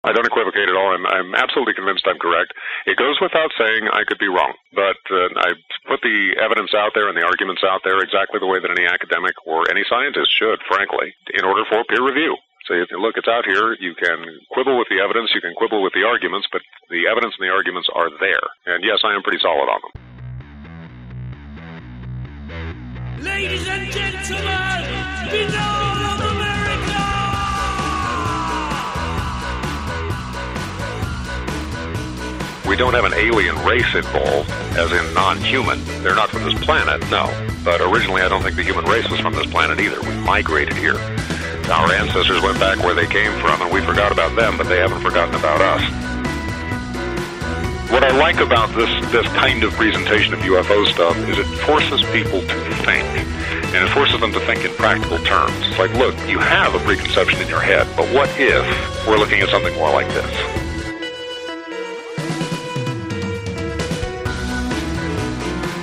I don't equivocate at all. I'm, I'm absolutely convinced I'm correct. It goes without saying I could be wrong, but uh, I put the evidence out there and the arguments out there exactly the way that any academic or any scientist should, frankly, in order for peer review. So you look, it's out here. You can quibble with the evidence, you can quibble with the arguments, but the evidence and the arguments are there. And yes, I am pretty solid on them. Ladies and gentlemen, below don't have an alien race involved, as in non-human. They're not from this planet, no. But originally, I don't think the human race was from this planet either. We migrated here. Our ancestors went back where they came from, and we forgot about them, but they haven't forgotten about us. What I like about this this kind of presentation of UFO stuff is it forces people to think, and it forces them to think in practical terms. It's like, look, you have a preconception in your head, but what if we're looking at something more like this?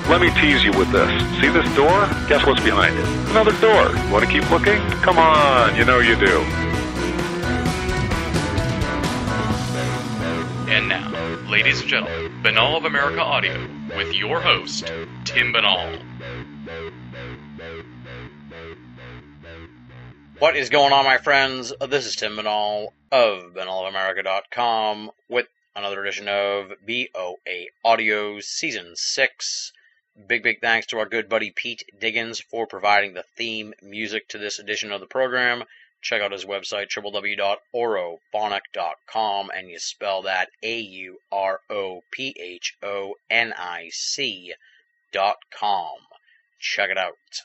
Let me tease you with this. See this door? Guess what's behind it? Another door. Want to keep looking? Come on, you know you do. And now, ladies and gentlemen, Binnall of America Audio with your host, Tim Binnall. What is going on, my friends? This is Tim Binnall of BinnallofAmerica.com with another edition of BOA Audio Season 6. Big, big thanks to our good buddy Pete Diggins for providing the theme music to this edition of the program. Check out his website, www.aurophonic.com, and you spell that A U R O P H O N I C dot com. Check it out.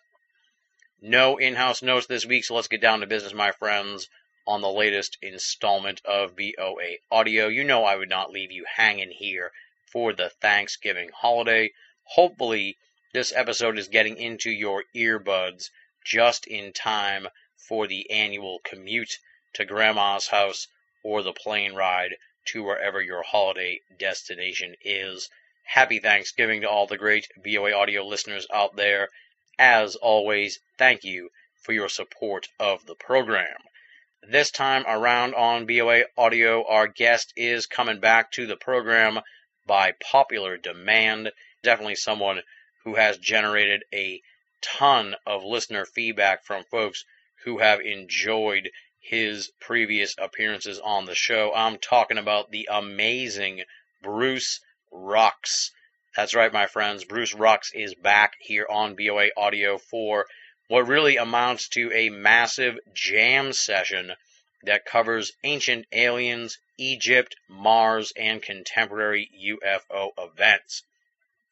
No in house notes this week, so let's get down to business, my friends, on the latest installment of BOA Audio. You know I would not leave you hanging here for the Thanksgiving holiday. Hopefully, this episode is getting into your earbuds just in time for the annual commute to grandma's house or the plane ride to wherever your holiday destination is. Happy Thanksgiving to all the great BOA audio listeners out there. As always, thank you for your support of the program. This time around on BOA Audio, our guest is coming back to the program by popular demand definitely someone who has generated a ton of listener feedback from folks who have enjoyed his previous appearances on the show. I'm talking about the amazing Bruce Rux. That's right, my friends. Bruce Rux is back here on BOA Audio for what really amounts to a massive jam session that covers ancient aliens, Egypt, Mars, and contemporary UFO events.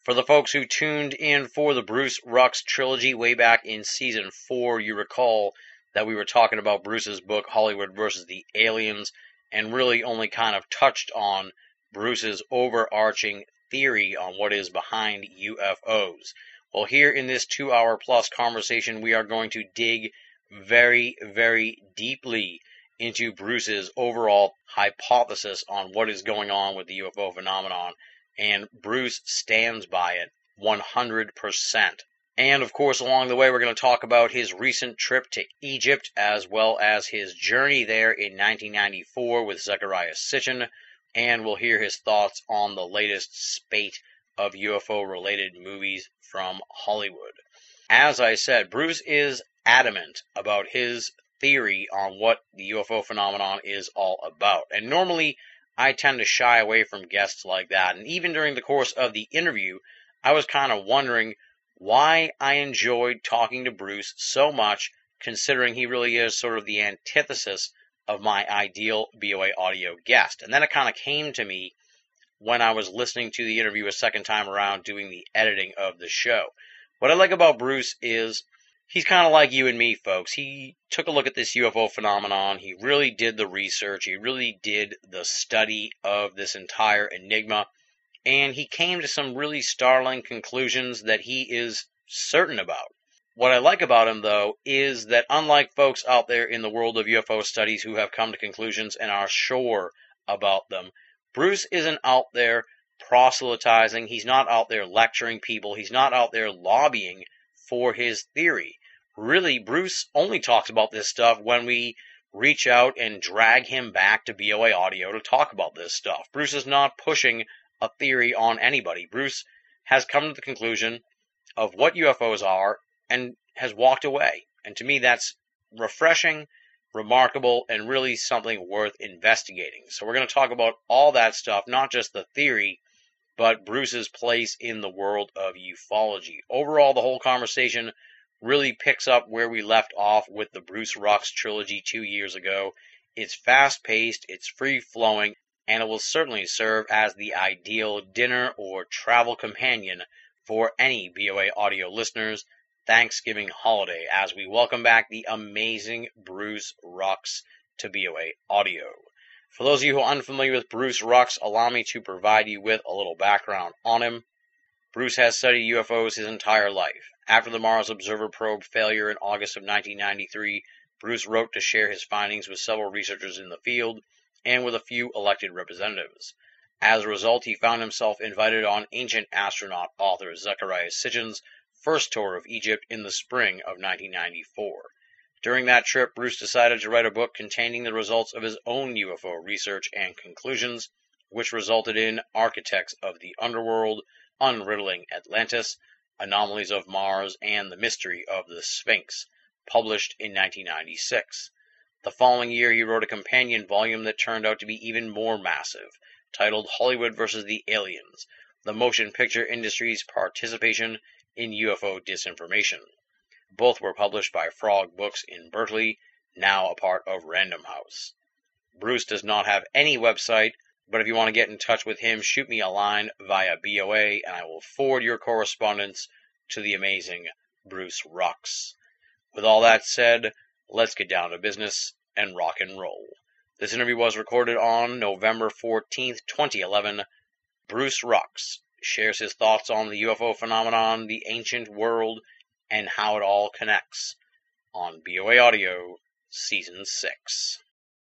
For the folks who tuned in for the Bruce Rux trilogy way back in season four, you recall that we were talking about Bruce's book, Hollywood versus the Aliens, and really only kind of touched on Bruce's overarching theory on what is behind UFOs. Well, here in this two hour plus conversation, we are going to dig very, very deeply into Bruce's overall hypothesis on what is going on with the UFO phenomenon and Bruce stands by it 100%. And of course, along the way, we're going to talk about his recent trip to Egypt as well as his journey there in 1994 with Zecharia Sitchin. And we'll hear his thoughts on the latest spate of UFO related movies from Hollywood. As I said, Bruce is adamant about his theory on what the UFO phenomenon is all about. And normally, I tend to shy away from guests like that. And even during the course of the interview, I was kind of wondering why I enjoyed talking to Bruce so much, considering he really is sort of the antithesis of my ideal BOA audio guest. And then it kind of came to me when I was listening to the interview a second time around doing the editing of the show. What I like about Bruce is he's kind of like you and me, folks. He took a look at this UFO phenomenon. He really did the research. He really did the study of this entire enigma. And he came to some really startling conclusions that he is certain about. What I like about him, though, is that unlike folks out there in the world of UFO studies who have come to conclusions and are sure about them, Bruce isn't out there proselytizing. He's not out there lecturing people. He's not out there lobbying for his theory really, Bruce only talks about this stuff when we reach out and drag him back to BOA Audio to talk about this stuff. Bruce is not pushing a theory on anybody. Bruce has come to the conclusion of what UFOs are and has walked away. And to me, that's refreshing, remarkable, and really something worth investigating. So we're going to talk about all that stuff, not just the theory, but Bruce's place in the world of ufology. Overall, the whole conversation really picks up where we left off with the Bruce Rux trilogy two years ago. It's fast paced, it's free flowing, and it will certainly serve as the ideal dinner or travel companion for any BOA audio listeners Thanksgiving holiday as we welcome back the amazing Bruce Rux to BOA Audio. For those of you who are unfamiliar with Bruce Rux, allow me to provide you with a little background on him. Bruce has studied UFOs his entire life. After the Mars Observer probe failure in August of 1993, Bruce wrote to share his findings with several researchers in the field and with a few elected representatives. As a result, he found himself invited on ancient astronaut author Zecharia Sitchin's first tour of Egypt in the spring of 1994. During that trip, Bruce decided to write a book containing the results of his own UFO research and conclusions, which resulted in Architects of the Underworld, Unriddling Atlantis, Anomalies of Mars, and The Mystery of the Sphinx, published in 1996. The following year, he wrote a companion volume that turned out to be even more massive, titled Hollywood vs. the Aliens The Motion Picture Industry's Participation in UFO Disinformation. Both were published by Frog Books in Berkeley, now a part of Random House. Bruce does not have any website, but if you want to get in touch with him, shoot me a line via BOA and I will forward your correspondence to the amazing Bruce Rux. With all that said, let's get down to business and rock and roll. This interview was recorded on November 14th, 2011. Bruce Rux shares his thoughts on the UFO phenomenon, the ancient world, and how it all connects on BOA Audio Season 6.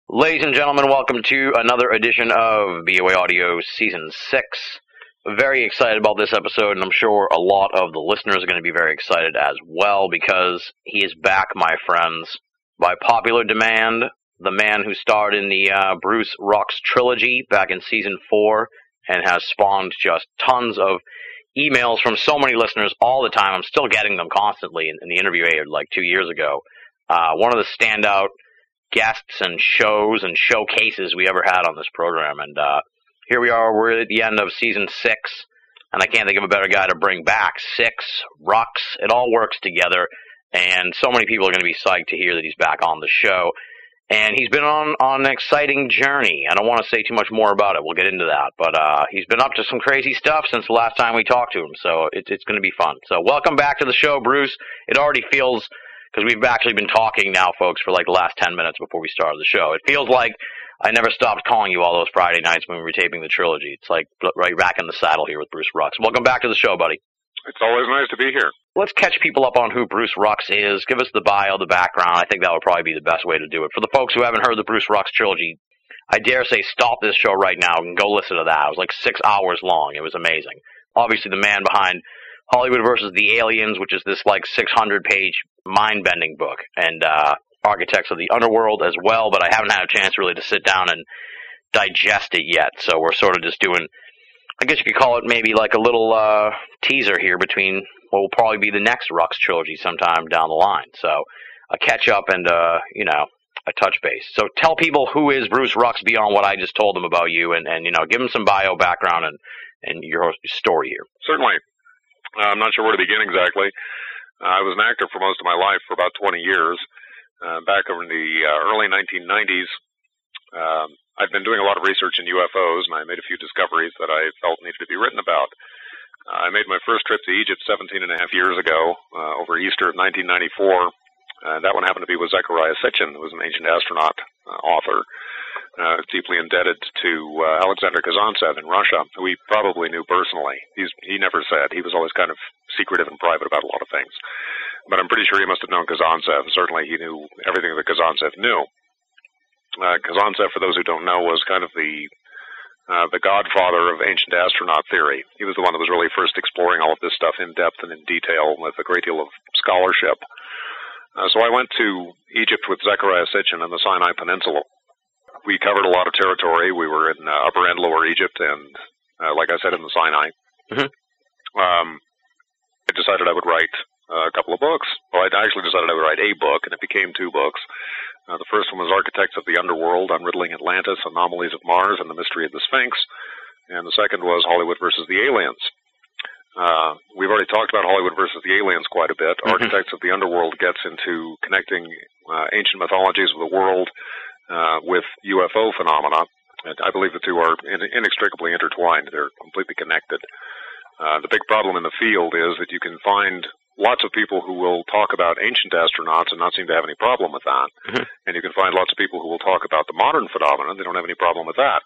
Ladies and gentlemen, welcome to another edition of BOA Audio Season 6. Very excited about this episode, and I'm sure a lot of the listeners are going to be very excited as well because he is back, my friends. By popular demand, the man who starred in the uh, Bruce Rux trilogy back in Season 4 and has spawned just tons of emails from so many listeners all the time. I'm still getting them constantly in, in the interview I like two years ago. Uh, one of the standout guests and shows and showcases we ever had on this program. And uh, here we are. We're at the end of season six, and I can't think of a better guy to bring back. Six, Rux, it all works together. And so many people are going to be psyched to hear that he's back on the show and he's been on on an exciting journey. I don't want to say too much more about it. We'll get into that, but uh, he's been up to some crazy stuff since the last time we talked to him. So it's it's going to be fun. So welcome back to the show, Bruce. It already feels because we've actually been talking now, folks, for like the last ten minutes before we started the show. It feels like I never stopped calling you all those Friday nights when we were taping the trilogy. It's like right back in the saddle here with Bruce Rux. Welcome back to the show, buddy. It's always nice to be here. Let's catch people up on who Bruce Rux is. Give us the bio, the background. I think that would probably be the best way to do it. For the folks who haven't heard the Bruce Rux trilogy, I dare say stop this show right now and go listen to that. It was like six hours long. It was amazing. Obviously, the man behind Hollywood versus the Aliens, which is this like 600 page mind bending book, and uh, Architects of the Underworld as well. But I haven't had a chance really to sit down and digest it yet. So we're sort of just doing I guess you could call it maybe like a little uh, teaser here between what will probably be the next Rux trilogy sometime down the line. So a catch up and uh, you know a touch base. So tell people who is Bruce Rux beyond what I just told them about you, and, and you know give them some bio background and and your story here. Certainly, uh, I'm not sure where to begin exactly. Uh, I was an actor for most of my life for about 20 years. Uh, back in the uh, early 1990s, um, I've been doing a lot of research in UFOs, and I made a few discoveries that I felt needed to be written about. Uh, I made my first trip to Egypt 17 and a half years ago, uh, over Easter of 1994. Uh, that one happened to be with Zecharia Sitchin, who was an ancient astronaut uh, author, deeply indebted to uh, Alexander Kazantsev in Russia, who he probably knew personally. He's, he never said. He was always kind of secretive and private about a lot of things. But I'm pretty sure he must have known Kazantsev. Certainly he knew everything that Kazantsev knew. Uh, Kazantsev, for those who don't know, was kind of the uh, the godfather of ancient astronaut theory. He was the one that was really first exploring all of this stuff in depth and in detail with a great deal of scholarship. Uh, so I went to Egypt with Zecharia Sitchin and the Sinai Peninsula. We covered a lot of territory. We were in uh, Upper and Lower Egypt, and uh, like I said, in the Sinai. Mhm. Um, I decided I would write uh, a couple of books. Well, I actually decided I would write a book, and it became two books. Uh, the first one was Architects of the Underworld, Unriddling Atlantis, Anomalies of Mars, and the Mystery of the Sphinx. And the second was Hollywood versus the Aliens. Uh, we've already talked about Hollywood versus the aliens quite a bit. Mhm. Architects of the Underworld gets into connecting uh, ancient mythologies of the world uh, with UFO phenomena. And I believe the two are in- inextricably intertwined. They're completely connected. Uh, the big problem in the field is that you can find lots of people who will talk about ancient astronauts and not seem to have any problem with that. Mhm. And you can find lots of people who will talk about the modern phenomenon. They don't have any problem with that.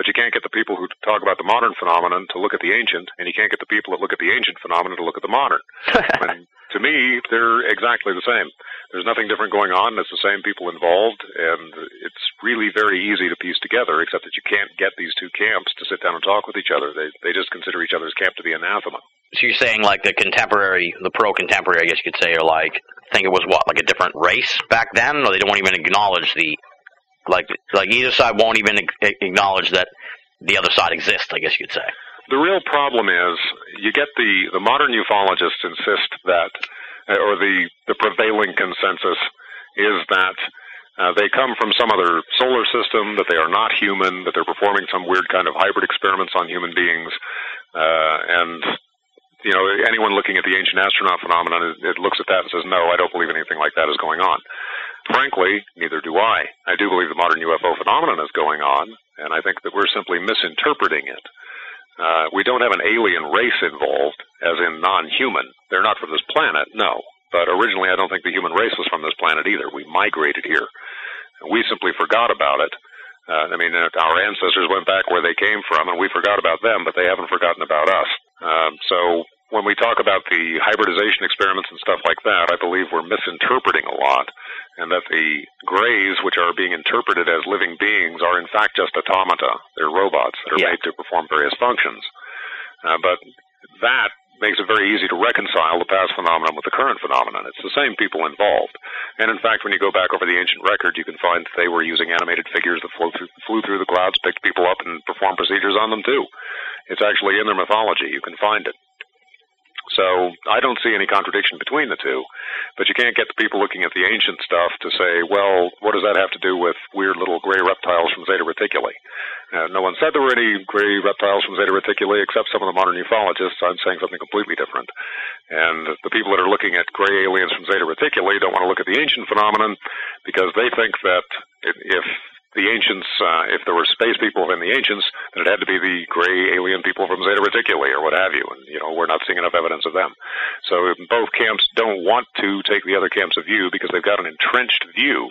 But you can't get the people who talk about the modern phenomenon to look at the ancient, and you can't get the people that look at the ancient phenomenon to look at the modern. And to me, they're exactly the same. There's nothing different going on. It's the same people involved, and it's really very easy to piece together, except that you can't get these two camps to sit down and talk with each other. They, they just consider each other's camp to be anathema. So you're saying like the contemporary, the pro-contemporary, I guess you could say, are like think it was what like a different race back then, or they don't even acknowledge the like like either side won't even acknowledge that the other side exists. I guess you could say. The real problem is you get the, the modern ufologists insist that, uh, or the, the prevailing consensus is that uh, they come from some other solar system, that they are not human, that they're performing some weird kind of hybrid experiments on human beings, uh, and you know anyone looking at the ancient astronaut phenomenon, it, it looks at that and says, no, I don't believe anything like that is going on. Frankly, neither do I. I do believe the modern UFO phenomenon is going on, and I think that we're simply misinterpreting it. Uh, we don't have an alien race involved, as in non-human. They're not from this planet, no. But originally, I don't think the human race was from this planet either. We migrated here. We simply forgot about it. Uh, I mean, uh, our ancestors went back where they came from, and we forgot about them, but they haven't forgotten about us. Um, so when we talk about the hybridization experiments and stuff like that, I believe we're misinterpreting a lot, and that the grays, which are being interpreted as living beings, are in fact just automata. They're robots that are Yeah. made to perform various functions. Uh, but that makes it very easy to reconcile the past phenomenon with the current phenomenon. It's the same people involved. And in fact, when you go back over the ancient record, you can find that they were using animated figures that flew through, flew through the clouds, picked people up, and performed procedures on them too. It's actually in their mythology. You can find it. So I don't see any contradiction between the two, but you can't get the people looking at the ancient stuff to say, well, what does that have to do with weird little gray reptiles from Zeta Reticuli? Uh, no one said there were any gray reptiles from Zeta Reticuli except some of the modern ufologists. I'm saying something completely different. And the people that are looking at gray aliens from Zeta Reticuli don't want to look at the ancient phenomenon because they think that if the ancients, uh, if there were space people in the ancients, then it had to be the gray alien people from Zeta Reticuli or what have you. And, you know, we're not seeing enough evidence of them. So both camps don't want to take the other camp's view because they've got an entrenched view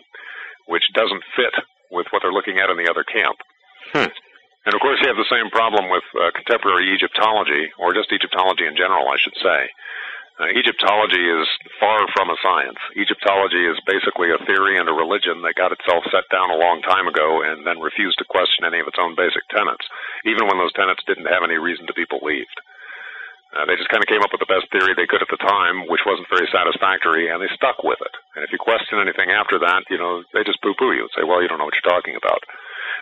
which doesn't fit with what they're looking at in the other camp. Hmm. And of course, you have the same problem with uh, contemporary Egyptology, or just Egyptology in general, I should say. Uh, Egyptology is far from a science. Egyptology is basically a theory and a religion that got itself set down a long time ago and then refused to question any of its own basic tenets, even when those tenets didn't have any reason to be believed. Uh, they just kind of came up with the best theory they could at the time, which wasn't very satisfactory, and they stuck with it. And if you question anything after that, you know, they just poo-poo you and say, well, you don't know what you're talking about.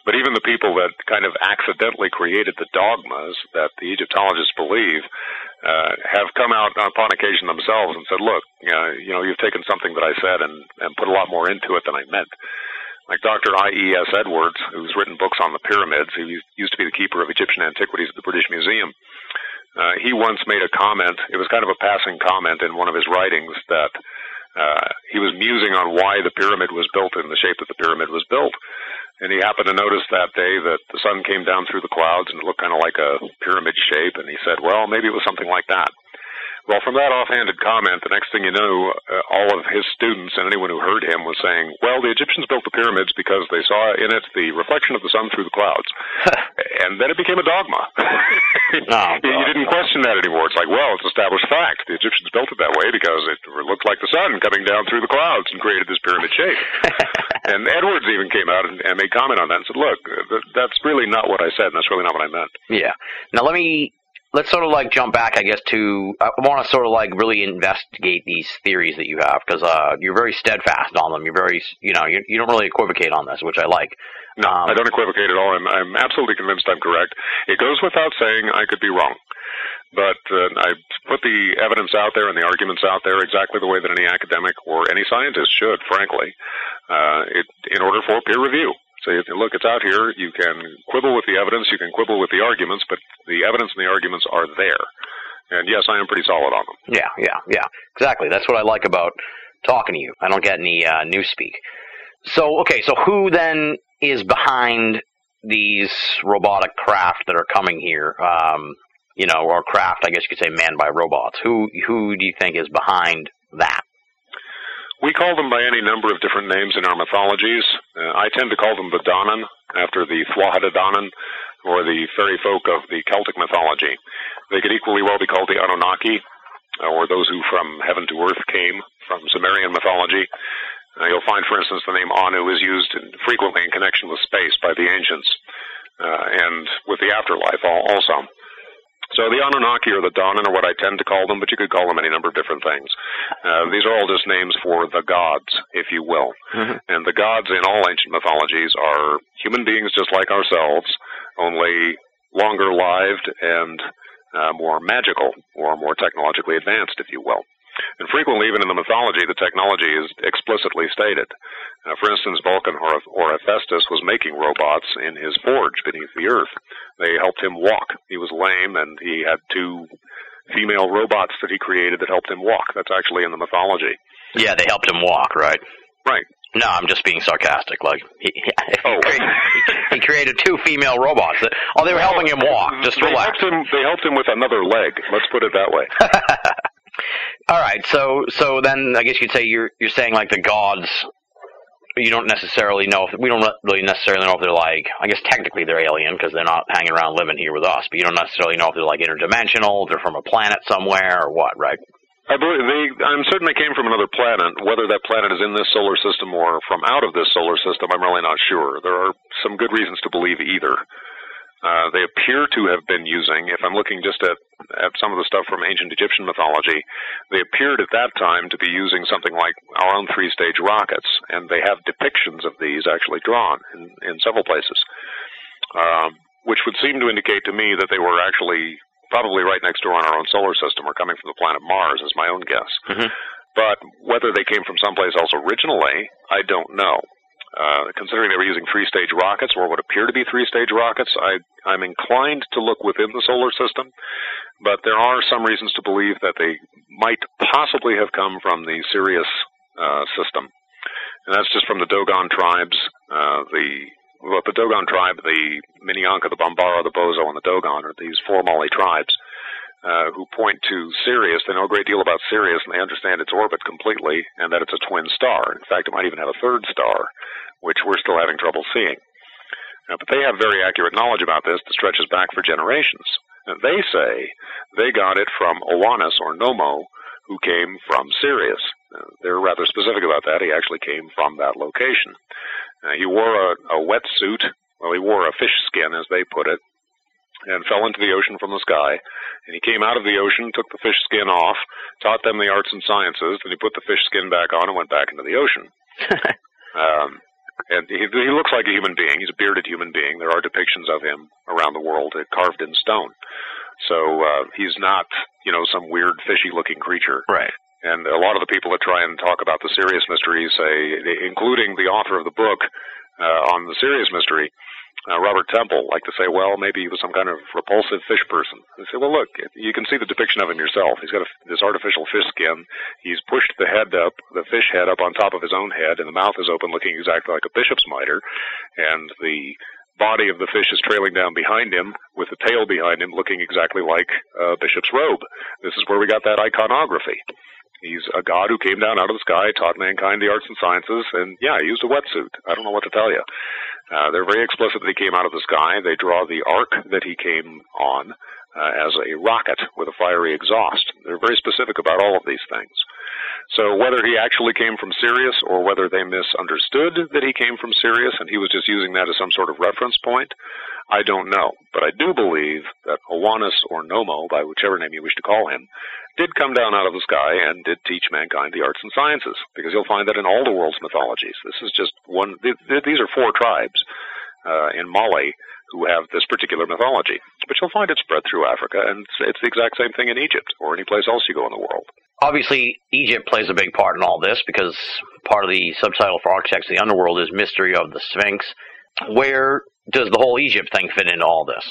But even the people that kind of accidentally created the dogmas that the Egyptologists believe uh, have come out upon occasion themselves and said, look, uh, you know, you've taken something that I said and, and put a lot more into it than I meant. Like Dr. I.E.S. Edwards, who's written books on the pyramids, who used to be the keeper of Egyptian antiquities at the British Museum, uh, he once made a comment, it was kind of a passing comment in one of his writings, that uh, he was musing on why the pyramid was built in the shape that the pyramid was built. And he happened to notice that day that the sun came down through the clouds and it looked kind of like a pyramid shape. And he said, well, maybe it was something like that. Well, from that offhanded comment, the next thing you know, uh, all of his students and anyone who heard him was saying, well, the Egyptians built the pyramids because they saw in it the reflection of the sun through the clouds. and then it became a dogma. Oh, you, you didn't question that anymore. It's like, well, it's established fact. The Egyptians built it that way because it looked like the sun coming down through the clouds and created this pyramid shape. and Edwards even came out and, and made comment on that and said, look, th- that's really not what I said, and that's really not what I meant. Yeah. Now let me let's sort of like jump back, I guess, to I want to sort of like really investigate these theories that you have because uh, you're very steadfast on them. You're very, you know, you, you don't really equivocate on this, which I like. No, Um, I don't equivocate at all. I'm, I'm absolutely convinced I'm correct. It goes without saying I could be wrong. But uh, I put the evidence out there and the arguments out there exactly the way that any academic or any scientist should, frankly, uh, it, in order for peer review. You look, it's out here. You can quibble with the evidence, you can quibble with the arguments, but the evidence and the arguments are there. And yes, I am pretty solid on them. Yeah, yeah, yeah. Exactly. That's what I like about talking to you. I don't get any uh, news speak. So, okay, so who then is behind these robotic craft that are coming here? Um, you know, or craft, I guess you could say, manned by robots. Who who do you think is behind that? We call them by any number of different names in our mythologies. Uh, I tend to call them the Danan, after the Tuatha Dé Danann, or the fairy folk of the Celtic mythology. They could equally well be called the Anunnaki, uh, or those who from heaven to earth came from Sumerian mythology. Uh, you'll find, for instance, the name Anu is used in, frequently in connection with space by the ancients, uh, and with the afterlife al- also. So the Anunnaki or the Danan are what I tend to call them, but you could call them any number of different things. Uh, these are all just names for the gods, if you will. And the gods in all ancient mythologies are human beings just like ourselves, only longer lived and uh, more magical or more technologically advanced, if you will. And frequently, even in the mythology, the technology is explicitly stated. Uh, for instance, Vulcan or, or Hephaestus was making robots in his forge beneath the earth. They helped him walk. He was lame, and he had two female robots that he created that helped him walk. That's actually in the mythology. Yeah, they helped him walk, right? Right. No, I'm just being sarcastic. Like he, he, Oh. created, he created two female robots. That, oh, they were helping him walk. Just they relax. helped him. They helped him with another leg. Let's put it that way. All right, so so then I guess you'd say you're you're saying like the gods. You don't necessarily know if we don't really necessarily know if they're like. I guess technically they're alien because they're not hanging around living here with us. But you don't necessarily know if they're like interdimensional, they're from a planet somewhere or what, right? I believe they. I'm certain they came from another planet. Whether that planet is in this solar system or from out of this solar system, I'm really not sure. There are some good reasons to believe either. Uh, they appear to have been using, if I'm looking just at, at some of the stuff from ancient Egyptian mythology, they appeared at that time to be using something like our own three stage rockets, and they have depictions of these actually drawn in, in several places, um, which would seem to indicate to me that they were actually probably right next door on our own solar system or coming from the planet Mars, is my own guess. Mhm. But whether they came from someplace else originally, I don't know. Uh, considering they were using three-stage rockets, or what appear to be three-stage rockets, I, I'm inclined to look within the solar system. But there are some reasons to believe that they might possibly have come from the Sirius uh, system, and that's just from the Dogon tribes. Uh, the well, the Dogon tribe, the Minyanka, the Bambara, the Bozo, and the Dogon are these four Mali tribes uh, who point to Sirius. They know a great deal about Sirius, and they understand its orbit completely, and that it's a twin star. In fact, it might even have a third star, which we're still having trouble seeing. Uh, but they have very accurate knowledge about this that stretches back for generations. And they say they got it from Oannes or Nommo, who came from Sirius. Uh, they're rather specific about that. He actually came from that location. Uh, he wore a, a wetsuit. Well, he wore a fish skin, as they put it, and fell into the ocean from the sky. And he came out of the ocean, took the fish skin off, taught them the arts and sciences, then he put the fish skin back on and went back into the ocean. um, and he, he looks like a human being. He's a bearded human being. There are depictions of him around the world uh, carved in stone. So uh, he's not, you know, some weird fishy-looking creature. Right. And a lot of the people that try and talk about the Sirius mystery say, including the author of the book uh, on the Sirius mystery, uh, Robert Temple, like to say, well, maybe he was some kind of repulsive fish person. They say, well, look, you can see the depiction of him yourself. He's got a, this artificial fish skin. He's pushed the head up, the fish head up on top of his own head, and the mouth is open, looking exactly like a bishop's mitre, and the body of the fish is trailing down behind him with the tail behind him looking exactly like a bishop's robe. This is where we got that iconography. He's a god who came down out of the sky, taught mankind the arts and sciences, and yeah, he used a wetsuit. I don't know what to tell you. Uh, they're very explicit that he came out of the sky. They draw the arc that he came on uh, as a rocket with a fiery exhaust. They're very specific about all of these things. So whether he actually came from Sirius or whether they misunderstood that he came from Sirius and he was just using that as some sort of reference point, I don't know, but I do believe that Oannes or Nommo, by whichever name you wish to call him, did come down out of the sky and did teach mankind the arts and sciences. Because you'll find that in all the world's mythologies, this is just one. These are four tribes uh, in Mali who have this particular mythology, but you'll find it spread through Africa, and it's the exact same thing in Egypt or any place else you go in the world. Obviously, Egypt plays a big part in all this because part of the subtitle for Architects of the Underworld is Mystery of the Sphinx. Where does the whole Egypt thing fit into all this?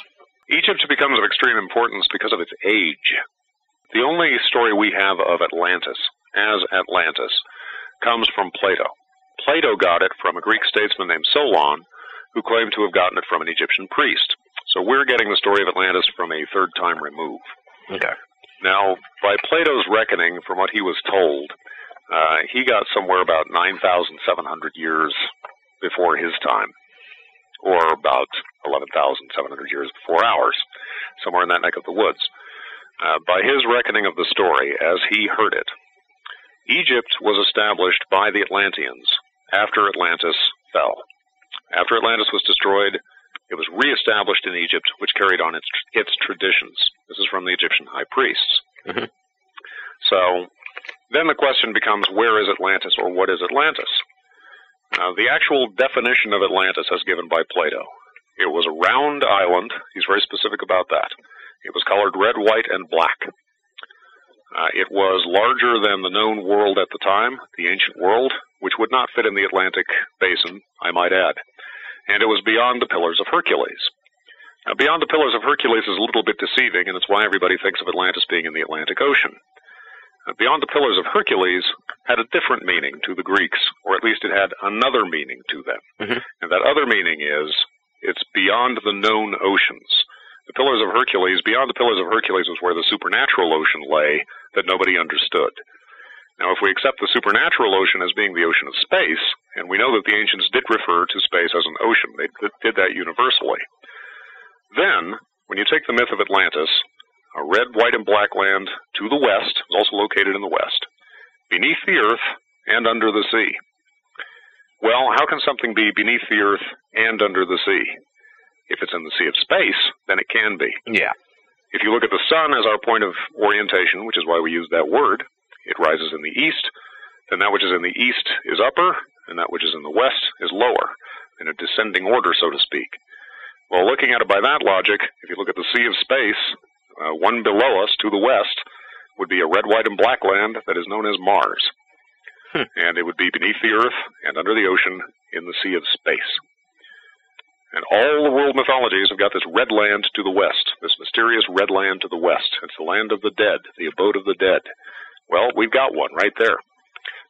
Egypt becomes of extreme importance because of its age. The only story we have of Atlantis as Atlantis comes from Plato. Plato got it from a Greek statesman named Solon, who claimed to have gotten it from an Egyptian priest. So we're getting the story of Atlantis from a third time remove. Okay. Now, by Plato's reckoning, from what he was told, uh, he got somewhere about 9,700 years before his time or about 11,700 years before ours, somewhere in that neck of the woods. Uh, by his reckoning of the story, as he heard it, Egypt was established by the Atlanteans after Atlantis fell. After Atlantis was destroyed, it was reestablished in Egypt, which carried on its, its traditions. This is from the Egyptian high priests. Mm-hmm. So then the question becomes where is Atlantis or what is Atlantis? Uh, the actual definition of Atlantis as given by Plato. It was a round island. He's very specific about that. It was colored red, white, and black. Uh, it was larger than the known world at the time, the ancient world, which would not fit in the Atlantic basin, I might add. And it was beyond the Pillars of Hercules. Now, beyond the Pillars of Hercules is a little bit deceiving, and it's why everybody thinks of Atlantis being in the Atlantic Ocean. Beyond the Pillars of Hercules had a different meaning to the Greeks, or at least it had another meaning to them. Mm-hmm. And that other meaning is it's beyond the known oceans. The Pillars of Hercules, beyond the Pillars of Hercules was where the supernatural ocean lay that nobody understood. Now, if we accept the supernatural ocean as being the ocean of space, and we know that the ancients did refer to space as an ocean, they did that universally, then, when you take the myth of Atlantis, a red, white, and black land to the west, is also located in the west, beneath the earth and under the sea. Well, how can something be beneath the earth and under the sea? If it's in the sea of space, then it can be. Yeah. If you look at the sun as our point of orientation, which is why we use that word, it rises in the east, then that which is in the east is upper, and that which is in the west is lower, in a descending order, so to speak. Well, looking at it by that logic, if you look at the sea of space, uh, one below us to the west would be a red, white, and black land that is known as Mars. Hmm. And it would be beneath the earth and under the ocean in the sea of space. And all the world mythologies have got this red land to the west, this mysterious red land to the west. It's the land of the dead, the abode of the dead. Well, we've got one right there.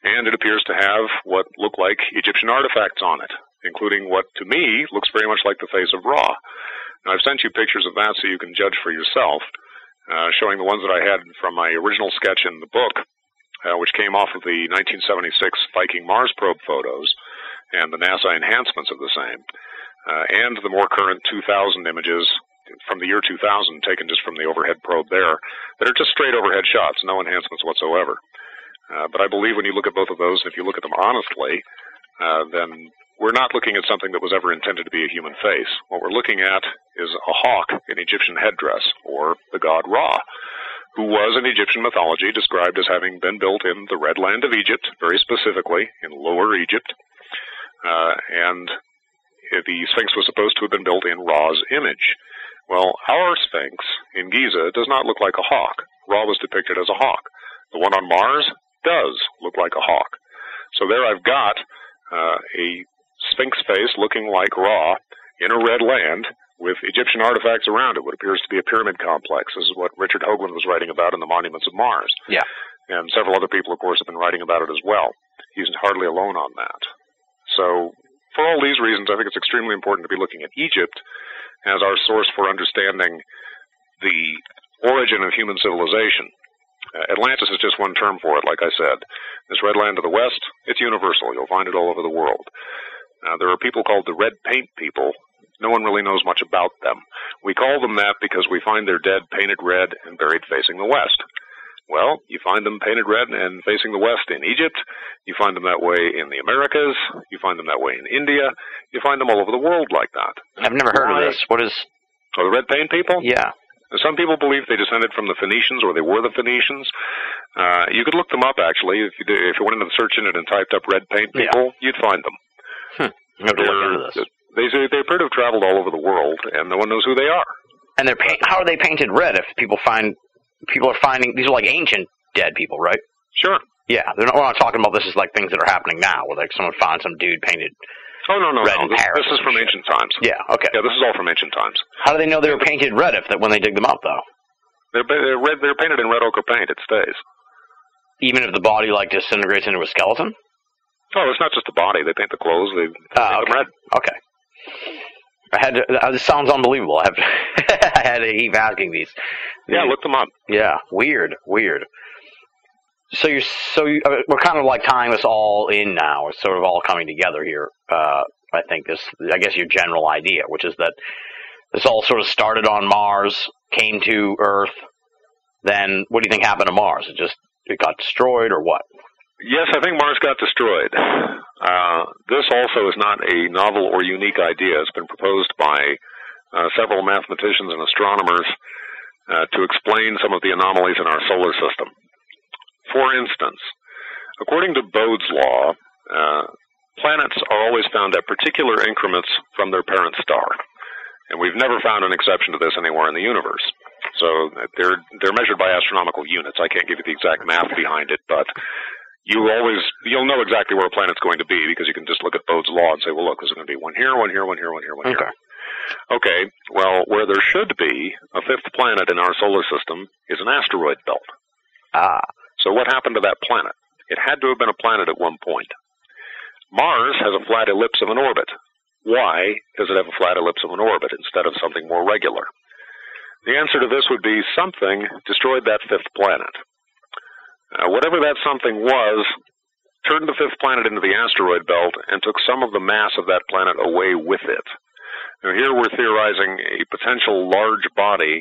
And it appears to have what look like Egyptian artifacts on it, including what to me looks very much like the face of Ra. Now, I've sent you pictures of that so you can judge for yourself, uh, showing the ones that I had from my original sketch in the book, uh, which came off of the 1976 Viking Mars probe photos and the NASA enhancements of the same, uh, and the more current 2000 images from the year 2000 taken just from the overhead probe there that are just straight overhead shots, no enhancements whatsoever. Uh, but I believe when you look at both of those, if you look at them honestly, uh, then we're not looking at something that was ever intended to be a human face. What we're looking at is a hawk in Egyptian headdress, or the god Ra, who was in Egyptian mythology described as having been built in the Red Land of Egypt, very specifically in Lower Egypt. Uh, and the Sphinx was supposed to have been built in Ra's image. Well, our Sphinx in Giza does not look like a hawk. Ra was depicted as a hawk. The one on Mars does look like a hawk. So there I've got uh, a sphinx face looking like Ra in a red land with Egyptian artifacts around it, what appears to be a pyramid complex. This is what Richard Hoagland was writing about in the Monuments of Mars. Yeah. And several other people, of course, have been writing about it as well. He's hardly alone on that. So, for all these reasons, I think it's extremely important to be looking at Egypt as our source for understanding the origin of human civilization. Uh, Atlantis is just one term for it, like I said. This red land to the west, it's universal. You'll find it all over the world. Uh, there are people called the red paint people. No one really knows much about them. We call them that because we find their dead painted red and buried facing the west. Well, you find them painted red and facing the west in Egypt. You find them that way in the Americas. You find them that way in India. You find them all over the world like that. I've never heard Why? of this. What is? So the red paint people? Yeah. Some people believe they descended from the Phoenicians, or they were the Phoenicians. Uh, you could look them up actually if you did, if you went into the search engine and typed up red paint Yeah. people, you'd find them. I'm going to look into this. They say they appear to have traveled all over the world, and no one knows who they are. And they're paint. How are they painted red? If people find people are finding these are like ancient dead people, right? Sure. Yeah, they're not, we're not talking about this is like things that are happening now, where like someone found some dude painted. Oh no no Red no! This, this is from shit. ancient times. Yeah, okay. Yeah, this is all from ancient times. How do they know they were painted red if that when they dig them up though? They're, they're red. They're painted in red ochre paint. It stays. Even if the body like disintegrates into a skeleton? Oh, it's not just the body. They paint the clothes. They Ah, paint them red. Okay. I had to, uh, this sounds unbelievable. I have I had to keep asking these. Yeah, look them up. Yeah, weird, weird. So you're so you, uh, we're kind of like tying this all in now. It's sort of all coming together here. Uh, I think this, I guess, your general idea, which is that this all sort of started on Mars, came to Earth. Then, what do you think happened to Mars? It just it got destroyed, or what? Yes, I think Mars got destroyed. Uh, this also is not a novel or unique idea. It's been proposed by uh, several mathematicians and astronomers uh, to explain some of the anomalies in our solar system. For instance, according to Bode's law, uh, planets are always found at particular increments from their parent star. And we've never found an exception to this anywhere in the universe. So uh, they're they're measured by astronomical units. I can't give you the exact math behind it, but you always you'll know exactly where a planet's going to be because you can just look at Bode's law and say, well, look, there's going to be one here, one here, one here, one here, one here. Okay. Okay, well, where there should be a fifth planet in our solar system is an asteroid belt. Ah, So what happened to that planet? It had to have been a planet at one point. Mars has a flat ellipse of an orbit. Why does it have a flat ellipse of an orbit instead of something more regular? The answer to this would be something destroyed that fifth planet. Uh, whatever that something was, turned the fifth planet into the asteroid belt and took some of the mass of that planet away with it. Now, here we're theorizing a potential large body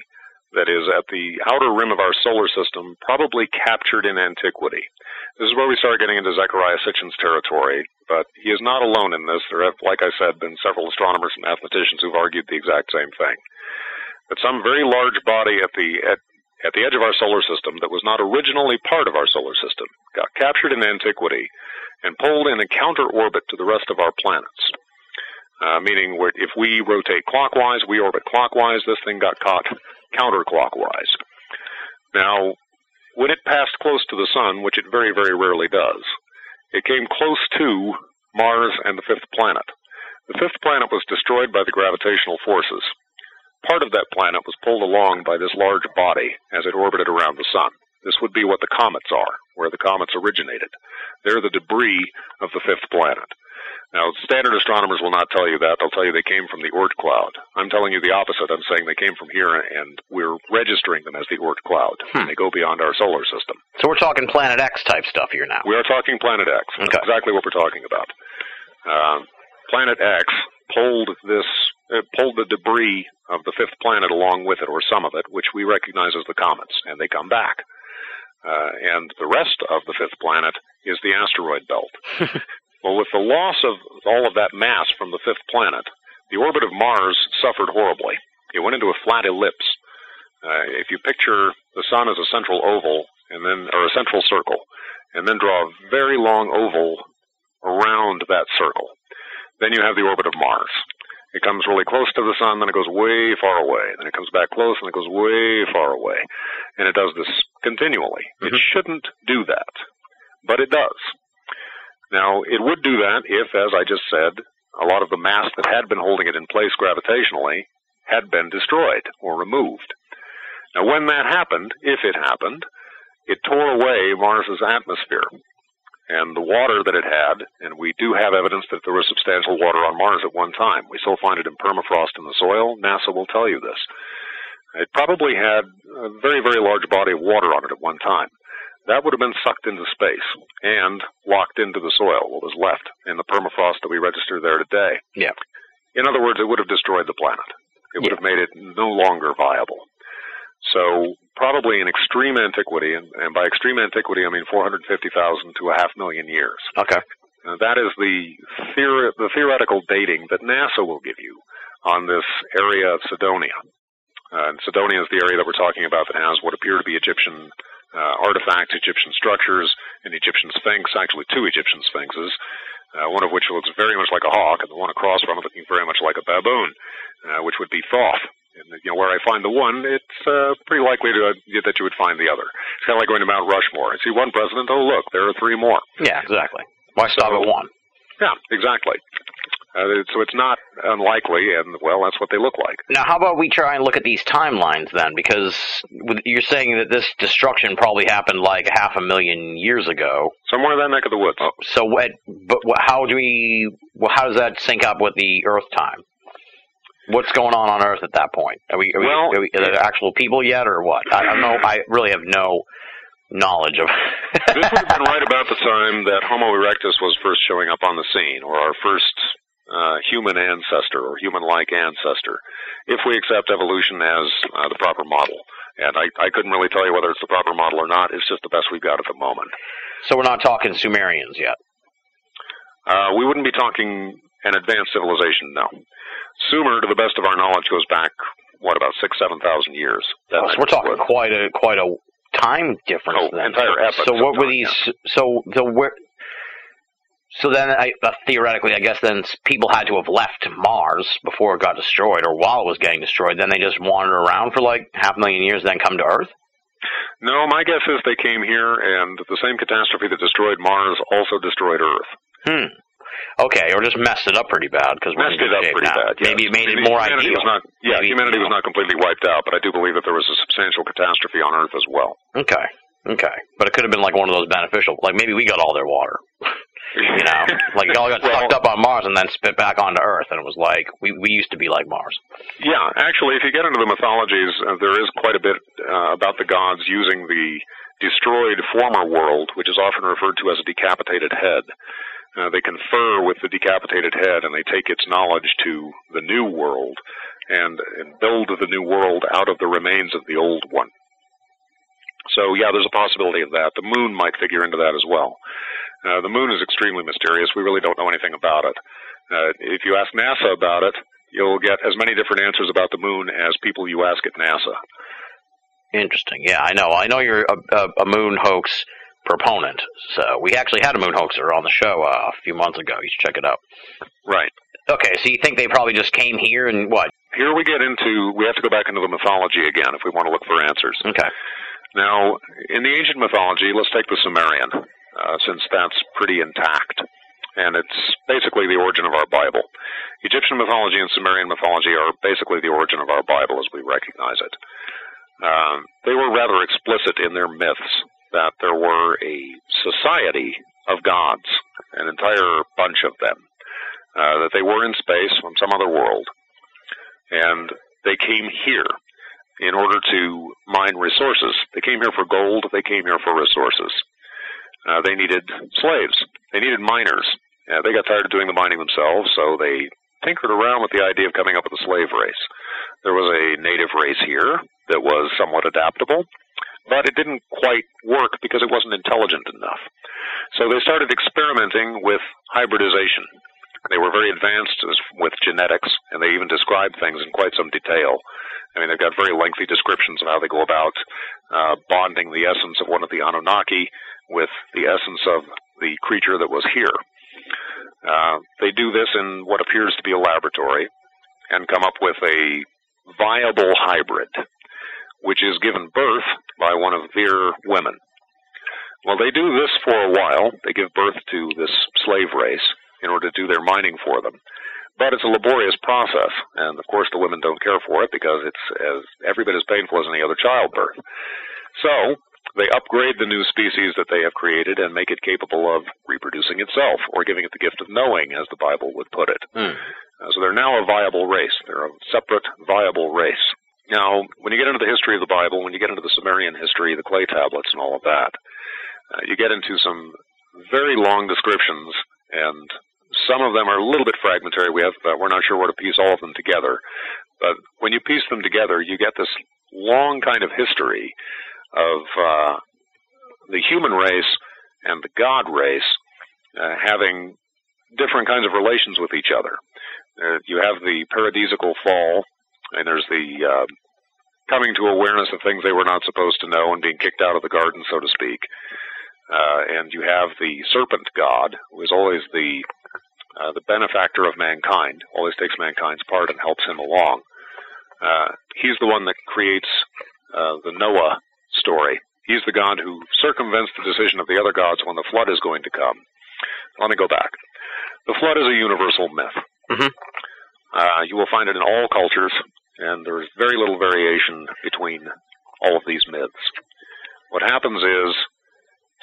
that is at the outer rim of our solar system, probably captured in antiquity. This is where we start getting into Zecharia Sitchin's territory, but he is not alone in this. There have, like I said, been several astronomers and mathematicians who've argued the exact same thing. That some very large body at the at, at the edge of our solar system that was not originally part of our solar system got captured in antiquity and pulled in a counter orbit to the rest of our planets. Uh, meaning, if we rotate clockwise, we orbit clockwise. This thing got caught counterclockwise. Now, when it passed close to the sun, which it very, very rarely does, it came close to Mars and the fifth planet. The fifth planet was destroyed by the gravitational forces. Part of that planet was pulled along by this large body as it orbited around the sun. This would be what the comets are, where the comets originated. They're the debris of the fifth planet. Now, standard astronomers will not tell you that. They'll tell you they came from the Oort cloud. I'm telling you the opposite. I'm saying they came from here, and we're registering them as the Oort cloud. Hmm. They go beyond our solar system. so we're talking Planet X type stuff here now. We are talking Planet X. That's Okay. exactly what we're talking about. Um, planet X pulled this, uh, pulled the debris of the fifth planet along with it, or some of it, which we recognize as the comets, and they come back. Uh, and the rest of the fifth planet is the asteroid belt. well, with the loss of all of that mass from the fifth planet, the orbit of Mars suffered horribly. It went into a flat ellipse. Uh, if you picture the sun as a central oval, and then or a central circle, and then draw a very long oval around that circle. Then you have the orbit of Mars. It comes really close to the sun, then it goes way far away. Then it comes back close, and it goes way far away. And it does this continually. It Mhm. shouldn't do that, but it does. Now, it would do that if, as I just said, a lot of the mass that had been holding it in place gravitationally had been destroyed or removed. Now, when that happened, if it happened, it tore away Mars's atmosphere and the water that it had, and we do have evidence that there was substantial water on Mars at one time. We still find it in permafrost in the soil. NASA will tell you this. It probably had a very, very large body of water on it at one time. That would have been sucked into space and locked into the soil, what was left in the permafrost that we register there today. Yeah. In other words, it would have destroyed the planet. It would Yeah. have made it no longer viable. So probably in extreme antiquity, and, and by extreme antiquity I mean 450,000 to a half million years. Okay. Uh, that is the, theor- the theoretical dating that NASA will give you on this area of Cydonia. Uh, and Cydonia is the area that we're talking about that has what appear to be Egyptian uh, artifacts, Egyptian structures, an Egyptian sphinx, actually two Egyptian sphinxes, uh, one of which looks very much like a hawk, and the one across from it looking very much like a baboon, uh, which would be Thoth. And you know where I find the one, it's uh, pretty likely to, uh, that you would find the other. It's kind of like going to Mount Rushmore. I see one president. Oh, look, there are three more. Yeah, exactly. Why stop So- at one? Yeah, exactly. Uh, so it's not unlikely, and well, that's what they look like. Now, how about we try and look at these timelines then? Because you're saying that this destruction probably happened like half a million years ago. Somewhere in that neck of the woods. So, what? But how do we? Well, how does that sync up with the Earth time? What's going on on Earth at that point? Are we? Are, we, Well- are, we, are there actual people yet, or what? I don't know. I really have no knowledge of. this would have been right about the time that Homo erectus was first showing up on the scene, or our first uh, human ancestor or human-like ancestor, if we accept evolution as uh, the proper model. And I, I couldn't really tell you whether it's the proper model or not. It's just the best we've got at the moment. so we're not talking Sumerians yet. Uh, we wouldn't be talking an advanced civilization, no. Sumer, to the best of our knowledge, goes back what about six, seven thousand years. Oh, so we're talking quite a quite a time difference Oh, then. entire epochs So what were these? So the where? So then, I, uh, theoretically, I guess then people had to have left Mars before it got destroyed, or while it was getting destroyed. Then they just wandered around for like half a million years, then come to Earth. No, my guess is they came here, and the same catastrophe that destroyed Mars also destroyed Earth. Hmm. Okay, or just messed it up pretty bad because Messed it up pretty now. bad. yes. Maybe it made I it more humanity ideal. Was not, yeah, Maybe, humanity you was not completely wiped out, but I do believe that there was a substantial catastrophe on Earth as well. Okay, okay, but it could have been like one of those beneficial. Like maybe we got all their water. You know, like it all got Well- sucked up on Mars and then spit back onto Earth, and it was like we we used to be like Mars. Yeah, actually, if you get into the mythologies, uh, there is quite a bit uh, about the gods using the destroyed former world, which is often referred to as a decapitated head. Uh, they confer with the decapitated head, and they take its knowledge to the new world and, and build the new world out of the remains of the old one. So, yeah, there's a possibility of that. The moon might figure into that as well. Uh, the moon is extremely mysterious. We really don't know anything about it. Uh, if you ask NASA about it, you'll get as many different answers about the moon as people you ask at NASA. Interesting. Yeah, I know. I know you're a, a, a moon hoax proponent. So we actually had a moon hoaxer on the show uh, a few months ago. You should check it out. Right. Okay, so you think they probably just came here and what? Here we get into, we have to go back into the mythology again if we want to look for answers. Okay. Now, in the ancient mythology, let's take the Sumerian, uh, since that's pretty intact. And it's basically the origin of our Bible. Egyptian mythology and Sumerian mythology are basically the origin of our Bible as we recognize it. Um, they were rather explicit in their myths that there were a society of gods, an entire bunch of them, uh, that they were in space from some other world, and they came here in order to mine resources. They came here for gold, they came here for resources. Uh, they needed slaves, they needed miners. Uh, they got tired of doing the mining themselves, so they tinkered around with the idea of coming up with a slave race. There was a native race here that was somewhat adaptable, but it didn't quite work because it wasn't intelligent enough. So they started experimenting with hybridization. They were very advanced with genetics, and they even described things in quite some detail. I mean, they've got very lengthy descriptions of how they go about uh, bonding the essence of one of the Anunnaki with the essence of the creature that was here. Uh, they do this in what appears to be a laboratory and come up with a viable hybrid, which is given birth by one of their women. Well, they do this for a while. They give birth to this slave race in order to do their mining for them. But it's a laborious process, and of course the women don't care for it because it's as every bit as painful as any other childbirth. So they upgrade the new species that they have created and make it capable of reproducing itself, or giving it the gift of knowing, as the Bible would put it. Hmm. Uh, so they're now a viable race. They're a separate, viable race. Now, when you get into the history of the Bible, when you get into the Sumerian history, the clay tablets, and all of that, uh, you get into some very long descriptions, and some of them are a little bit fragmentary. We have uh, we're not sure where to piece all of them together, but when you piece them together, you get this long kind of history of uh, the human race and the god race uh, having different kinds of relations with each other. Uh, you have the paradisical fall, and there's the uh, coming to awareness of things they were not supposed to know and being kicked out of the garden, so to speak. Uh, and you have the serpent god, who is always the uh, the benefactor of mankind, always takes mankind's part and helps him along. Uh, he's the one that creates uh, the Noah story. He's the god who circumvents the decision of the other gods when the flood is going to come. Let me go back. The flood is a universal myth. Mhm. Uh, you will find it in all cultures, and there's very little variation between all of these myths. What happens is,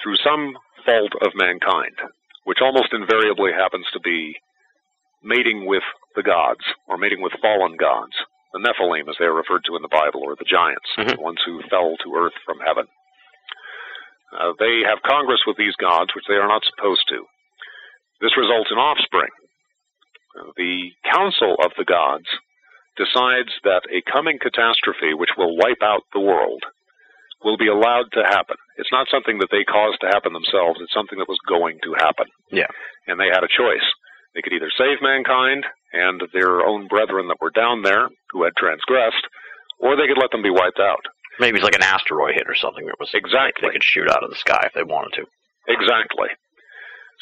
through some fault of mankind, which almost invariably happens to be mating with the gods, or mating with fallen gods, the Nephilim, as they are referred to in the Bible, or the giants, Mhm. the ones who fell to earth from heaven. Uh, they have congress with these gods, which they are not supposed to. This results in offspring. The council of the gods decides that a coming catastrophe which will wipe out the world will be allowed to happen. It's not something that they caused to happen themselves, it's something that was going to happen. Yeah. And they had a choice. They could either save mankind and their own brethren that were down there who had transgressed, or they could let them be wiped out. Maybe it's like an asteroid hit or something that was Exactly. they could shoot out of the sky if they wanted to. Exactly.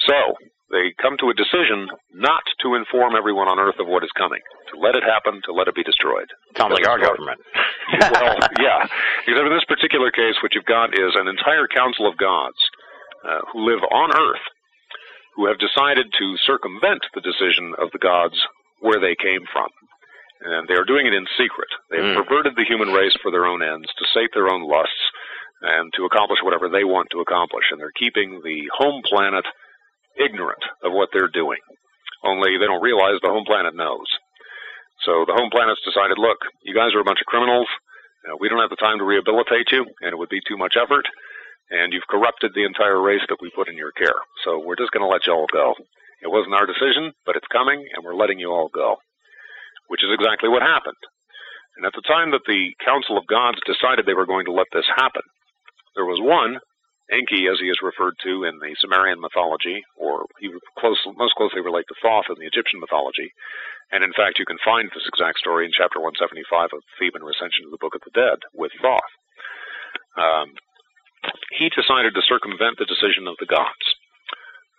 So, they come to a decision not to inform everyone on Earth of what is coming, to let it happen, to let it be destroyed. Sounds like our government. well, yeah. Except in this particular case, what you've got is an entire council of gods uh, who live on Earth who have decided to circumvent the decision of the gods where they came from. And they are doing it in secret. They've Mm. perverted the human race for their own ends, to sate their own lusts, and to accomplish whatever they want to accomplish. And they're keeping the home planet ignorant of what they're doing. Only they don't realize the home planet knows. So the home planet's decided, look, you guys are a bunch of criminals. Uh, we don't have the time to rehabilitate you, and it would be too much effort. And you've corrupted the entire race that we put in your care. So we're just going to let you all go. It wasn't our decision, but it's coming, and we're letting you all go. Which is exactly what happened. And at the time that the Council of Gods decided they were going to let this happen, there was one, Enki, as he is referred to in the Sumerian mythology, or he close, most closely relate to Thoth in the Egyptian mythology. And in fact, you can find this exact story in chapter 175 of Theban Recension of the Book of the Dead with Thoth. Um, he decided to circumvent the decision of the gods.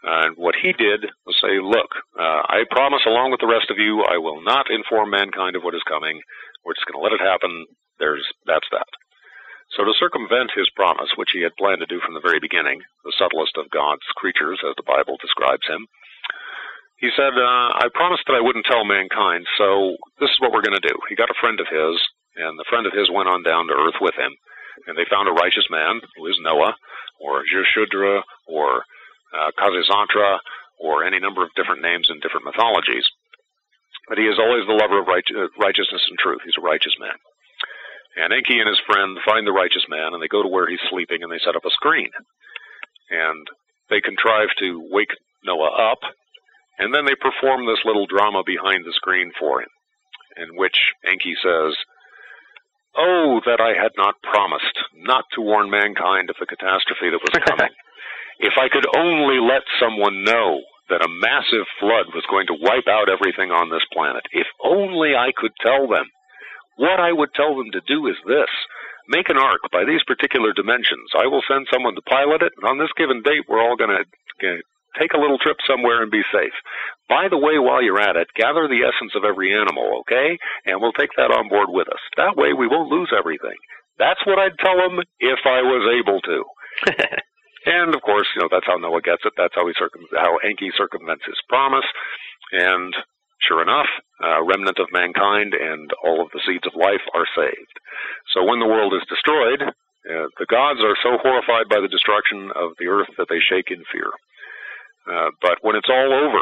And what he did was say, look, uh, I promise along with the rest of you, I will not inform mankind of what is coming. We're just going to let it happen. There's, that's that. So to circumvent his promise, which he had planned to do from the very beginning, the subtlest of God's creatures, as the Bible describes him, he said, uh, I promised that I wouldn't tell mankind, so this is what we're going to do. He got a friend of his, and the friend of his went on down to earth with him, and they found a righteous man, who is Noah, or Ziusudra, or uh, Kazizantra, or any number of different names in different mythologies. But he is always the lover of right, righteousness and truth. He's a righteous man. And Enki and his friend find the righteous man, and they go to where he's sleeping, and they set up a screen. And they contrive to wake Noah up, and then they perform this little drama behind the screen for him, in which Enki says, Oh, that I had not promised not to warn mankind of the catastrophe that was coming. if I could only let someone know that a massive flood was going to wipe out everything on this planet, if only I could tell them. What I would tell them to do is this. Make an ark by these particular dimensions. I will send someone to pilot it, and on this given date, we're all going to take a little trip somewhere and be safe. By the way, while you're at it, gather the essence of every animal, okay? And we'll take that on board with us. That way we won't lose everything. That's what I'd tell them if I was able to. and of course, you know, that's how Noah gets it. That's how he circum- how Enki circumvents his promise. And sure enough, a remnant of mankind and all of the seeds of life are saved. So when the world is destroyed, uh, the gods are so horrified by the destruction of the earth that they shake in fear. Uh, but when it's all over,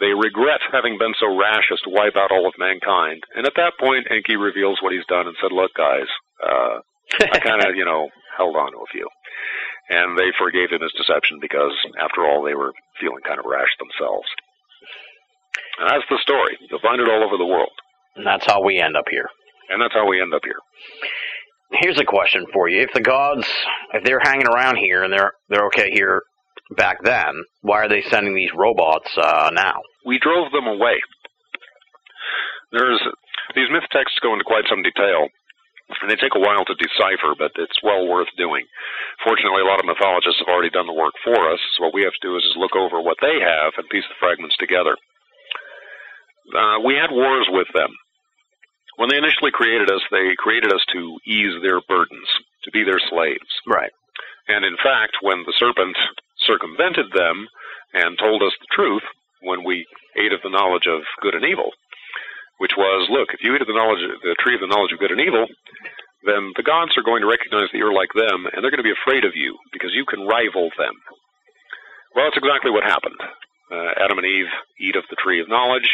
they regret having been so rash as to wipe out all of mankind. And at that point, Enki reveals what he's done and said, "Look, guys, uh, I kind of, you know, held on to a few." And they forgave him his deception because, after all, they were feeling kind of rash themselves. And that's the story. You'll find it all over the world. and that's how we end up here. And that's how we end up here. Here's a question for you: If the gods, if they're hanging around here and they're they're okay here back then, why are they sending these robots uh, now? We drove them away. There's these myth texts go into quite some detail, and they take a while to decipher, but it's well worth doing. Fortunately, a lot of mythologists have already done the work for us. So what we have to do is just look over what they have and piece the fragments together. Uh, we had wars with them. When they initially created us, they created us to ease their burdens, to be their slaves. Right. And in fact, when the serpent circumvented them and told us the truth, when we ate of the knowledge of good and evil, which was, look, if you eat of the knowledge, the tree of the knowledge of good and evil, then the gods are going to recognize that you're like them, and they're going to be afraid of you because you can rival them. Well, that's exactly what happened. Uh, Adam and Eve eat of the tree of knowledge,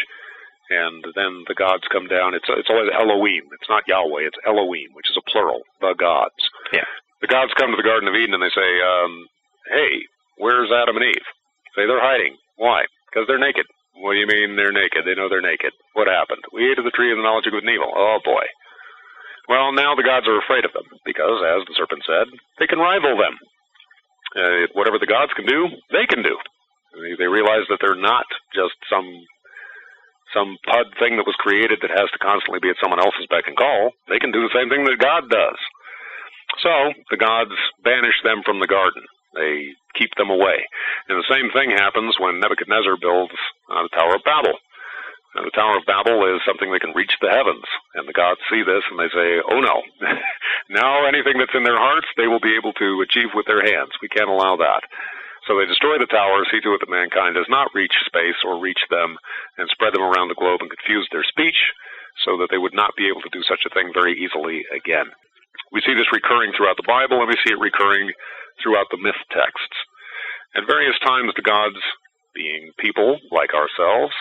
and then the gods come down. It's it's always Elohim. It's not Yahweh. It's Elohim, which is a plural. The gods. Yeah. The gods come to the Garden of Eden and they say, um, "Hey, where's Adam and Eve?" Say they're hiding. Why? Because they're naked. What do you mean they're naked? They know they're naked. What happened? We ate of the tree of the knowledge of good and evil. Oh boy. Well, now the gods are afraid of them because, as the serpent said, they can rival them. Uh, whatever the gods can do, they can do. They, they realize that they're not just some some pud thing that was created that has to constantly be at someone else's beck and call. They can do the same thing that God does. So the gods banish them from the garden. They keep them away. And the same thing happens when Nebuchadnezzar builds uh, the Tower of Babel. Now, the Tower of Babel is something that can reach the heavens, and the gods see this and they say, "Oh no! now anything that's in their hearts, they will be able to achieve with their hands. We can't allow that." So they destroy the towers, see to it that mankind does not reach space or reach them, and spread them around the globe and confuse their speech, so that they would not be able to do such a thing very easily again. We see this recurring throughout the Bible, and we see it recurring throughout the myth texts. At various times, the gods, being people like ourselves,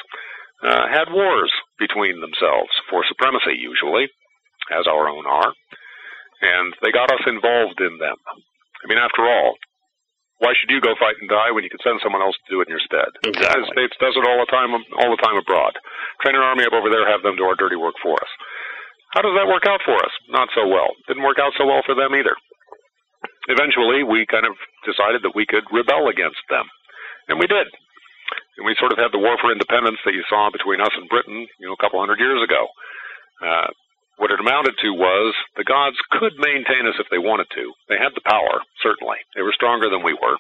uh, had wars between themselves for supremacy, usually, as our own are, and they got us involved in them. I mean, after all, why should you go fight and die when you can send someone else to do it in your stead? Exactly. The United States does it all the time, all the time abroad. Train an army up over there, have them do our dirty work for us. How does that work out for us? Not so well. Didn't work out so well for them either. Eventually, we kind of decided that we could rebel against them, and we did. And we sort of had the war for independence that you saw between us and Britain, you know, a couple hundred years ago. Uh, what it amounted to was the gods could maintain us if they wanted to. They had the power, certainly. They were stronger than we were.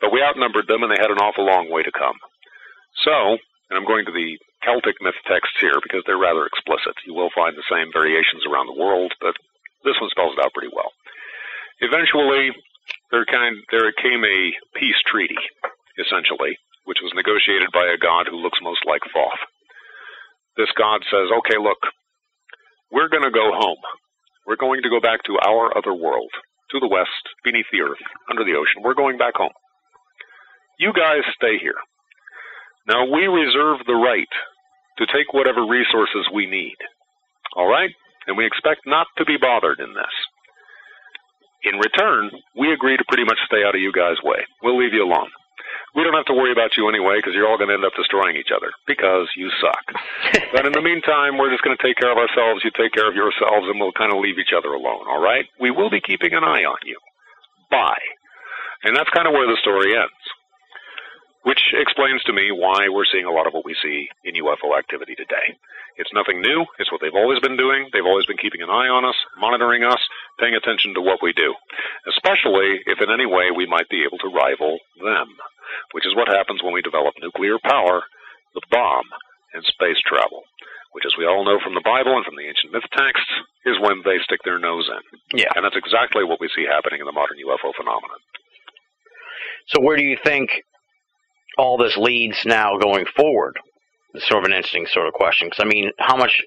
But we outnumbered them, and they had an awful long way to come. So, and I'm going to the Celtic myth texts here because they're rather explicit. You will find the same variations around the world, but this one spells it out pretty well. Eventually, there kind there came a peace treaty, essentially, which was negotiated by a god who looks most like Thoth. This god says, "Okay, look, we're going to go home. We're going to go back to our other world, to the west, beneath the earth, under the ocean. We're going back home. You guys stay here. Now we reserve the right to take whatever resources we need. All right? And we expect not to be bothered in this. In return, we agree to pretty much stay out of you guys' way. We'll leave you alone. We don't have to worry about you anyway because you're all going to end up destroying each other because you suck. but in the meantime, we're just going to take care of ourselves. You take care of yourselves, and we'll kind of leave each other alone. All right? We will be keeping an eye on you. Bye. And that's kind of where the story ends. Which explains to me why we're seeing a lot of what we see in UFO activity today. It's nothing new. It's what they've always been doing. They've always been keeping an eye on us, monitoring us, paying attention to what we do, especially if in any way we might be able to rival them, which is what happens when we develop nuclear power, the bomb, and space travel, which, as we all know from the Bible and from the ancient myth texts, is when they stick their nose in. Yeah. And that's exactly what we see happening in the modern UFO phenomenon. So where do you think all this leads now going forward? It's sort of an interesting sort of question. Because I mean, how much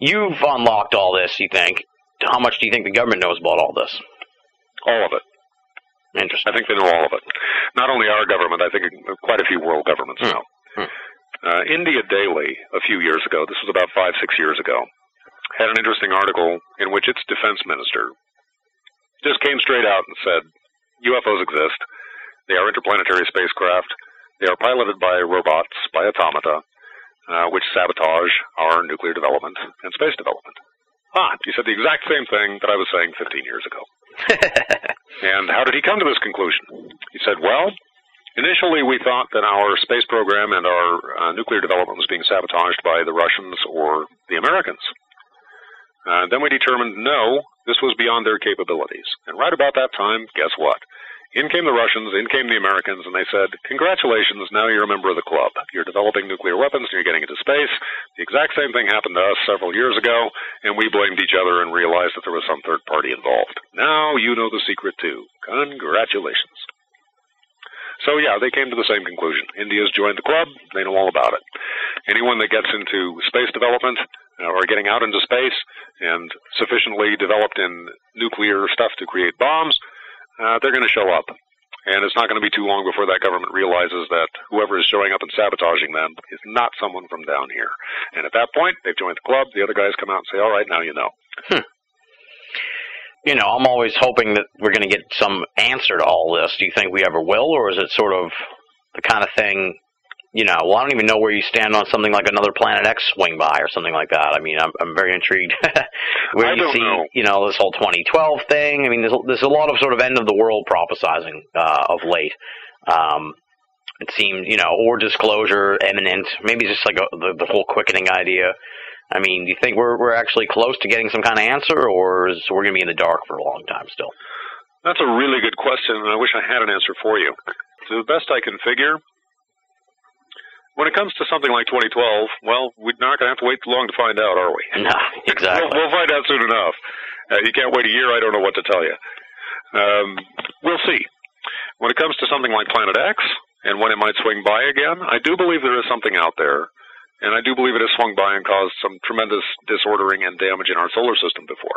you've unlocked all this? You think? How much do you think the government knows about all this? All of it. Interesting. I think they know all of it. Not only our government, I think quite a few world governments Hmm. know. Hmm. Uh, India Daily, a few years ago, this was about five, six years ago, had an interesting article in which its defense minister just came straight out and said UFOs exist. They are interplanetary spacecraft. They are piloted by robots, by automata, uh, which sabotage our nuclear development and space development. Ah, he said the exact same thing that I was saying 15 years ago. and how did he come to this conclusion? He said, well, initially we thought that our space program and our uh, nuclear development was being sabotaged by the Russians or the Americans. Uh, then we determined no, this was beyond their capabilities. And right about that time, guess what? In came the Russians, in came the Americans, and they said, Congratulations, now you're a member of the club. You're developing nuclear weapons and you're getting into space. The exact same thing happened to us several years ago, and we blamed each other and realized that there was some third party involved. Now you know the secret too. Congratulations. So yeah, they came to the same conclusion. India's joined the club, they know all about it. Anyone that gets into space development uh, or getting out into space and sufficiently developed in nuclear stuff to create bombs, uh, they're going to show up. And it's not going to be too long before that government realizes that whoever is showing up and sabotaging them is not someone from down here. And at that point, they've joined the club. The other guys come out and say, all right, now you know. Hmm. You know, I'm always hoping that we're going to get some answer to all this. Do you think we ever will, or is it sort of the kind of thing you know, well, I don't even know where you stand on something like another Planet X swing by or something like that. I mean, I'm I'm very intrigued where I you see, know. you know, this whole 2012 thing. I mean, there's there's a lot of sort of end of the world prophesizing uh, of late. Um, it seems, you know, or disclosure imminent. Maybe just like a, the the whole quickening idea. I mean, do you think we're we're actually close to getting some kind of answer, or is we're going to be in the dark for a long time still? That's a really good question, and I wish I had an answer for you. To the best I can figure, when it comes to something like 2012, well, we're not going to have to wait too long to find out, are we? No, exactly. we'll, we'll find out soon enough. Uh, you can't wait a year. I don't know what to tell you. Um, we'll see. When it comes to something like Planet X and when it might swing by again, I do believe there is something out there, and I do believe it has swung by and caused some tremendous disordering and damage in our solar system before.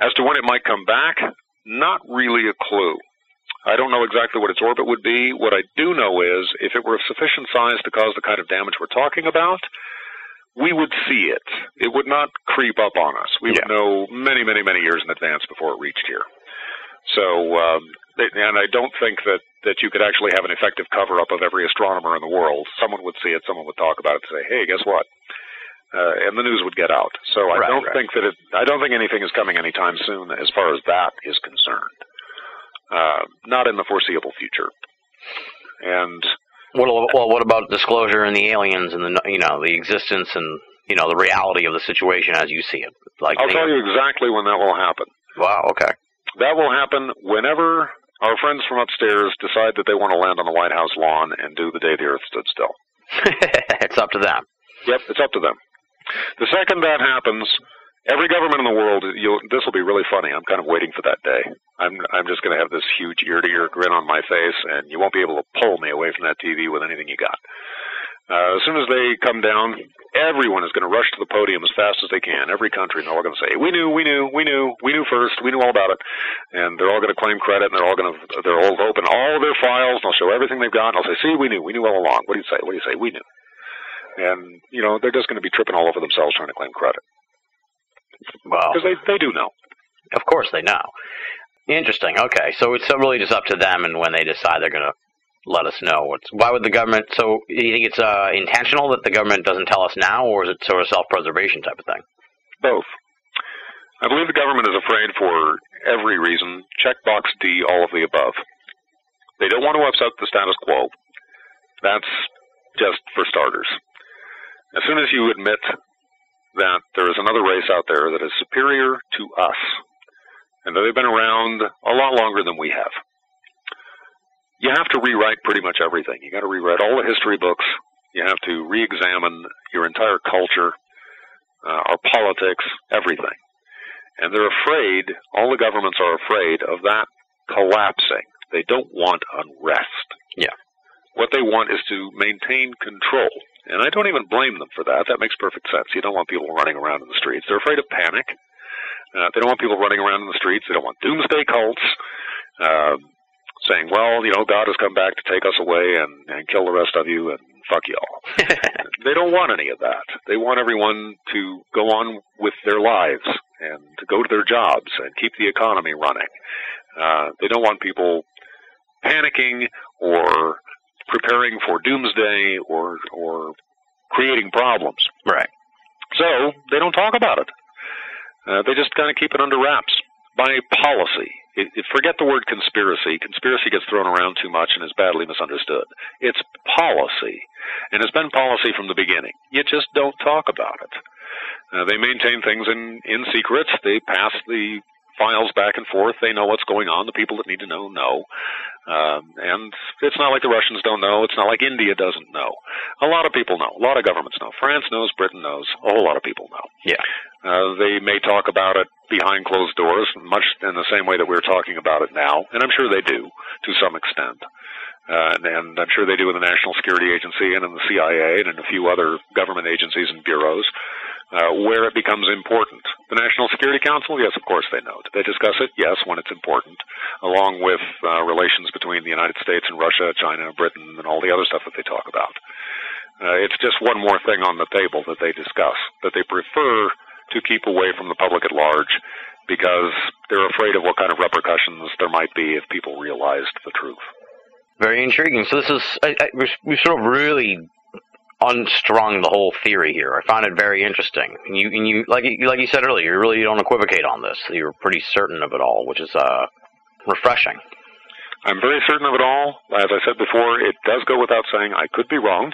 As to when it might come back, not really a clue. I don't know exactly what its orbit would be. What I do know is if it were of sufficient size to cause the kind of damage we're talking about, we would see it. It would not creep up on us. We Yeah. would know many, many, many years in advance before it reached here. So, um, and I don't think that, that you could actually have an effective cover up of every astronomer in the world. Someone would see it, someone would talk about it, and say, hey, guess what? Uh, and the news would get out. So I Right, don't right. think that it, I don't think anything is coming anytime soon as far as that is concerned. Uh, not in the foreseeable future. And What, well, what about disclosure and the aliens and the you know the existence and you know the reality of the situation as you see it? Like, I'll tell you exactly when that will happen. Wow. Okay. That will happen whenever our friends from upstairs decide that they want to land on the White House lawn and do the day the Earth stood still. it's up to them. Yep, it's up to them. The second that happens, every government in the world, this will be really funny. I'm kind of waiting for that day. I'm I'm just going to have this huge ear to ear grin on my face, and you won't be able to pull me away from that TV with anything you got. Uh, as soon as they come down, everyone is going to rush to the podium as fast as they can. Every country, and they're all going to say, "We knew, we knew, we knew, we knew first. We knew all about it." And they're all going to claim credit, and they're all going to they're all open all of their files. And they'll show everything they've got. And they'll say, "See, we knew, we knew all along." What do you say? What do you say? We knew. And you know they're just going to be tripping all over themselves trying to claim credit Well, because they they do know. of course they know. Interesting. Okay, so it's really just up to them, and when they decide they're going to let us know. What's, why would the government? So do you think it's uh, intentional that the government doesn't tell us now, or is it sort of self-preservation type of thing? Both. I believe the government is afraid for every reason. Checkbox D, all of the above. They don't want to upset the status quo. That's just for starters. As soon as you admit that there is another race out there that is superior to us, and that they've been around a lot longer than we have, you have to rewrite pretty much everything. You got to rewrite all the history books. You have to re-examine your entire culture, uh, our politics, everything. And they're afraid, all the governments are afraid of that collapsing. They don't want unrest. Yeah. What they want is to maintain control. And I don't even blame them for that. That makes perfect sense. You don't want people running around in the streets. They're afraid of panic. Uh, they don't want people running around in the streets. They don't want doomsday cults uh, saying, well, you know, God has come back to take us away and, and kill the rest of you and fuck y'all. they don't want any of that. They want everyone to go on with their lives and to go to their jobs and keep the economy running. Uh, they don't want people panicking or preparing for doomsday or or creating problems. right. So they don't talk about it. Uh, they just kind of keep it under wraps by policy. It, it, forget the word conspiracy. Conspiracy gets thrown around too much and is badly misunderstood. It's policy, and it's been policy from the beginning. You just don't talk about it. Uh, they maintain things in in secret. They pass the files back and forth. They know what's going on. The people that need to know know. Um, and it's not like the Russians don't know. It's not like India doesn't know. A lot of people know. A lot of governments know. France knows. Britain knows. A whole lot of people know. Yeah. Uh, they may talk about it behind closed doors, much in the same way that we're talking about it now, and I'm sure they do to some extent. Uh, and, and I'm sure they do in the National Security Agency and in the CIA and in a few other government agencies and bureaus uh, where it becomes important. The National Security Council, yes, of course they know. Do they discuss it? Yes, when it's important, along with uh, relations between the United States and Russia, China, Britain, and all the other stuff that they talk about. Uh, it's just one more thing on the table that they discuss, that they prefer to keep away from the public at large because they're afraid of what kind of repercussions there might be if people realized the truth. Very intriguing. So this is I, I, we sort of really unstrung the whole theory here. I find it very interesting. And you, and you, like you, like you said earlier, you really don't equivocate on this. You're pretty certain of it all, which is uh, refreshing. I'm very certain of it all. As I said before, it does go without saying I could be wrong.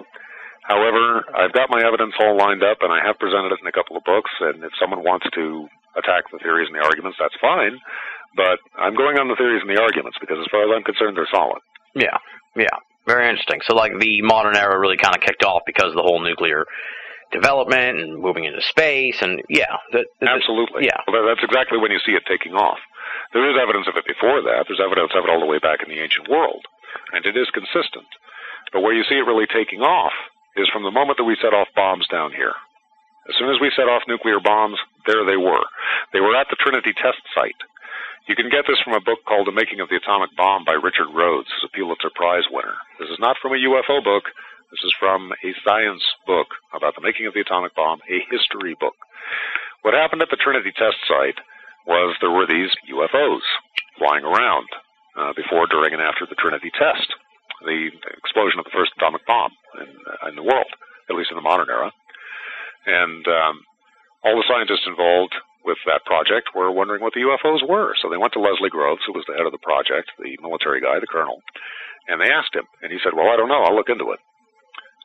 However, I've got my evidence all lined up, and I have presented it in a couple of books. And if someone wants to attack the theories and the arguments, that's fine. But I'm going on the theories and the arguments because, as far as I'm concerned, they're solid. Yeah, yeah. Very interesting. So, like, the modern era really kind of kicked off because of the whole nuclear development and moving into space, and yeah, that, that, absolutely. Yeah, well, that's exactly when you see it taking off. There is evidence of it before that. There's evidence of it all the way back in the ancient world, and it is consistent. But where you see it really taking off is from the moment that we set off bombs down here. As soon as we set off nuclear bombs, there they were. They were at the Trinity test site. You can get this from a book called The Making of the Atomic Bomb by Richard Rhodes, who's a Pulitzer Prize winner. This is not from a UFO book. This is from a science book about the making of the atomic bomb, a history book. What happened at the Trinity test site was there were these UFOs flying around uh, before, during, and after the Trinity test, the explosion of the first atomic bomb in, uh, in the world, at least in the modern era. And um, all the scientists involved with that project were wondering what the UFOs were. So they went to Leslie Groves, who was the head of the project, the military guy, the colonel, and they asked him. And he said, Well, I don't know. I'll look into it.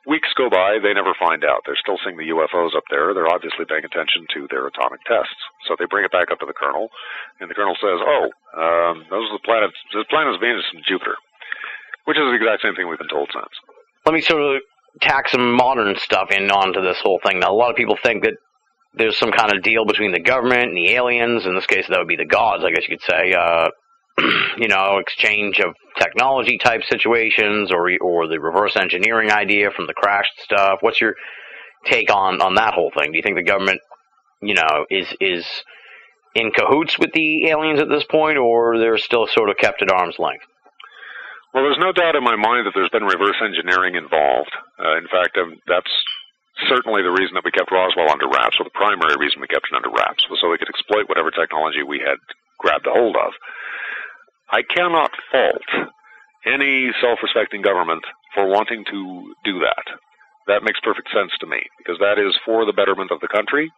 Weeks go by, they never find out. They're still seeing the UFOs up there. They're obviously paying attention to their atomic tests. So they bring it back up to the colonel, and the colonel says, Oh, um, those are the planets, the planets Venus and Jupiter, which is the exact same thing we've been told since. Let me sort of tack some modern stuff in onto this whole thing. Now, a lot of people think that there's some kind of deal between the government and the aliens. In this case, that would be the gods, I guess you could say. Uh, you know, exchange of technology type situations, or or the reverse engineering idea from the crashed stuff. What's your take on on that whole thing? Do you think the government, you know, is is in cahoots with the aliens at this point, or they're still sort of kept at arm's length? Well, there's no doubt in my mind that there's been reverse engineering involved. Uh, in fact, um, that's certainly the reason that we kept Roswell under wraps, or the primary reason we kept it under wraps, was so we could exploit whatever technology we had grabbed a hold of. I cannot fault any self-respecting government for wanting to do that. That makes perfect sense to me, because that is for the betterment of the country,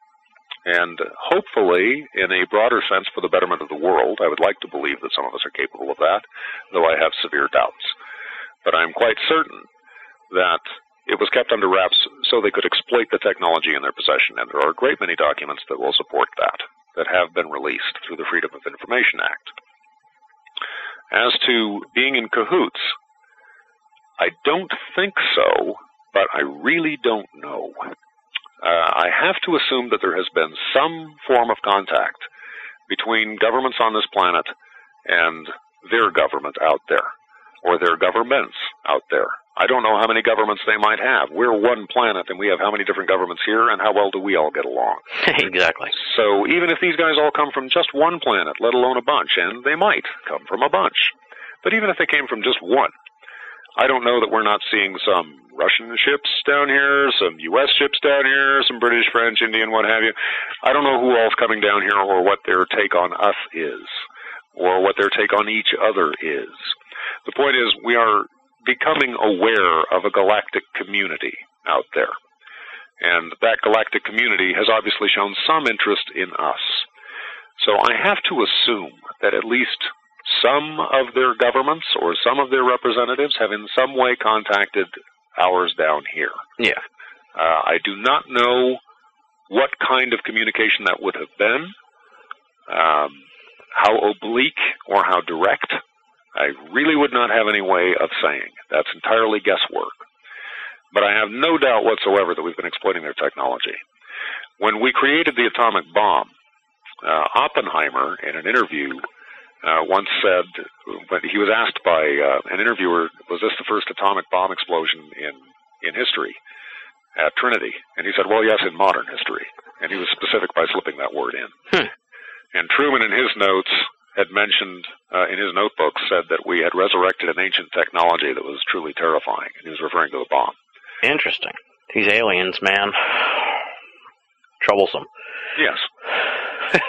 and hopefully, in a broader sense, for the betterment of the world. I would like to believe that some of us are capable of that, though I have severe doubts. But I'm quite certain that it was kept under wraps so they could exploit the technology in their possession, and there are a great many documents that will support that, that have been released through the Freedom of Information Act. As to being in cahoots, I don't think so, but I really don't know. Uh, I have to assume that there has been some form of contact between governments on this planet and their government out there, or their governments out there. I don't know how many governments they might have. We're one planet, and we have how many different governments here, and how well do we all get along? exactly. So even if these guys all come from just one planet, let alone a bunch, and they might come from a bunch, but even if they came from just one, I don't know that we're not seeing some Russian ships down here, some U.S. ships down here, some British, French, Indian, what have you. I don't know who all's coming down here or what their take on us is, or what their take on each other is. The point is, we are becoming aware of a galactic community out there. And that galactic community has obviously shown some interest in us. So I have to assume that at least some of their governments or some of their representatives have in some way contacted ours down here. Yeah. Uh, I do not know what kind of communication that would have been, um, how oblique or how direct. I really would not have any way of saying. That's entirely guesswork. But I have no doubt whatsoever that we've been exploiting their technology. When we created the atomic bomb, uh, Oppenheimer, in an interview, uh, once said, when he was asked by uh, an interviewer, was this the first atomic bomb explosion in, in history at Trinity? And he said, well, yes, in modern history. And he was specific by slipping that word in. Hmm. And Truman, in his notes, had mentioned uh, in his notebook, said that we had resurrected an ancient technology that was truly terrifying. And he was referring to the bomb. Interesting. These aliens, man. Troublesome. Yes.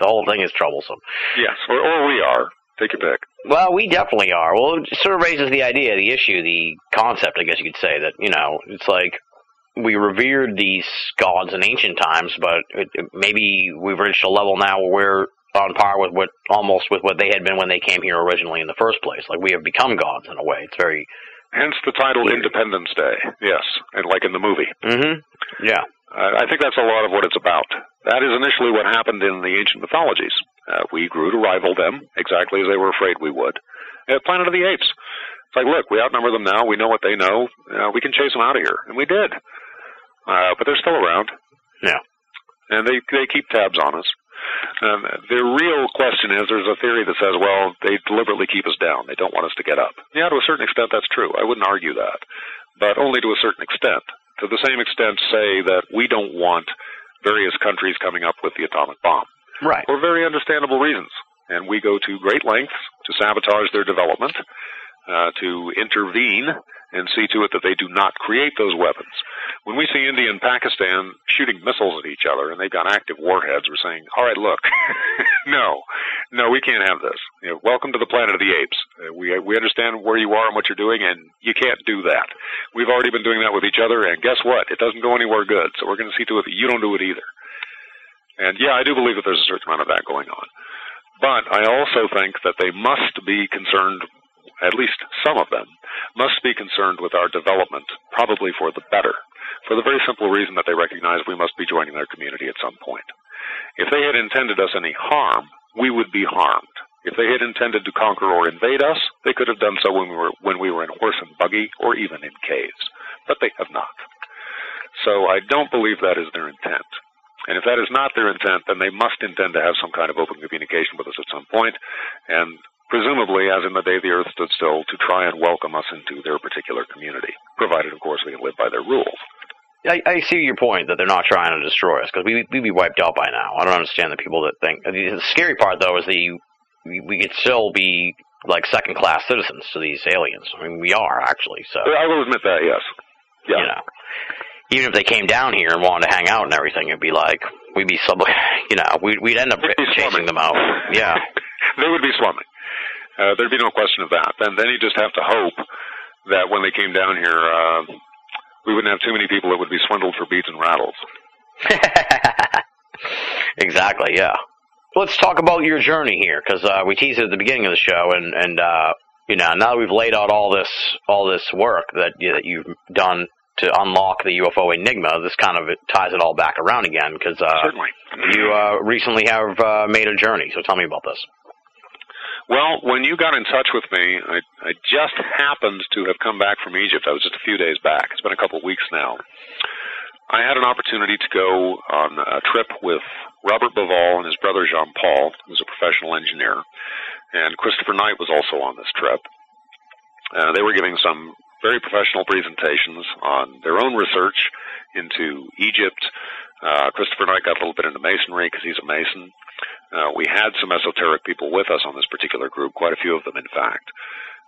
the whole thing is troublesome. Yes. Or, or we are. Take your pick. Well, we definitely are. Well, it sort of raises the idea, the issue, the concept, I guess you could say, that, you know, it's like we revered these gods in ancient times, but it, it, maybe we've reached a level now where we're on par with what, almost with what they had been when they came here originally in the first place. Like we have become gods in a way. It's very. Hence the title Yeah. Independence Day. Yes. And like in the movie. Mm-hmm. Yeah. Uh, I think that's a lot of what it's about. That is initially what happened in the ancient mythologies. Uh, we grew to rival them exactly as they were afraid we would. Uh, Planet of the Apes. It's like, look, we outnumber them now. We know what they know. Uh, we can chase them out of here, and we did. Uh, but they're still around. Yeah. and they they keep tabs on us. Um, the real question is, there's a theory that says, well, they deliberately keep us down. They don't want us to get up. Yeah, to a certain extent, that's true. I wouldn't argue that, but only to a certain extent. To the same extent, say that we don't want various countries coming up with the atomic bomb Right. for very understandable reasons. And we go to great lengths to sabotage their development, uh, to intervene and see to it that they do not create those weapons. When we see India and Pakistan shooting missiles at each other and they've got active warheads, we're saying, all right, look, no, no, we can't have this. You know, welcome to the planet of the apes. Uh, we, we understand where you are and what you're doing, and you can't do that. We've already been doing that with each other, and guess what? It doesn't go anywhere good, so we're going to see to it that you don't do it either. And yeah, I do believe that there's a certain amount of that going on. But I also think that they must be concerned, at least some of them, must be concerned with our development, probably for the better, for the very simple reason that they recognize we must be joining their community at some point. If they had intended us any harm, we would be harmed. If they had intended to conquer or invade us, they could have done so when we were when we were in horse and buggy or even in caves. But they have not. So I don't believe that is their intent. And if that is not their intent, then they must intend to have some kind of open communication with us at some point, and presumably, as in the day the earth stood still, to try and welcome us into their particular community, provided, of course, we can live by their rules. I, I see your point that they're not trying to destroy us because we we'd be wiped out by now. I don't understand the people that think. The scary part though is that you, we, we could still be like second class citizens to these aliens. I mean, we are actually. So I will admit that, yes. Yeah. you know, even if they came down here and wanted to hang out and everything, it'd be like we'd be sub. You know, we'd we'd end up chasing slumming. them out. Yeah. they would be slumming. Uh, there'd be no question of that. And then you just have to hope that when they came down here, uh, we wouldn't have too many people that would be swindled for beads and rattles. exactly. Yeah. Let's talk about your journey here, because uh, we teased it at the beginning of the show, and and uh, you know now that we've laid out all this all this work that you, that you've done to unlock the UFO enigma, this kind of it ties it all back around again, because uh, Certainly. you uh, recently have uh, made a journey. So tell me about this. Well, when you got in touch with me, I, I just happened to have come back from Egypt. I was just a few days back. It's been a couple of weeks now. I had an opportunity to go on a trip with Robert Bauval and his brother Jean Paul, who's a professional engineer, and Christopher Knight was also on this trip. Uh, they were giving some very professional presentations on their own research into Egypt. Uh, Christopher Knight got a little bit into masonry because he's a mason. Uh, we had some esoteric people with us on this particular group, quite a few of them, in fact,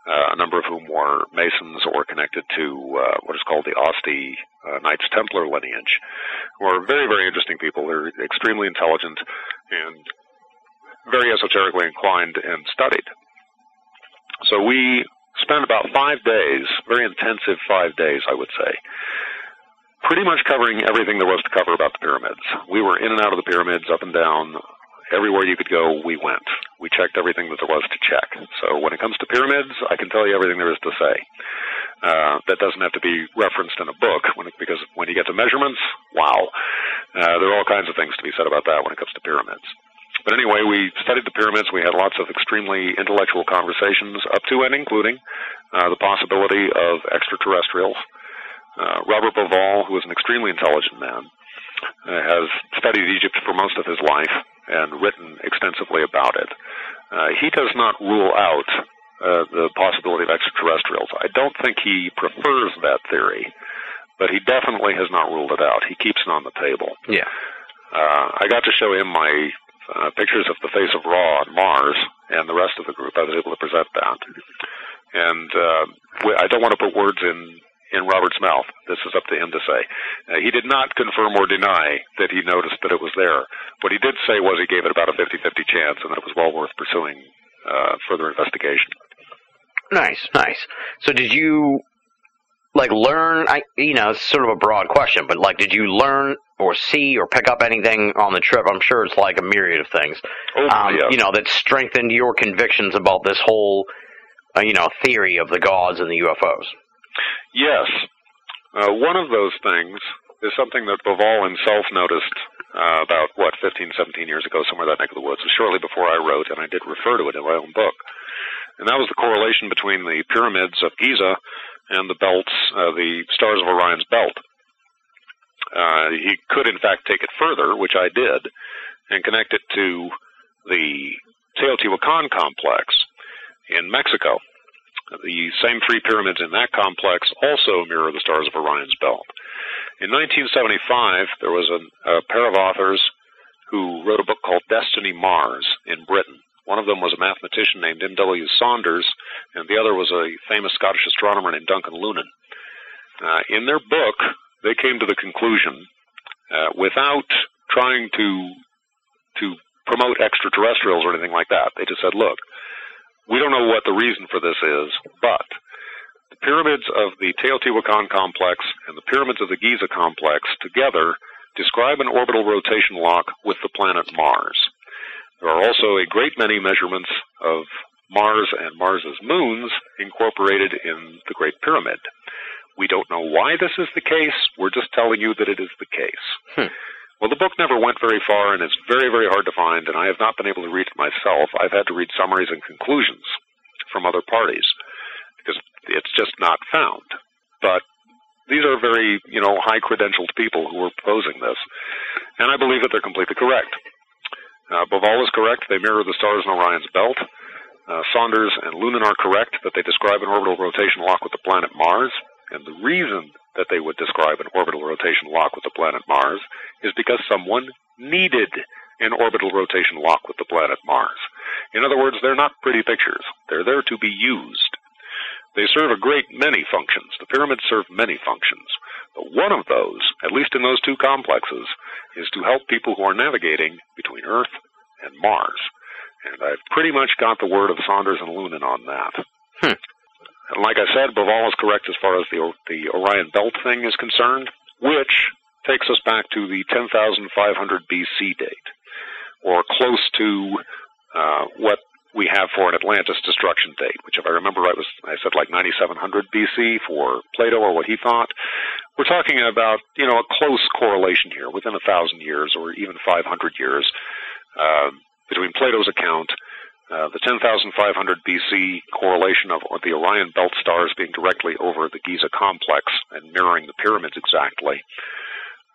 uh, a number of whom were Masons or connected to uh, what is called the Asti uh, Knights Templar lineage, who are very, very interesting people. They're extremely intelligent and very esoterically inclined and studied. So we spent about five days, very intensive five days, I would say, pretty much covering everything there was to cover about the pyramids. We were in and out of the pyramids, up and down, Everywhere you could go, we went. We checked everything that there was to check. So when it comes to pyramids, I can tell you everything there is to say. Uh, that doesn't have to be referenced in a book when it, because when you get to measurements, wow, uh, there are all kinds of things to be said about that when it comes to pyramids. But anyway, we studied the pyramids. We had lots of extremely intellectual conversations, up to and including uh, the possibility of extraterrestrials. Uh, Robert Bauval, who is an extremely intelligent man, uh, has studied Egypt for most of his life and written extensively about it. Uh, he does not rule out uh, the possibility of extraterrestrials. I don't think he prefers that theory, but he definitely has not ruled it out. He keeps it on the table. Yeah. Uh, I got to show him my uh, pictures of the face of Ra on Mars, and the rest of the group. I was able to present that. And uh, I don't want to put words in in Robert's mouth. This is up to him to say. Uh, he did not confirm or deny that he noticed that it was there. What he did say was he gave it about a 50-50 chance and that it was well worth pursuing uh, further investigation. Nice, nice. So did you like learn I you know, it's sort of a broad question, but like did you learn or see or pick up anything on the trip? I'm sure it's like a myriad of things. Oh, um, yeah. you know, that strengthened your convictions about this whole uh, you know, theory of the gods and the UFOs. Yes. Uh, one of those things is something that Bauval himself noticed uh, about, what, 15, 17 years ago, somewhere that neck of the woods, shortly before I wrote, and I did refer to it in my own book. And that was the correlation between the pyramids of Giza and the belts, uh, the stars of Orion's belt. Uh, he could, in fact, take it further, which I did, and connect it to the Teotihuacan complex in Mexico. The same three pyramids in that complex also mirror the stars of Orion's belt. In 1975, there was a, a pair of authors who wrote a book called Destiny Mars in Britain. One of them was a mathematician named M.W. Saunders, and the other was a famous Scottish astronomer named Duncan Lunan. Uh, in their book, they came to the conclusion, uh, without trying to to promote extraterrestrials or anything like that, they just said, look, we don't know what the reason for this is, but the pyramids of the Teotihuacan complex and the pyramids of the Giza complex together describe an orbital rotation lock with the planet Mars. There are also a great many measurements of Mars and Mars's moons incorporated in the Great Pyramid. We don't know why this is the case. We're just telling you that it is the case. Hmm. Well, the book never went very far, and it's very, very hard to find, and I have not been able to read it myself. I've had to read summaries and conclusions from other parties because it's just not found. But these are very, you know, high credentialed people who are proposing this, and I believe that they're completely correct. Uh, Bauval is correct; they mirror the stars in Orion's belt. Uh, Saunders and Lunan are correct that they describe an orbital rotation lock with the planet Mars, and the reason that they would describe an orbital rotation lock with the planet Mars is because someone needed an orbital rotation lock with the planet Mars. In other words, they're not pretty pictures. They're there to be used. They serve a great many functions. The pyramids serve many functions. But one of those, at least in those two complexes, is to help people who are navigating between Earth and Mars. And I've pretty much got the word of Saunders and Lunan on that. Hmm. And like I said, Bauval is correct as far as the the Orion Belt thing is concerned, which takes us back to the 10,500 BC date, or close to uh, what we have for an Atlantis destruction date, which, if I remember right, was I said like 9700 BC for Plato, or what he thought. We're talking about you know a close correlation here, within a thousand years or even 500 years, uh, between Plato's account uh, the 10,500 BC correlation of the Orion belt stars being directly over the Giza complex and mirroring the pyramids exactly,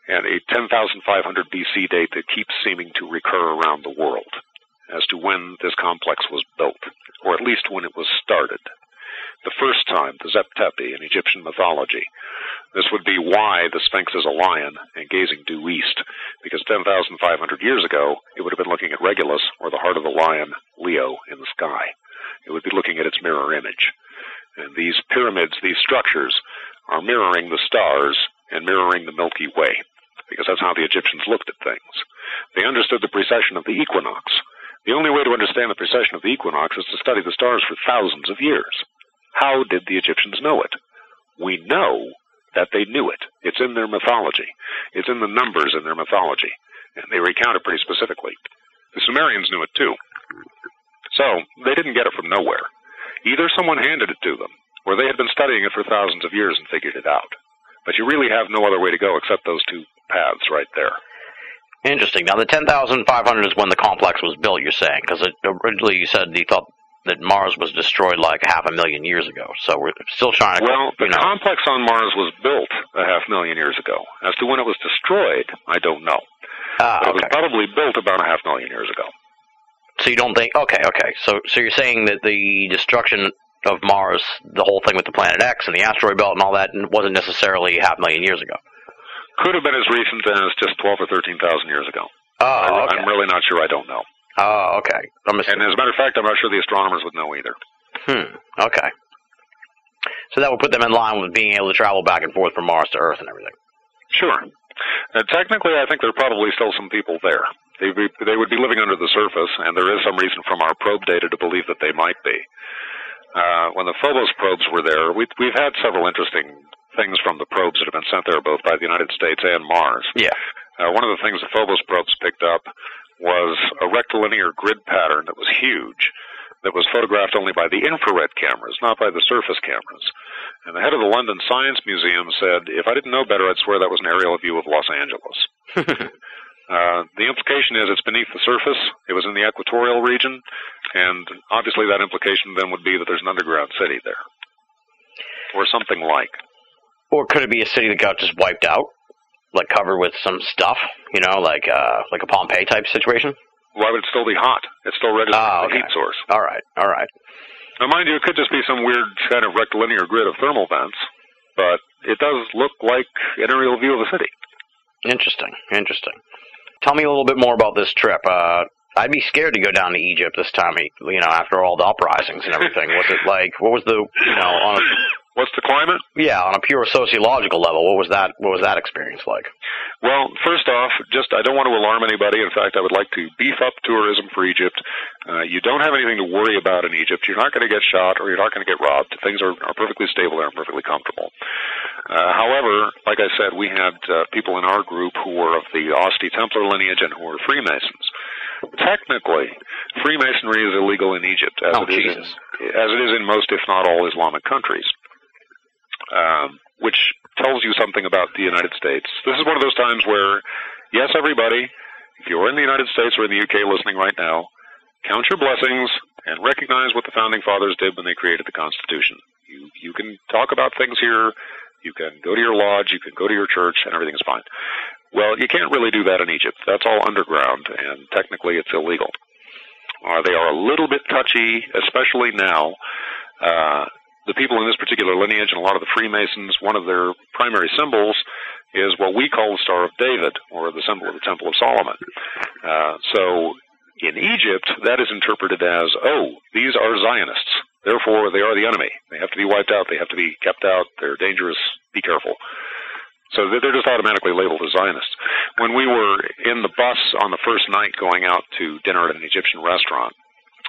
and a 10,500 BC date that keeps seeming to recur around the world as to when this complex was built, or at least when it was started. The first time, the Zep Tepi in Egyptian mythology. This would be why the Sphinx is a lion and gazing due east, because 10,500 years ago, it would have been looking at Regulus, or the heart of the lion, Leo, in the sky. It would be looking at its mirror image. And these pyramids, these structures, are mirroring the stars and mirroring the Milky Way, because that's how the Egyptians looked at things. They understood the precession of the equinox. The only way to understand the precession of the equinox is to study the stars for thousands of years. How did the Egyptians know it? We know that they knew it. It's in their mythology. It's in the numbers in their mythology. And they recount it pretty specifically. The Sumerians knew it too. So they didn't get it from nowhere. Either someone handed it to them, or they had been studying it for thousands of years and figured it out. But you really have no other way to go except those two paths right there. Interesting. Now, the 10,500 is when the complex was built, you're saying, because originally you said you thought that Mars was destroyed like half a million years ago. So we're still trying to. Well, the know, complex on Mars was built a half million years ago. As to when it was destroyed, I don't know. ah, But it was probably built about a half million years ago. So you don't think? Okay, okay. So so you're saying that the destruction of Mars, the whole thing with the planet X and the asteroid belt and all that, wasn't necessarily half a million years ago. Could have been as recent as just 12 or 13,000 years ago. Oh, okay. I'm really not sure. I don't know. Oh, okay. And as a matter of fact, I'm not sure the astronomers would know either. Hmm. Okay. So that would put them in line with being able to travel back and forth from Mars to Earth and everything. Sure. Uh, technically, I think there are probably still some people there. They be, they would be living under the surface, and there is some reason from our probe data to believe that they might be. Uh, when the Phobos probes were there, we, we've had several interesting things from the probes that have been sent there, both by the United States and Mars. Yeah. Uh, one of the things the Phobos probes picked up was a rectilinear grid pattern that was huge, that was photographed only by the infrared cameras, not by the surface cameras. And the head of the London Science Museum said, if I didn't know better, I'd swear that was an aerial view of Los Angeles. Uh, the implication is it's beneath the surface. It was in the equatorial region, and obviously that implication then would be that there's an underground city there, or something like. Or could it be a city that got just wiped out, like covered with some stuff? You know, like uh, like a Pompeii type situation. Why would it still be hot? It's still registered Ah, as a heat source. All right, all right. Now, mind you, it could just be some weird kind of rectilinear grid of thermal vents, but it does look like an aerial view of a city. Interesting, interesting. Tell me a little bit more about this trip. Uh, I'd be scared to go down to Egypt this time. You know, after all the uprisings and everything. was it like? What was the? You know, on a, What's the climate? yeah, on a pure sociological level, what was that? What was that experience like? Well, first off, just I don't want to alarm anybody. In fact, I would like to beef up tourism for Egypt. Uh, you don't have anything to worry about in Egypt. You're not going to get shot or you're not going to get robbed. Things are, are perfectly stable there and perfectly comfortable. Uh, however, like I said, we had uh, people in our group who were of the Asti Templar lineage and who were Freemasons. Technically, Freemasonry is illegal in Egypt, as Oh, it is in, as it is in most, if not all, Islamic countries. Um, which tells you something about the United States. This is one of those times where, yes, everybody, if you're in the United States or in the UK listening right now, count your blessings and recognize what the founding fathers did when they created the Constitution. You you can talk about things here, you can go to your lodge, you can go to your church, and everything is fine. Well, you can't really do that in Egypt. That's all underground, and technically it's illegal. Uh, they are a little bit touchy, especially now. Uh, the people in this particular lineage and a lot of the Freemasons, one of their primary symbols is what we call the Star of David, or the symbol of the Temple of Solomon. Uh, so in Egypt, that is interpreted as, oh, these are Zionists. Therefore, they are the enemy. They have to be wiped out. They have to be kept out. They're dangerous. Be careful. So they're just automatically labeled as Zionists. When we were in the bus on the first night going out to dinner at an Egyptian restaurant,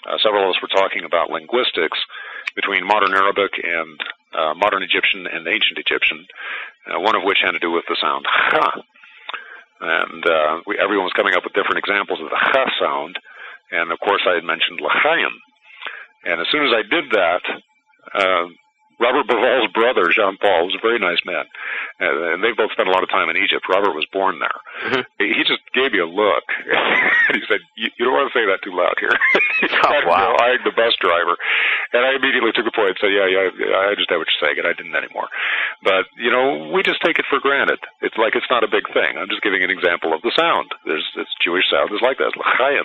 uh, several of us were talking about linguistics between modern Arabic and uh, modern Egyptian and ancient Egyptian, uh, one of which had to do with the sound ha. And uh, we, everyone was coming up with different examples of the ha sound. And of course, I had mentioned l'chaim. And as soon as I did that, uh, Robert Bauval's brother, Jean Paul, was a very nice man. And they both spent a lot of time in Egypt. Robert was born there. Mhm. He just gave me a look. and he said, you, you don't want to say that too loud here. he Oh, wow. eyeing the bus driver. And I immediately took a point and said, yeah, yeah, I understand what you're saying, and I didn't anymore. But, you know, we just take it for granted. It's like it's not a big thing. I'm just giving an example of the sound. There's this Jewish sound is like that. It's l'chaim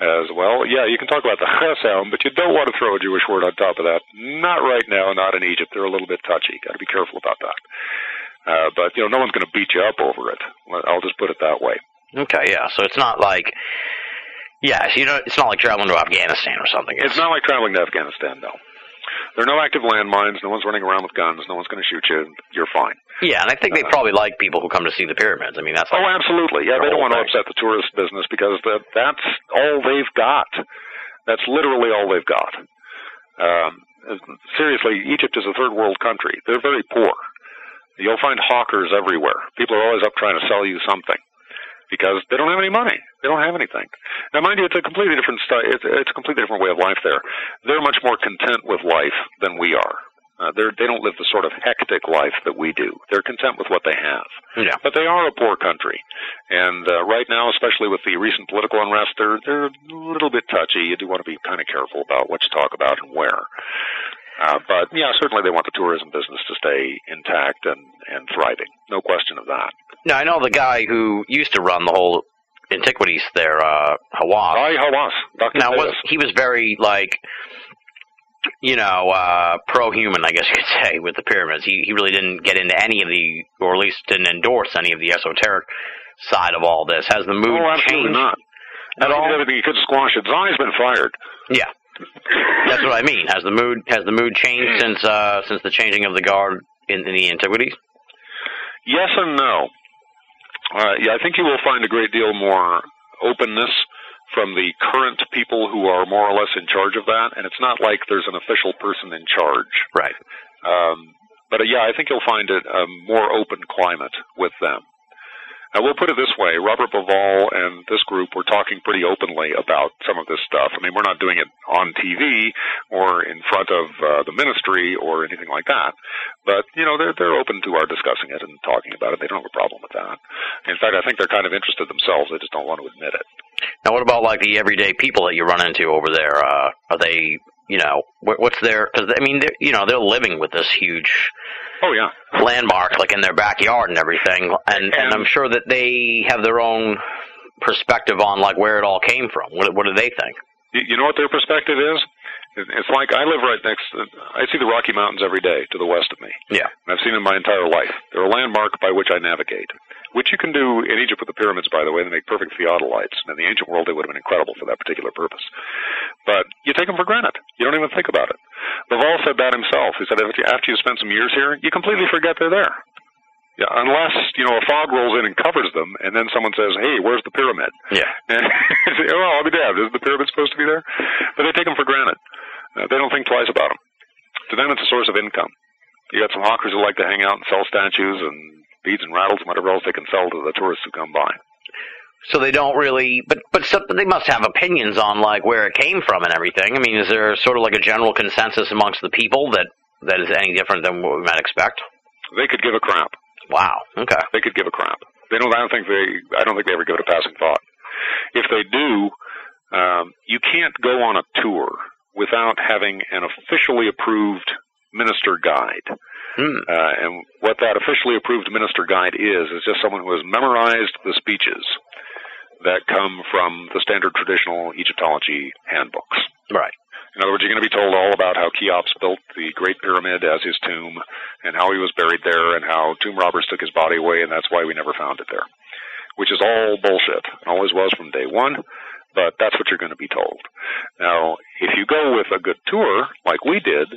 as well. Yeah, you can talk about the ch sound, but you don't want to throw a Jewish word on top of that. Not right now, not in Egypt. They're a little bit touchy. Got to be careful about that. Uh, but you know, no one's going to beat you up over it. I'll just put it that way. Okay, yeah. So it's not like, yeah, so you know, it's not like traveling to Afghanistan or something. It's not like traveling to Afghanistan, no. There are no active landmines. No one's running around with guns. No one's going to shoot you. You're fine. Yeah, and I think they probably like people who come to see the pyramids. I mean, that's like, Oh, absolutely. Yeah, they don't want to upset the tourist business because that that's all they've got. That's literally all they've got. Um, seriously, Egypt is a third world country. They're very poor. You'll find hawkers everywhere. People are always up trying to sell you something. Because they don't have any money. They don't have anything. Now, mind you, it's a completely different style. It's, it's a completely different way of life there. They're much more content with life than we are. Uh, they're, they don't live the sort of hectic life that we do. They're content with what they have. Yeah. But they are a poor country, and uh, right now, especially with the recent political unrest, they're they're a little bit touchy. You do want to be kind of careful about what you talk about and where. Uh, but yeah, certainly they want the tourism business to stay intact and and thriving. No question of that. Now I know the guy who used to run the whole antiquities there, uh, Hawass. Zahi, Hawass. Dr. Now was he was very like you know, uh pro human, I guess you could say, with the pyramids. He he really didn't get into any of the or at least didn't endorse any of the esoteric side of all this. Has the mood Oh, absolutely changed not. at He all? did everything he could squash it. Zahi's been fired. Yeah. That's what I mean. Has the mood has the mood changed since uh since the changing of the guard in, in the antiquities? Yes and no. Uh, yeah, I think you will find a great deal more openness from the current people who are more or less in charge of that, and it's not like there's an official person in charge. Right. Um, but uh, yeah, I think you'll find it a more open climate with them. Now, we'll put it this way Robert Bauval and this group were talking pretty openly about some of this stuff. I mean, we're not doing it on TV or in front of uh, the ministry or anything like that. But, you know, they're, they're open to our discussing it and talking about it. They don't have a problem with that. In fact, I think they're kind of interested themselves. They just don't want to admit it. Now, what about like the everyday people that you run into over there? Uh, are they, you know, wh- what's their? Because I mean, they're, you know, they're living with this huge Oh, yeah. landmark, like in their backyard and everything, and and I'm sure that they have their own perspective on like where it all came from. What what do they think? You know what their perspective is? It- It's like I live right next. I see the Rocky Mountains every day to the west of me. Yeah. And I've seen them my entire life. They're a landmark by which I navigate, which you can do in Egypt with the pyramids, by the way. They make perfect theodolites. And in the ancient world, they would have been incredible for that particular purpose. But you take them for granted. You don't even think about it. Bauval said that himself. He said after you- after you spend some years here, you completely forget they're there. Yeah, unless you know a fog rolls in and covers them, and then someone says, "Hey, where's the pyramid?" Yeah. And say, oh, I'll be damned. Is the pyramid supposed to be there? But they take them for granted. Uh, they don't think twice about them. To them, it's a source of income. You got some hawkers who like to hang out and sell statues and beads and rattles and whatever else they can sell to the tourists who come by. So they don't really, but but so, they must have opinions on like where it came from and everything. I mean, is there sort of like a general consensus amongst the people that that is any different than what we might expect? They could give a crap. Wow. Okay. They could give a crap. They don't. I don't think they. I don't think they ever give it a passing thought. If they do, um, you can't go on a tour without having an officially approved minister guide. Hmm. Uh, and what that officially approved minister guide is, is just someone who has memorized the speeches that come from the standard traditional Egyptology handbooks. Right. In other words, you're going to be told all about how Cheops built the Great Pyramid as his tomb, and how he was buried there, and how tomb robbers took his body away, and that's why we never found it there. Which is all bullshit. It always was from day one, but that's what you're going to be told. Now, if you go with a good tour, like we did,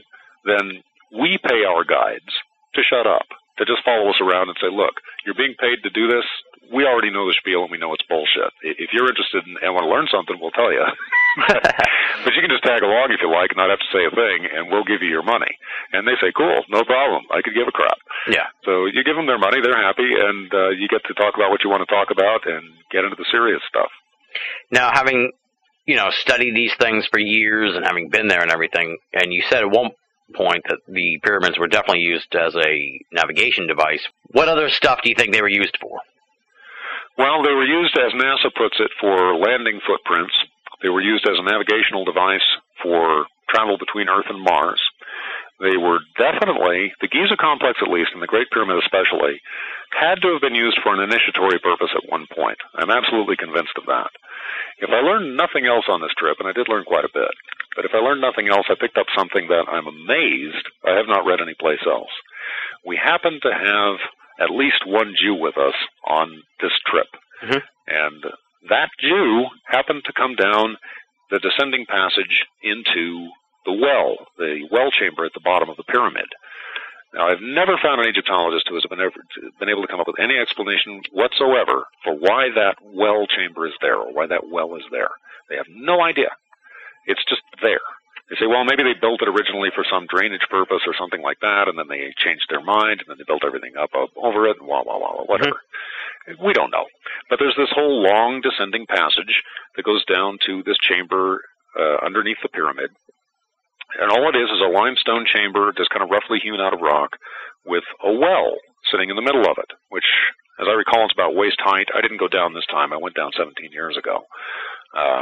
then we pay our guides to shut up, to just follow us around and say, look, you're being paid to do this. We already know the spiel and we know it's bullshit. If you're interested in, and want to learn something, we'll tell you. but you can just tag along if you like and not have to say a thing, and we'll give you your money. And they say, cool, no problem. I could give a crap. Yeah. So you give them their money, they're happy, and uh, you get to talk about what you want to talk about and get into the serious stuff. Now, having you know studied these things for years and having been there and everything, and you said at one point that the pyramids were definitely used as a navigation device. What other stuff do you think they were used for? Well, they were used, as NASA puts it, for landing footprints. They were used as a navigational device for travel between Earth and Mars. They were definitely, the Giza complex at least, and the Great Pyramid especially, had to have been used for an initiatory purpose at one point. I'm absolutely convinced of that. If I learned nothing else on this trip, and I did learn quite a bit, but if I learned nothing else, I picked up something that I'm amazed I have not read anyplace else. We happened to have at least one Jew with us on this trip. Mhm. And that Jew happened to come down the descending passage into the well, the well chamber at the bottom of the pyramid. Now, I've never found an Egyptologist who has been, ever, been able to come up with any explanation whatsoever for why that well chamber is there or why that well is there. They have no idea. It's just there. They say, well, maybe they built it originally for some drainage purpose or something like that, and then they changed their mind, and then they built everything up, up over it, and blah, blah, blah, whatever. We don't know. But there's this whole long descending passage that goes down to this chamber uh, underneath the pyramid. And all it is is a limestone chamber just kind of roughly hewn out of rock with a well sitting in the middle of it, which, as I recall, is about waist height. I didn't go down this time. I went down 17 years ago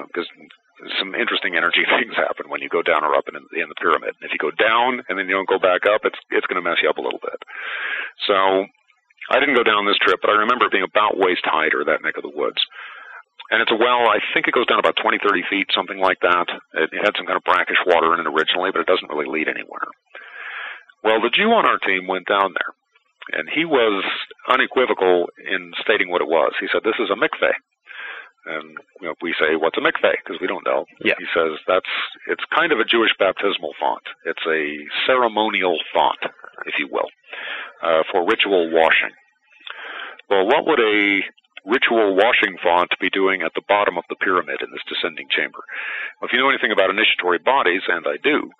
because uh, some interesting energy things happen when you go down or up in, in the pyramid. If you go down and then you don't go back up, it's it's going to mess you up a little bit. So I didn't go down this trip, but I remember it being about waist height or that neck of the woods. And it's a well, I think it goes down about 20, 30 feet, something like that. It, it had some kind of brackish water in it originally, but it doesn't really lead anywhere. Well, the Jew on our team went down there, and he was unequivocal in stating what it was. He said, This is a mikveh. And you know, we say, "What's a mikveh?" Because we don't know. Yeah. He says that's it's kind of a Jewish baptismal font. It's a ceremonial font, if you will, uh, for ritual washing. Well, what would a ritual washing font be doing at the bottom of the pyramid in this descending chamber? Well, if you know anything about initiatory bodies, and I do,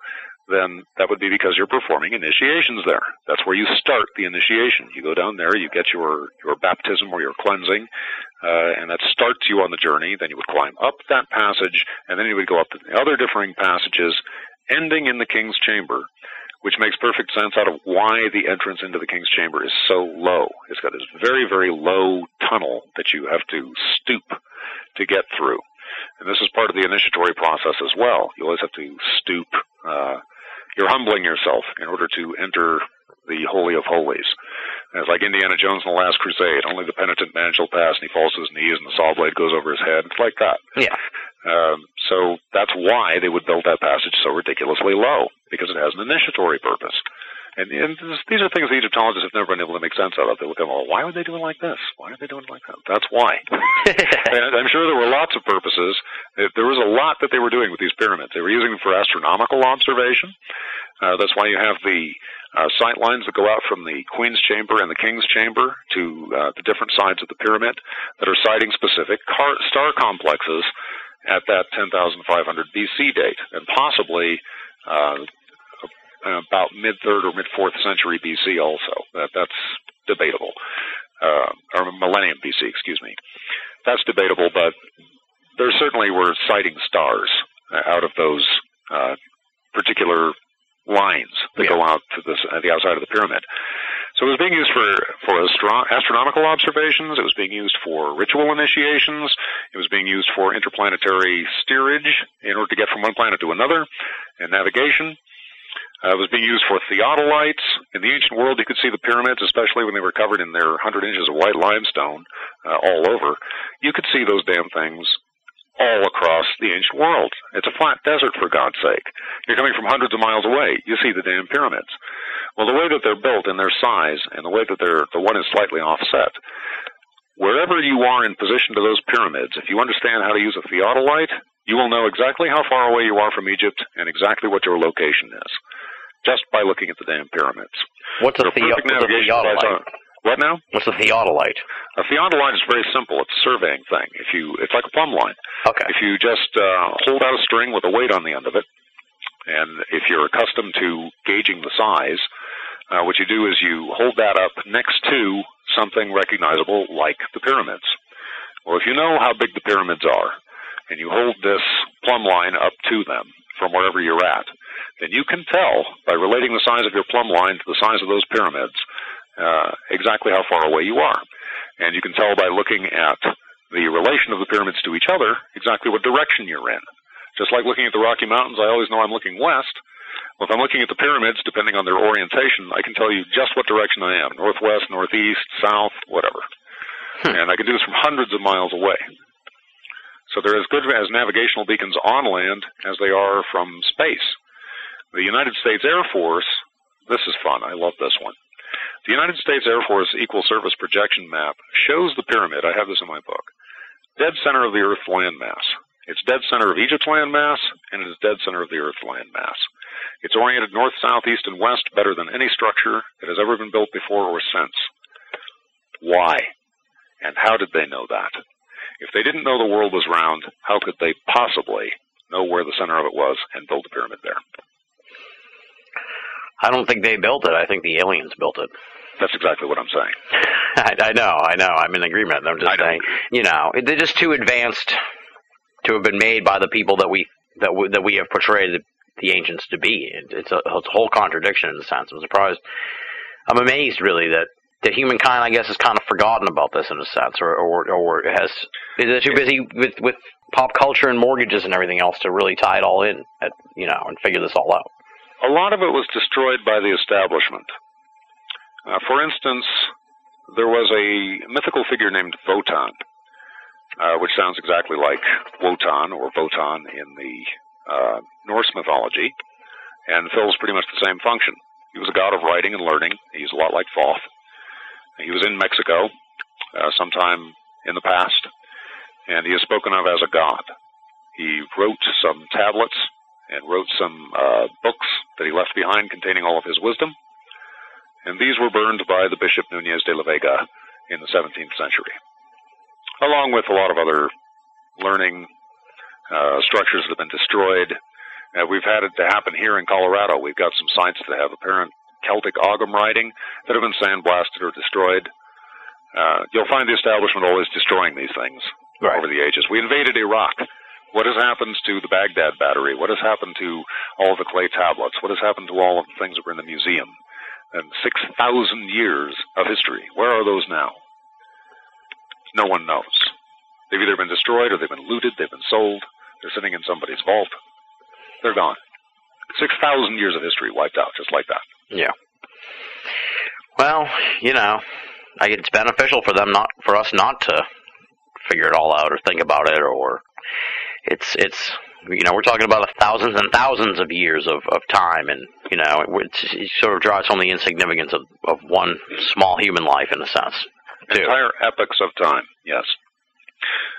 then that would be because you're performing initiations there. That's where you start the initiation. You go down there, you get your, your baptism or your cleansing, uh, and that starts you on the journey. Then you would climb up that passage, and then you would go up the other differing passages, ending in the king's chamber, which makes perfect sense out of why the entrance into the king's chamber is so low. It's got this very, very low tunnel that you have to stoop to get through. And this is part of the initiatory process as well. You always have to stoop. Uh, you're humbling yourself in order to enter the Holy of Holies. And it's like Indiana Jones in the Last Crusade. Only the penitent man shall pass, and he falls to his knees, and the saw blade goes over his head. It's like that. Yeah. Um, so that's why they would build that passage so ridiculously low, because it has an initiatory purpose. And, and this, these are things the Egyptologists have never been able to make sense out of. They look at, well, why would they do it like this? Why are they doing it like that? That's why. and I'm sure there were lots of purposes. There was a lot that they were doing with these pyramids. They were using them for astronomical observation. Uh, that's why you have the uh, sight lines that go out from the Queen's Chamber and the King's Chamber to uh, the different sides of the pyramid that are sighting specific car- star complexes at that 10,500 BC date, and possibly uh, about mid third or mid fourth century BC. Also, that that's debatable, uh, or millennium BC, excuse me. That's debatable, but there certainly were sighting stars out of those uh, particular lines that Yeah. go out to the, uh, the outside of the pyramid. So it was being used for, for astro- astronomical observations. It was being used for ritual initiations. It was being used for interplanetary steerage in order to get from one planet to another and navigation. Uh, it was being used for theodolites. In the ancient world, you could see the pyramids, especially when they were covered in their 100 inches of white limestone uh, all over. You could see those damn things all across the ancient world. It's a flat desert, for God's sake. You're coming from hundreds of miles away. You see the damn pyramids. Well, the way that they're built and their size, and the way that they're the one is slightly offset. Wherever you are in position to those pyramids, if you understand how to use a theodolite, you will know exactly how far away you are from Egypt and exactly what your location is, just by looking at the damn pyramids. What's a, theo- what's a theodolite? on- What now? What's a theodolite? A theodolite is very simple. It's a surveying thing. If you, it's like a plumb line. Okay. If you just uh, hold out a string with a weight on the end of it, and if you're accustomed to gauging the size, uh, what you do is you hold that up next to something recognizable like the pyramids. Well, if you know how big the pyramids are, and you hold this plumb line up to them from wherever you're at, then you can tell by relating the size of your plumb line to the size of those pyramids uh, exactly how far away you are. And you can tell by looking at the relation of the pyramids to each other exactly what direction you're in. Just like looking at the Rocky Mountains, I always know I'm looking west. Well, if I'm looking at the pyramids, depending on their orientation, I can tell you just what direction I am northwest, northeast, south, whatever. Hmm. And I can do this from hundreds of miles away. So they're as good as navigational beacons on land as they are from space. The United States Air Force, this is fun, I love this one. The United States Air Force Equal Service Projection Map shows the pyramid, I have this in my book, dead center of the Earth's landmass. It's dead center of Egypt's landmass, and it is dead center of the Earth's landmass. It's oriented north, south, east, and west better than any structure that has ever been built before or since. Why? And how did they know that? If they didn't know the world was round, how could they possibly know where the center of it was and build a pyramid there? I don't think they built it. I think the aliens built it. That's exactly what I'm saying. I, I know, I know. I'm in agreement. I'm just saying, you know, they're just too advanced to have been made by the people that we that we, that we have portrayed the ancients to be. It, it's, a, it's a whole contradiction in a sense. I'm surprised. I'm amazed, really, that that humankind, I guess, has kind of forgotten about this in a sense, or or, or has is too busy with with pop culture and mortgages and everything else to really tie it all in, at, you know, and figure this all out. A lot of it was destroyed by the establishment. Uh, for instance, there was a mythical figure named Votan, uh, which sounds exactly like Wotan or Votan in the uh, Norse mythology, and fills pretty much the same function. He was a god of writing and learning. He's a lot like Thoth. He was in Mexico uh, sometime in the past, and he is spoken of as a god. He wrote some tablets and wrote some uh, books that he left behind containing all of his wisdom, and these were burned by the Bishop Nunez de la Vega in the 17th century, along with a lot of other learning uh, structures that have been destroyed. Uh, we've had it to happen here in Colorado. We've got some sites that have apparent Celtic Ogham writing that have been sandblasted or destroyed. Uh, you'll find the establishment always destroying these things Right. over the ages. We invaded Iraq. What has happened to the Baghdad battery? What has happened to all the clay tablets? What has happened to all of the things that were in the museum? And 6,000 years of history. Where are those now? No one knows. They've either been destroyed or they've been looted, they've been sold, they're sitting in somebody's vault. They're gone. 6,000 years of history wiped out just like that. Yeah. Well, you know, I it's beneficial for them not for us not to figure it all out or think about it or it's it's you know we're talking about thousands and thousands of years of, of time and you know it, it sort of drives home the insignificance of, of one mm-hmm. small human life in a sense too. Entire epochs of time, yes.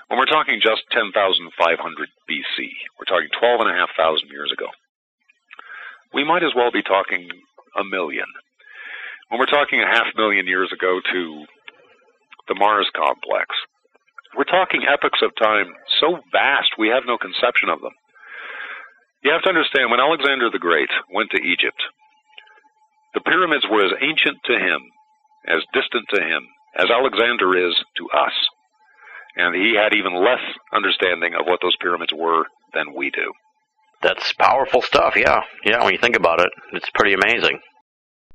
When we're talking just 10,500 BC, we're talking 12,500 years ago. We might as well be talking a million. When we're talking a half million years ago to the Mars complex, we're talking epochs of time so vast we have no conception of them. You have to understand, when Alexander the Great went to Egypt, the pyramids were as ancient to him, as distant to him, as Alexander is to us. And he had even less understanding of what those pyramids were than we do. That's powerful stuff. Yeah, yeah. When you think about it, it's pretty amazing.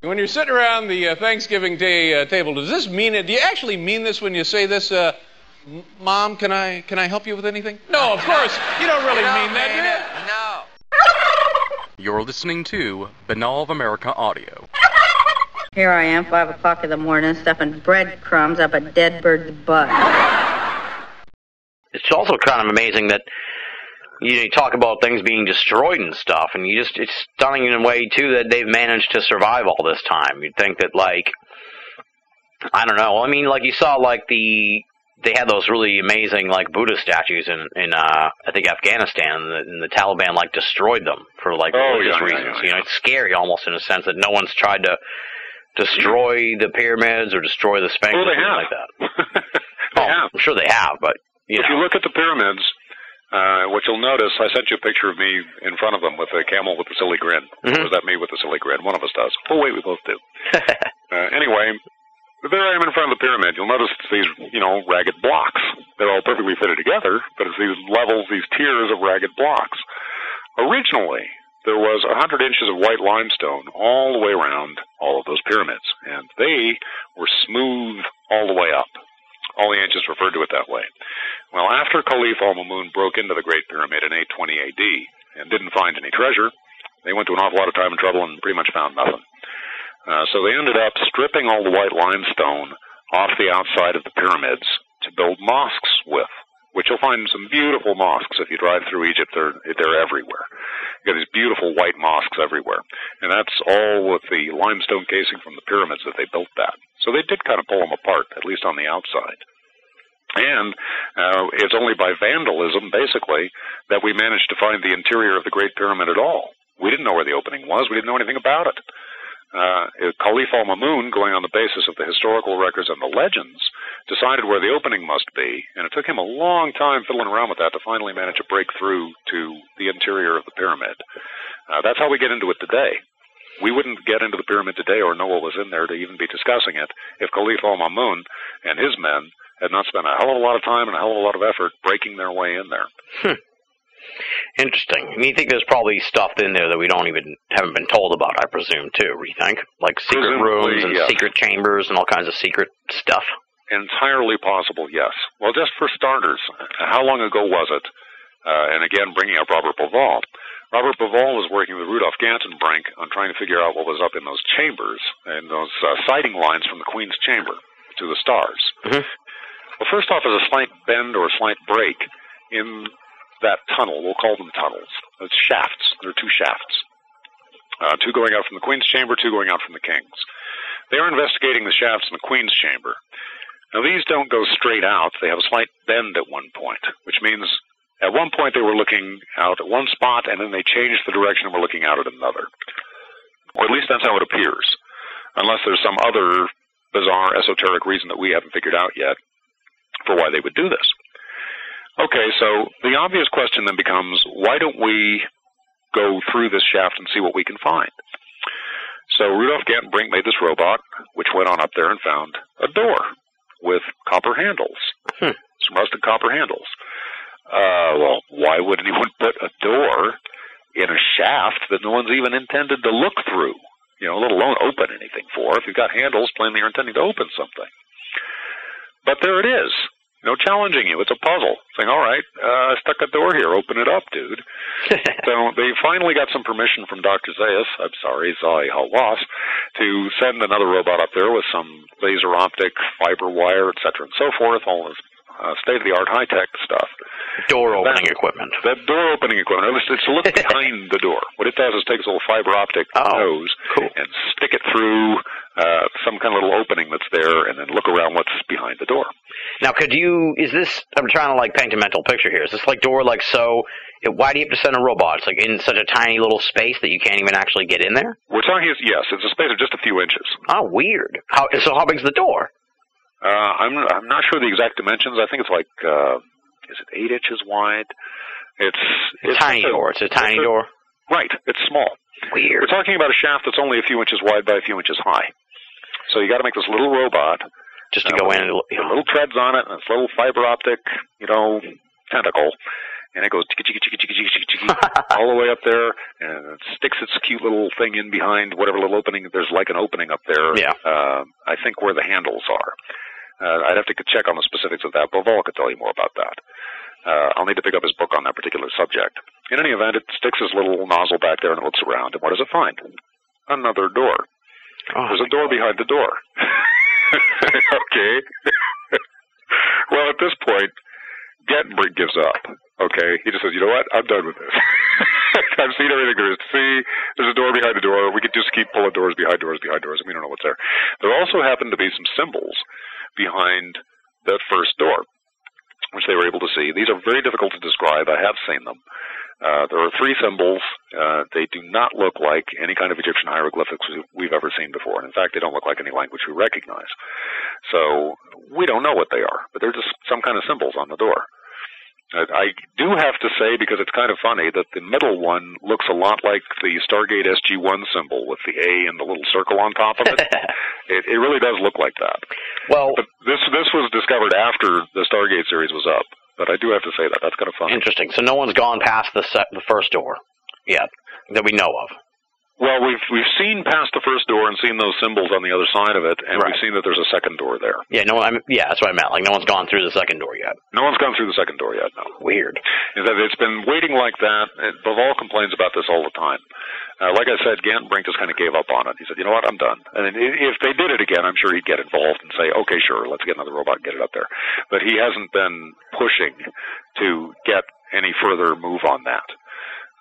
When you're sitting around the uh, Thanksgiving Day uh, table, does this mean it? Do you actually mean this when you say this? Uh, Mom, can I can I help you with anything? No, of course you don't really mean that. do you? No. You're listening to Binnall of America Audio. Here I am, five o'clock in the morning, stuffing breadcrumbs up a dead bird's butt. It's also kind of amazing that you, know, you talk about things being destroyed and stuff, and you just it's stunning in a way too that they've managed to survive all this time. You'd think that like I don't know. I mean, like you saw like the they had those really amazing like Buddha statues in in uh I think Afghanistan, and the, and the Taliban like destroyed them for like Oh, religious yeah, yeah, reasons. yeah, You know, it's scary almost in a sense that no one's tried to destroy the pyramids or destroy the Sphinx Well, or something have. like that. Oh, have. I'm sure they have, but you if know. you look at the pyramids, uh, what you'll notice, I sent you a picture of me in front of them with a camel with a silly grin. Mhm. Or is that me with a silly grin? One of us does. Oh, wait, we both do. Uh, anyway, there I am in front of the pyramid. You'll notice it's these, you know, ragged blocks. They're all perfectly fitted together, but it's these levels, these tiers of ragged blocks. Originally, there was a hundred inches of white limestone all the way around all of those pyramids, and they were smooth all the way up. All the ancients referred to it that way. Well, after Caliph al-Mamun broke into the Great Pyramid in 820 AD and didn't find any treasure, they went to an awful lot of time and trouble and pretty much found nothing. Uh, so they ended up stripping all the white limestone off the outside of the pyramids to build mosques with, which you'll find some beautiful mosques if you drive through Egypt. They're they're everywhere. You got these beautiful white mosques everywhere, and that's all with the limestone casing from the pyramids that they built that. So they did kind of pull them apart, at least on the outside. And uh, it's only by vandalism, basically, that we managed to find the interior of the Great Pyramid at all. We didn't know where the opening was. We didn't know anything about it. Uh, Caliph al-Mamun, going on the basis of the historical records and the legends, decided where the opening must be, and it took him a long time fiddling around with that to finally manage a breakthrough to the interior of the pyramid. Uh, that's how we get into it today. we wouldn't get into the pyramid today or know what was in there to even be discussing it if Caliph al-Mamun and his men had not spent a hell of a lot of time and a hell of a lot of effort breaking their way in there. Interesting. I mean, you think there's probably stuff in there that we don't even haven't been told about. I presume too. You think, like secret Presumably, rooms and yes. secret chambers and all kinds of secret stuff. Entirely possible, yes. Well, just for starters, how long ago was it? Uh, and again, bringing up Robert Bauval. Robert Bauval was working with Rudolf Gantenbrink on trying to figure out what was up in those chambers and those uh, sighting lines from the Queen's chamber to the stars. Mhm. Well, first off, there's a slight bend or a slight break in that tunnel. We'll call them tunnels. It's shafts. There are two shafts. Uh, two going out from the Queen's chamber, two going out from the King's. They are investigating the shafts in the Queen's chamber. Now, these don't go straight out. They have a slight bend at one point, which means at one point they were looking out at one spot and then they changed the direction and were looking out at another. Or at least that's how it appears. Unless there's some other bizarre esoteric reason that we haven't figured out yet for why they would do this. Okay, so the obvious question then becomes why don't we go through this shaft and see what we can find? So Rudolf Gantenbrink made this robot, which went on up there and found a door with copper handles, Hmm. some rusted copper handles. Uh, well, why would anyone put a door in a shaft that no one's even intended to look through? You know, let alone open anything for. If you've got handles, plainly you're intending to open something. But there it is. No challenging you. It's a puzzle. Saying, all right, uh, I stuck a door here. Open it up, dude. So they finally got some permission from Dr. Zayas, I'm sorry, Zahi Hawass, to send another robot up there with some laser optic, fiber wire, et cetera, and so forth, all this uh, state-of-the-art high-tech stuff. Door opening That- equipment. That door opening equipment, it's to look behind the door. What it does is takes a little fiber optic Oh, nose cool. and stick it through uh, some kind of little opening that's there and then look around what's behind the door. Now, could you? Is this? I'm trying to like paint a mental picture here. Is this like door like so? It, why do you have to send a robot? It's like in such a tiny little space that you can't even actually get in there. We're talking, yes, it's a space of just a few inches. Oh, weird. How? So how big's the door? Uh, I'm I'm not sure the exact dimensions. I think it's like uh, is it eight inches wide? It's It's tiny a- door. It's a tiny it's a- door. Right. It's small. Weird. We're talking about a shaft that's only a few inches wide by a few inches high. So you got to make this little robot Just to go in and little treads on it and this little fiber optic, you know, tentacle, and it goes all the way up there, and it sticks its cute little thing in behind whatever little opening. There's like an opening up there. Yeah. Uh, I think where the handles are. Uh, I'd have to check on the specifics of that. Bauval could tell you more about that. Uh, I'll need to pick up his book on that particular subject. In any event, it sticks his little nozzle back there and it looks around. And what does it find? Another door. Oh, There's a door behind the door. okay. well, at this point, Gantenbrink gives up. Okay, he just says, "You know what? I'm done with this. I've seen everything there is to see. There's a door behind the door. We could just keep pulling doors behind doors behind doors, and we don't know what's there." There also happen to be some symbols behind that first door, which they were able to see. These are very difficult to describe. I have seen them. Uh, there are three symbols. Uh, they do not look like any kind of Egyptian hieroglyphics we- we've ever seen before. And in fact, they don't look like any language we recognize. So we don't know what they are, but they're just some kind of symbols on the door. I, do have to say, because it's kind of funny, that the middle one looks a lot like the Stargate SG-1 symbol with the A and the little circle on top of it. it, it really does look like that. well, But this this was discovered after the Stargate series was up. But I do have to say that that's kind of funny. interesting. So no one's gone past the se- the first door yet that we know of. Well, we've we've seen past the first door and seen those symbols on the other side of it, and Right. we've seen that there's a second door there. Yeah, no. I'm, yeah, that's what I meant. Like no one's gone through the second door yet. No one's gone through the second door yet. No, Weird. is that it's been waiting like that. Bauval complains about this all the time. Uh, like I said, Gantenbrink just kind of gave up on it. He said, "You know what? I'm done." And if they did it again, I'm sure he'd get involved and say, "Okay, sure, let's get another robot and get it up there." But he hasn't been pushing to get any further move on that.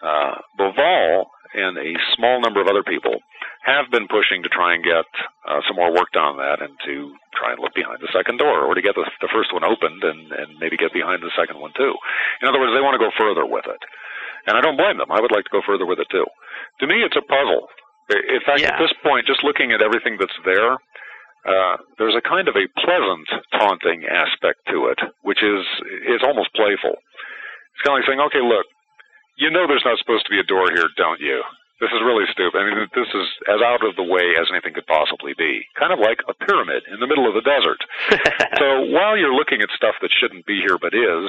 Uh, Bauval and a small number of other people have been pushing to try and get uh, some more work done on that and to try and look behind the second door or to get the, the first one opened and, and maybe get behind the second one too. In other words, they want to go further with it. And I don't blame them. I would like to go further with it too. To me, it's a puzzle. In fact, Yeah. at this point, just looking at everything that's there, uh, there's a kind of a pleasant, taunting aspect to it, which is is almost playful. It's kind of like saying, "Okay, look, you know there's not supposed to be a door here, don't you? This is really stupid. I mean, this is as out of the way as anything could possibly be. Kind of like a pyramid in the middle of the desert. so while you're looking at stuff that shouldn't be here but is,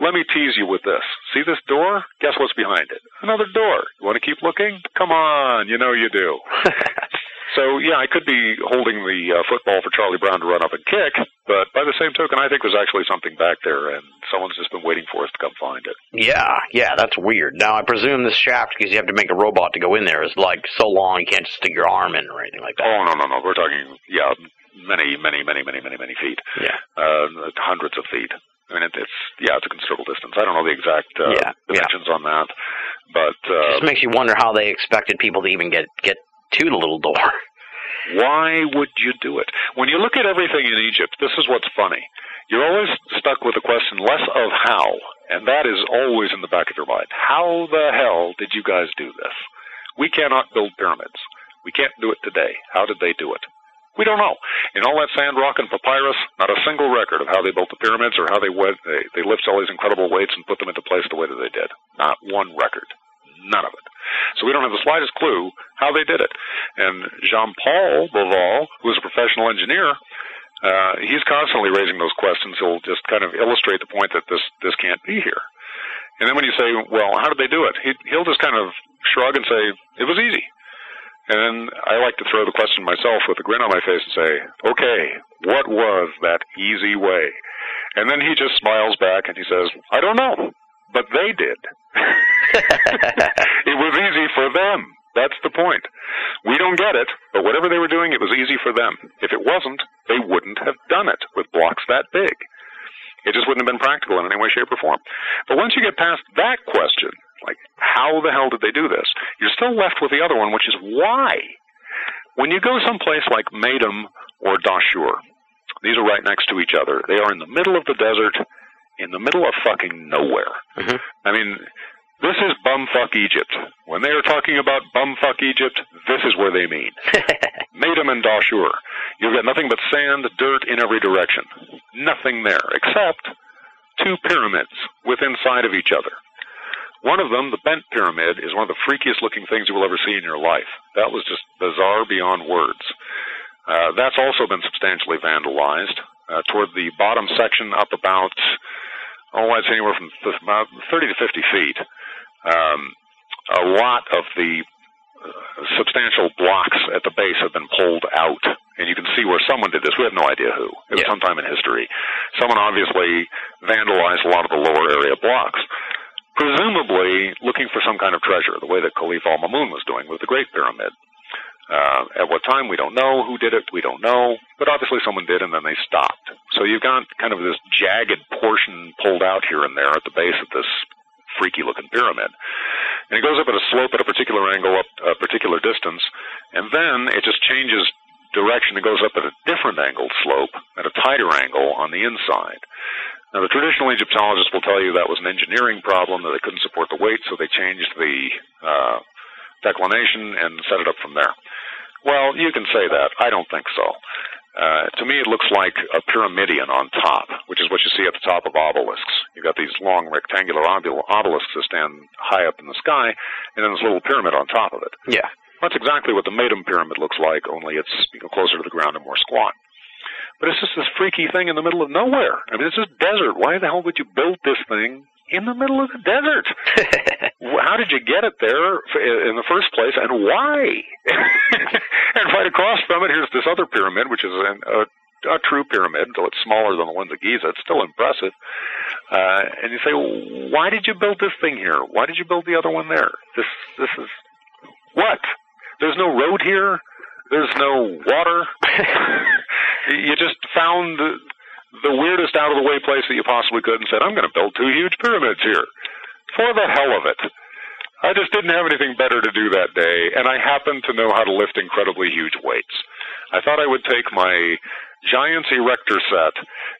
let me tease you with this. See this door? Guess what's behind it? Another door. You want to keep looking? Come on, you know you do. So yeah, I could be holding the uh, football for Charlie Brown to run up and kick, but by the same token, I think there's actually something back there, and someone's just been waiting for us to come find it. Yeah, yeah, that's weird. Now I presume this shaft, because you have to make a robot to go in there, is like so long you can't just stick your arm in or anything like that. Oh no no no, we're talking yeah, many many many many many many feet, Yeah, uh, hundreds of feet. I mean, it, it's yeah, it's a considerable distance. I don't know the exact uh, Yeah, yeah. dimensions on that, but uh, it just makes you wonder how they expected people to even get get to the little door. Why would you do it? When you look at everything in Egypt, this is what's funny. You're always stuck with the question less of how, and that is always in the back of your mind. How the hell did you guys do this? We cannot build pyramids. We can't do it today. How did they do it? We don't know. In all that sand, rock, and papyrus, not a single record of how they built the pyramids or how they wed, they, they lifted all these incredible weights and put them into place the way that they did. Not one record. None of it. So we don't have the slightest clue how they did it. And Jean-Paul Bauval, who is a professional engineer, uh, he's constantly raising those questions. He'll just kind of illustrate the point that this this can't be here. And then when you say, "Well, how did they do it?" He, he'll just kind of shrug and say, "It was easy." And then I like to throw the question myself with a grin on my face and say, "Okay, what was that easy way?" And then he just smiles back and he says, "I don't know, but they did." it was easy for them. That's the point. We don't get it, but whatever they were doing, it was easy for them. If it wasn't, they wouldn't have done it with blocks that big. It just wouldn't have been practical in any way, shape, or form. But once you get past that question, like, how the hell did they do this? You're still left with the other one, which is why? When you go someplace like Meidum or Dahshur, these are right next to each other. They are in the middle of the desert, in the middle of fucking nowhere. Mhm. I mean, this is bumfuck Egypt. When they are talking about bumfuck Egypt, this is where they mean. Meidum and Dahshur. You've got nothing but sand, dirt in every direction. Nothing there, except two pyramids within sight of each other. One of them, the bent pyramid, is one of the freakiest looking things you will ever see in your life. That was just bizarre beyond words. Uh, that's also been substantially vandalized. Uh, toward the bottom section, up about, oh, I'd anywhere from th- about 30 to 50 feet, um, a lot of the uh, substantial blocks at the base have been pulled out. And you can see where someone did this. We have no idea who. It was Yeah. sometime in history. Someone obviously vandalized a lot of the lower area blocks presumably looking for some kind of treasure, the way that Caliph al-Mamun was doing with the Great Pyramid. Uh, at what time, we don't know. Who did it, we don't know. But obviously someone did, and then they stopped. So you've got kind of this jagged portion pulled out here and there at the base of this freaky looking pyramid. And it goes up at a slope at a particular angle, up a particular distance, and then it just changes direction. It goes up at a different angled slope, at a tighter angle on the inside. Now, the traditional Egyptologists will tell you that was an engineering problem, that they couldn't support the weight, so they changed the uh, declination and set it up from there. Well, you can say that. I don't think so. Uh, to me, it looks like a pyramidion on top, which is what you see at the top of obelisks. You've got these long rectangular obel- obelisks that stand high up in the sky, and then this little pyramid on top of it. yeah. That's exactly what the Meidum Pyramid looks like, only it's you know, closer to the ground and more squat. But it's just this freaky thing in the middle of nowhere. I mean, it's just desert. Why the hell would you build this thing in the middle of the desert? How did you get it there in the first place, and why? and right across from it, here's this other pyramid, which is an, a, a true pyramid, though it's smaller than the ones at Giza. It's still impressive. Uh, and you say, why did you build this thing here? Why did you build the other one there? This, this is what? There's no road here. There's no water. you just found the, weirdest out of the way place that you possibly could and said, I'm going to build two huge pyramids here. For the hell of it. I just didn't have anything better to do that day, and I happened to know how to lift incredibly huge weights. I thought I would take my Giants Erector set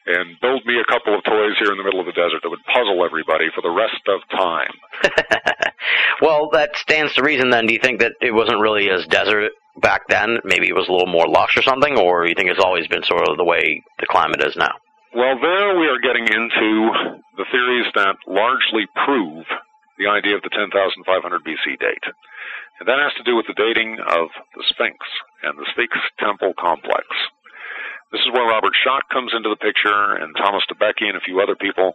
and build me a couple of toys here in the middle of the desert that would puzzle everybody for the rest of time. well, that stands to reason then. Do you think that it wasn't really as desert back then? Maybe it was a little more lush or something, or do you think it's always been sort of the way the climate is now? Well, there we are getting into the theories that largely prove the idea of the 10,500 BC date. And that has to do with the dating of the Sphinx and the Sphinx Temple complex. This is where Robert Schoch comes into the picture, and Thomas Dobecki and a few other people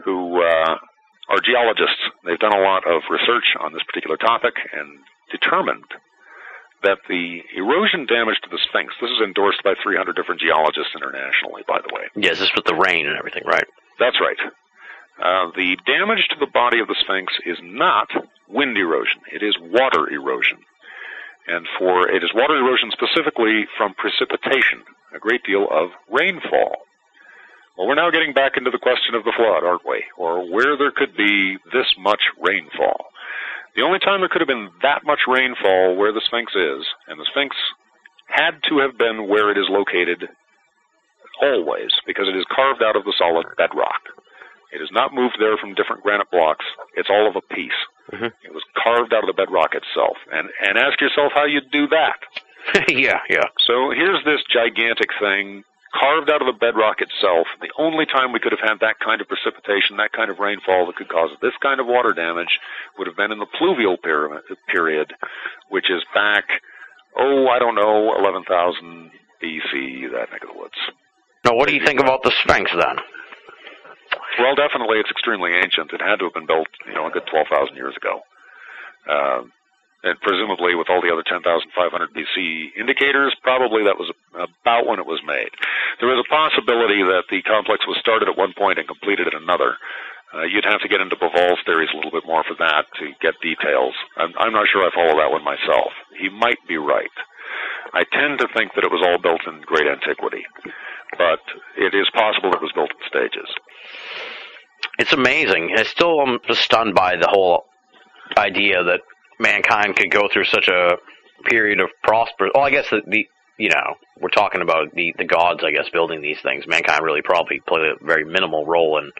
who uh, are geologists. They've done a lot of research on this particular topic and determined that the erosion damage to the Sphinx, this is endorsed by 300 different geologists internationally, by the way. Yes, this with the rain and everything, right? That's right. Uh, the damage to the body of the Sphinx is not wind erosion, it is water erosion. And for it is water erosion specifically from precipitation, a great deal of rainfall. Well, we're now getting back into the question of the flood, aren't we? Or where there could be this much rainfall. The only time there could have been that much rainfall where the Sphinx is, and the Sphinx had to have been where it is located always, because it is carved out of the solid bedrock. It is not moved there from different granite blocks. It's all of a piece. Mhm. It was carved out of the bedrock itself. And and ask yourself how you'd do that. yeah, yeah. So here's this gigantic thing carved out of the bedrock itself. The only time we could have had that kind of precipitation, that kind of rainfall that could cause this kind of water damage would have been in the pluvial pyramid, period, which is back, oh, I don't know, 11,000 BC, that neck of the woods. Now, what do you think about the Sphinx then? Well, definitely it's extremely ancient. It had to have been built, you know, a good 12,000 years ago. Uh, and presumably with all the other 10,500 BC indicators, probably that was about when it was made. There is a possibility that the complex was started at one point and completed at another. Uh, you'd have to get into Bauval's theories a little bit more for that to get details. I'm, I'm not sure I follow that one myself. He might be right. I tend to think that it was all built in great antiquity, but it is possible it was built in stages. It's amazing. I still am stunned by the whole idea that mankind could go through such a period of prosperous. Well, I guess the, the you know we're talking about the the gods, I guess, building these things. Mankind really probably played a very minimal role in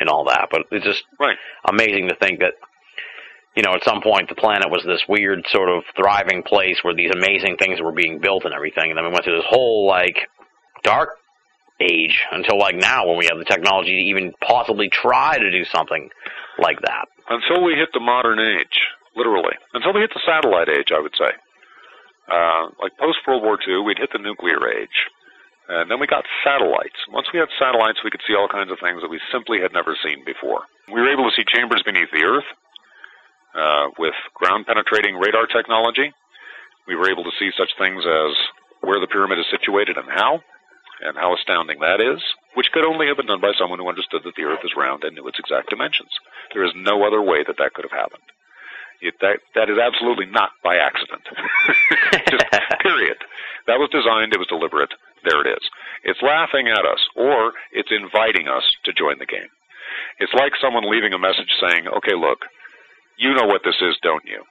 in all that, but it's just Right. amazing to think that you know at some point the planet was this weird sort of thriving place where these amazing things were being built and everything, and then we went through this whole like dark age until like now when we have the technology to even possibly try to do something like that. Until we hit the modern age, literally. Until we hit the satellite age, I would say. Uh, like post World War II, we'd hit the nuclear age. And then we got satellites. Once we had satellites, we could see all kinds of things that we simply had never seen before. We were able to see chambers beneath the Earth uh, with ground penetrating radar technology. We were able to see such things as where the pyramid is situated and how, and how astounding that is, which could only have been done by someone who understood that the Earth is round and knew its exact dimensions. There is no other way that that could have happened. It, that that is absolutely not by accident. Just period. That was designed. It was deliberate. There it is. It's laughing at us, or it's inviting us to join the game. It's like someone leaving a message saying, "Okay, look, you know what this is, don't you?"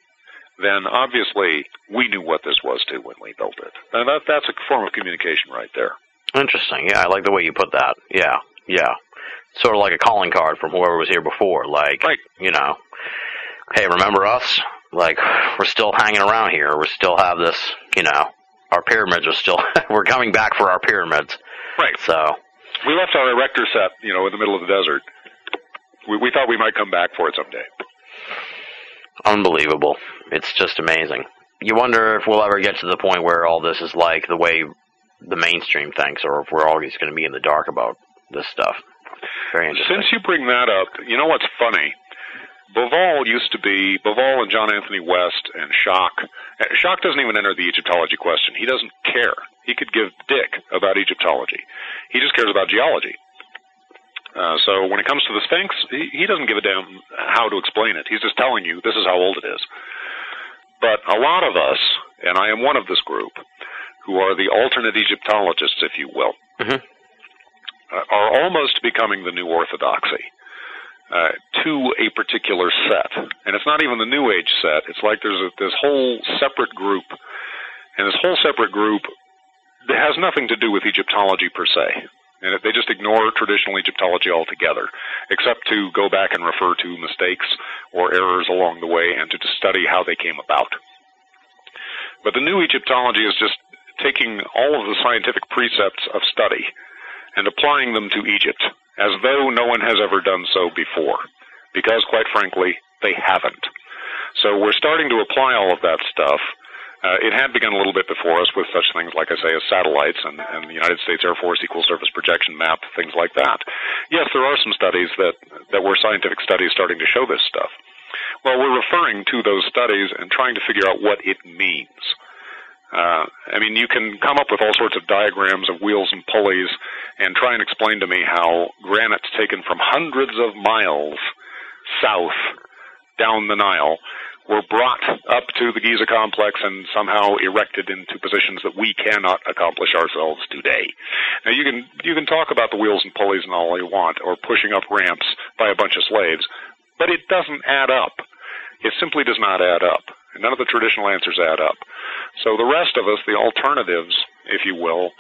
Then obviously we knew what this was too when we built it, and that that's a form of communication right there. Interesting. Yeah, I like the way you put that. Yeah, yeah. Sort of like a calling card from whoever was here before. Like, Right. you know, hey, remember us? Like, we're still hanging around here. We still have this, you know, our pyramids are still, we're coming back for our pyramids. Right. So, We left our erector set, you know, in the middle of the desert. We, we thought we might come back for it someday. unbelievable. It's just amazing. You wonder if we'll ever get to the point where all this is like the way the mainstream thinks, or if we're always going to be in the dark about this stuff. Very interesting. Since you bring that up, you know what's funny? Bauval used to be Bauval and John Anthony West and Schoch. Schoch doesn't even enter the Egyptology question. He doesn't care. He could give dick about Egyptology. He just cares about geology. Uh, so when it comes to the Sphinx, he, he doesn't give a damn how to explain it. He's just telling you this is how old it is. But a lot of us, and I am one of this group, who are the alternate Egyptologists, if you will, Mhm. uh, are almost becoming the new orthodoxy uh, to a particular set. And it's not even the New Age set. It's like there's a, this whole separate group. And this whole separate group that has nothing to do with Egyptology per se. And they just ignore traditional Egyptology altogether, except to go back and refer to mistakes or errors along the way and to study how they came about. But the new Egyptology is just taking all of the scientific precepts of study and applying them to Egypt as though no one has ever done so before, because quite frankly, they haven't. So we're starting to apply all of that stuff. Uh, it had begun a little bit before us with such things, like I say, as satellites and, and the United States Air Force Equal Surface Projection Map, things like that. Yes, there are some studies that, that were scientific studies starting to show this stuff. Well, we're referring to those studies and trying to figure out what it means. Uh, I mean, you can come up with all sorts of diagrams of wheels and pulleys and try and explain to me how granite's taken from hundreds of miles south down the Nile were brought up to the Giza complex and somehow erected into positions that we cannot accomplish ourselves today. Now you can you can talk about the wheels and pulleys and all you want, or pushing up ramps by a bunch of slaves, but it doesn't add up. It simply does not add up. None of the traditional answers add up. So the rest of us, the alternatives, if you will,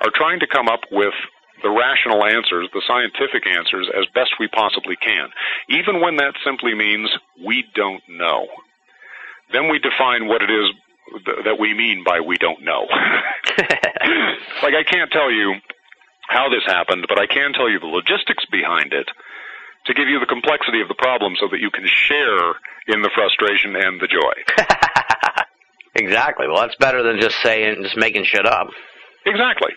are trying to come up with the rational answers, the scientific answers, as best we possibly can, even when that simply means we don't know. Then we define what it is th- that we mean by we don't know. like, I can't tell you how this happened, but I can tell you the logistics behind it to give you the complexity of the problem so that you can share in the frustration and the joy. exactly. Well, that's better than just saying, just making shit up. Exactly.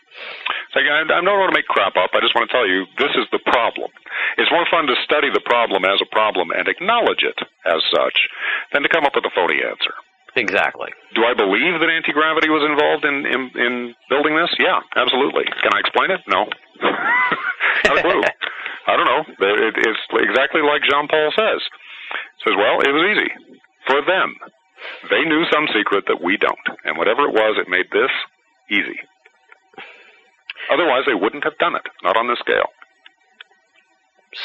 Like, I, I'm not want to make crap up. I just want to tell you this is the problem. It's more fun to study the problem as a problem and acknowledge it as such than to come up with a phony answer. Exactly. Do I believe that anti gravity was involved in, in in building this? Yeah, absolutely. Can I explain it? No. Not a clue. I don't know. It, it's exactly like Jean Paul says. Says, well, it was easy for them. They knew some secret that we don't, and whatever it was, it made this easy. Otherwise, they wouldn't have done it. Not on this scale.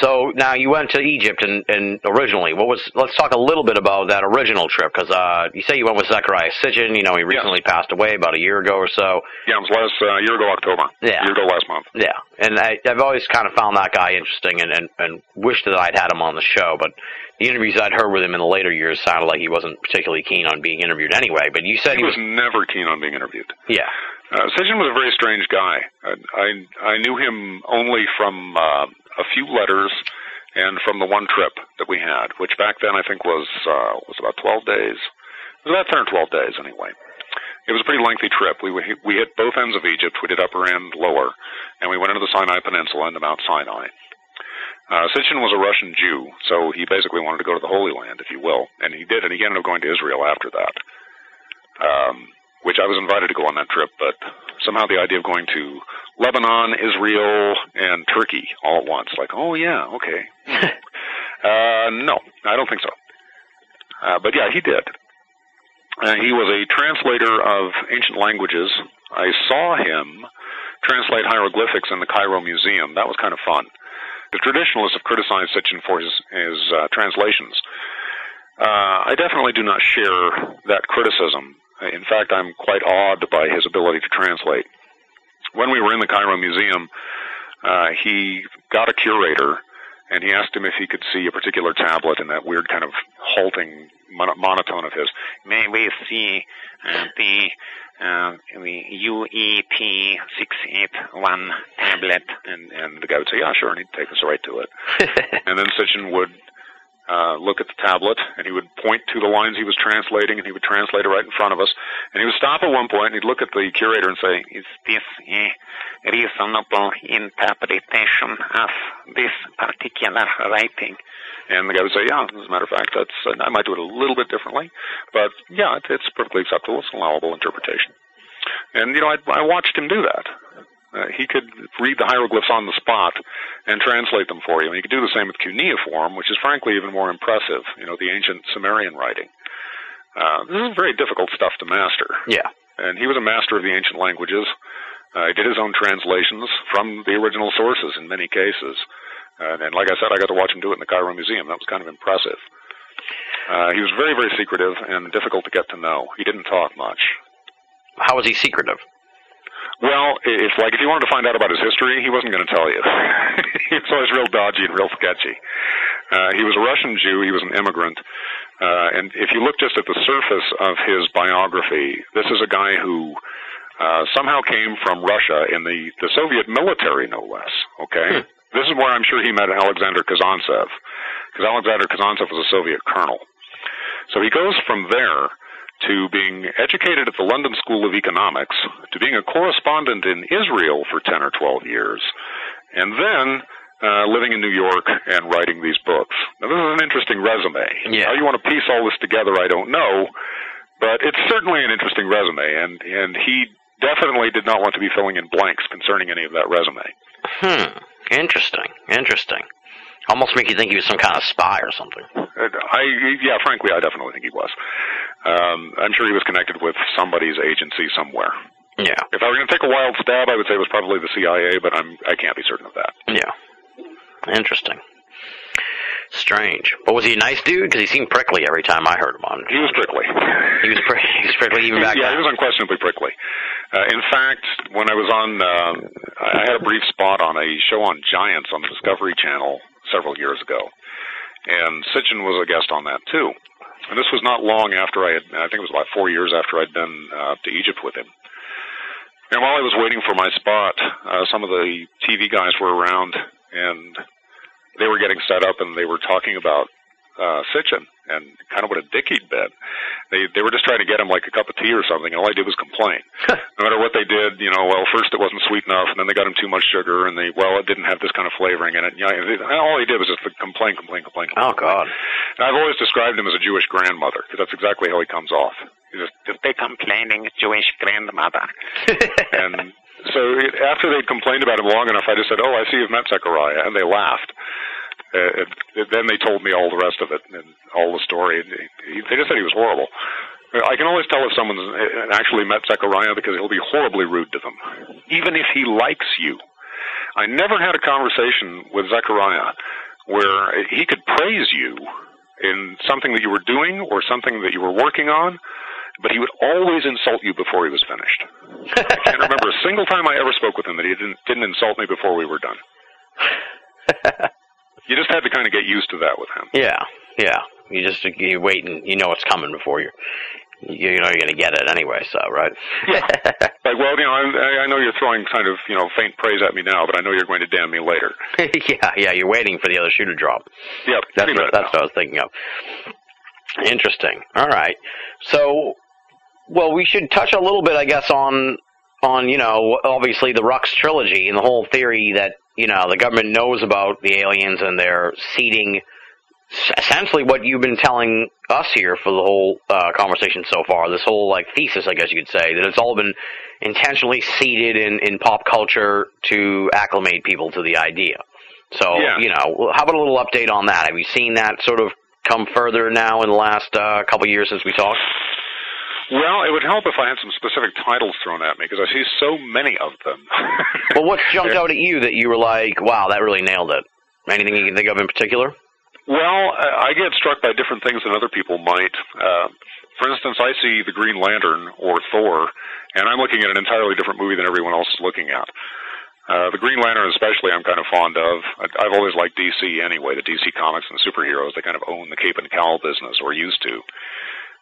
So now you went to Egypt and, and originally, what was? Let's talk a little bit about that original trip because uh, you say you went with Zecharia Sitchin. You know, he recently yeah. passed away about a year ago or so. Yeah, it was last uh, year ago October. Yeah, year ago last month. Yeah, and I, I've always kind of found that guy interesting and, and and wished that I'd had him on the show. But the interviews I'd heard with him in the later years sounded like he wasn't particularly keen on being interviewed anyway. But you said he, he was, was never keen on being interviewed. Yeah. Uh, Sitchin was a very strange guy. I I, I knew him only from uh, a few letters and from the one trip that we had, which back then I think was uh, was about 12 days. It was about 10 or 12 days anyway. It was a pretty lengthy trip. We we hit both ends of Egypt. We did upper and lower, and we went into the Sinai Peninsula into Mount Sinai. Uh, Sitchin was a Russian Jew, so he basically wanted to go to the Holy Land, if you will, and he did, and he ended up going to Israel after that. Um, which I was invited to go on that trip, but somehow the idea of going to Lebanon, Israel, and Turkey all at once, like, oh yeah, okay. uh, no, I don't think so. Uh, but yeah, he did. Uh, he was a translator of ancient languages. I saw him translate hieroglyphics in the Cairo Museum. That was kind of fun. The traditionalists have criticized Sitchin for his, his uh, translations. Uh, I definitely do not share that criticism. In fact, I'm quite awed by his ability to translate. When we were in the Cairo Museum, uh, he got a curator and he asked him if he could see a particular tablet in that weird kind of halting mon- monotone of his. May we see uh, the uh, the UEP six eight one tablet? And and the guy would say, "Yeah, sure," and he'd take us right to it. and then Sitchin would uh, look at the tablet, and he would point to the lines he was translating, and he would translate it right in front of us. And he would stop at one point, and he'd look at the curator and say, "Is this a reasonable interpretation of this particular writing?" And the guy would say, "Yeah, as a matter of fact, that's uh, I might do it a little bit differently, but yeah, it, it's perfectly acceptable. It's an allowable interpretation." And you know, I, I watched him do that. Uh, he could read the hieroglyphs on the spot and translate them for you. And he could do the same with cuneiform, which is frankly even more impressive. You know, the ancient Sumerian writing. Uh, this is very difficult stuff to master. Yeah. And he was a master of the ancient languages. Uh, he did his own translations from the original sources in many cases. Uh, and like I said, I got to watch him do it in the Cairo Museum. That was kind of impressive. Uh, he was very, very secretive and difficult to get to know. He didn't talk much. How was he secretive? Well, it's like if you wanted to find out about his history, he wasn't going to tell you. he was always real dodgy and real sketchy. Uh, he was a Russian Jew. He was an immigrant. Uh, and if you look just at the surface of his biography, this is a guy who uh, somehow came from Russia in the, the Soviet military, no less. Okay? Hmm. This is where I'm sure he met Alexander Kazantsev, because Alexander Kazantsev was a Soviet colonel. So he goes from there to being educated at the London School of Economics, to being a correspondent in Israel for 10 or 12 years, and then uh, living in New York and writing these books. Now, this is an interesting resume. Yeah. How you want to piece all this together, I don't know, but it's certainly an interesting resume, and, and he definitely did not want to be filling in blanks concerning any of that resume. Hmm. Interesting. Interesting. Almost make you think he was some kind of spy or something. Uh, I, yeah, frankly, I definitely think he was. Um, I'm sure he was connected with somebody's agency somewhere. Yeah. If I were going to take a wild stab, I would say it was probably the CIA, but I'm I can't be certain of that. Yeah. Interesting. Strange. But was he a nice dude? Because he seemed prickly every time I heard him on. He was prickly. He was, pri- he was prickly even back yeah, then. he was unquestionably prickly. Uh, in fact, when I was on, uh, I had a brief spot on a show on giants on the Discovery Channel several years ago, and Sitchin was a guest on that too. And this was not long after I had, I think it was about four years after I'd been uh, to Egypt with him. And while I was waiting for my spot, uh, some of the TV guys were around, and they were getting set up, and they were talking about uh, Sitchin and kind of what a dick he'd been. They they were just trying to get him like a cup of tea or something, and all I did was complain. no matter what they did, you know, well, first it wasn't sweet enough, and then they got him too much sugar, and they well, it didn't have this kind of flavoring in it. You know, it- all he did was just complain, complain, complain. complain Oh, God. And I've always described him as a Jewish grandmother because that's exactly how he comes off. He's just, just The complaining Jewish grandmother. and so after they'd complained about him long enough, I just said, "Oh, I see you've met Zecharia," and they laughed. Uh, and, then they told me all the rest of it and all the story. And he, they just said he was horrible. I can always tell if someone's uh, actually met Zecharia because he'll be horribly rude to them, even if he likes you. I never had a conversation with Zecharia where he could praise you in something that you were doing or something that you were working on, but he would always insult you before he was finished. I can't remember a single time I ever spoke with him that he didn't didn't insult me before we were done. You just had to kind of get used to that with him. yeah. Yeah. You just you wait and you know it's coming before you. You know you're going to get it anyway, so right? Like, well, you know, I, I know you're throwing kind of you know faint praise at me now, but I know you're going to damn me later. yeah, yeah. You're waiting for the other shoe to drop. Yep, That's what, that's now. what I was thinking of. Interesting. All right. So, well, we should touch a little bit, I guess, on on you know obviously the Rux trilogy and the whole theory that you know the government knows about the aliens and they're seeding essentially what you've been telling us here for the whole uh, conversation so far. This whole like thesis, I guess you could say, that it's all been intentionally seeded in in pop culture to acclimate people to the idea. So Yeah. you know, how about a little update on that? Have you seen that sort of come further now in the last uh, couple years since we talked? Well, it would help if I had some specific titles thrown at me because I see so many of them. Well, what's jumped out at you that you were like, wow, that really nailed it? Anything you can think of in particular? Well, I get struck by different things than other people might. Uh, for instance, I see the Green Lantern or Thor, and I'm looking at an entirely different movie than everyone else is looking at. Uh, the Green Lantern, especially, I'm kind of fond of. I've always liked DC anyway. The DC comics and the superheroes, they kind of own the cape and cowl business, or used to.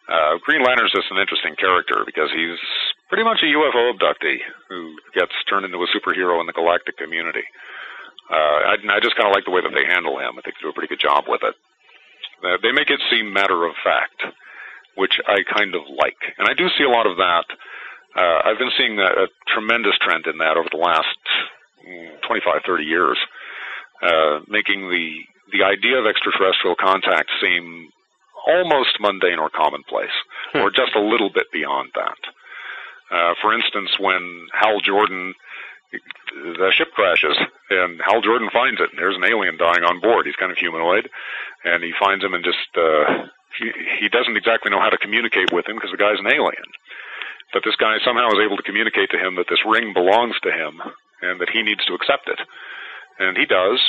Uh, Green Lantern's just an interesting character because he's pretty much a UFO abductee who gets turned into a superhero in the galactic community. Uh, I, I just kind of like the way that they handle him. I think they do a pretty good job with it. Uh, they make it seem matter of fact, which I kind of like, and I do see a lot of that. Uh, I've been seeing a, a tremendous trend in that over the last mm, 25, 30 years, uh, making the the idea of extraterrestrial contact seem almost mundane or commonplace, or just a little bit beyond that. Uh, for instance, when Hal Jordan the ship crashes and Hal Jordan finds it and there's an alien dying on board. He's kind of humanoid and he finds him and just uh he he doesn't exactly know how to communicate with him because the guy's an alien. But this guy somehow is able to communicate to him that this ring belongs to him and that he needs to accept it. And he does.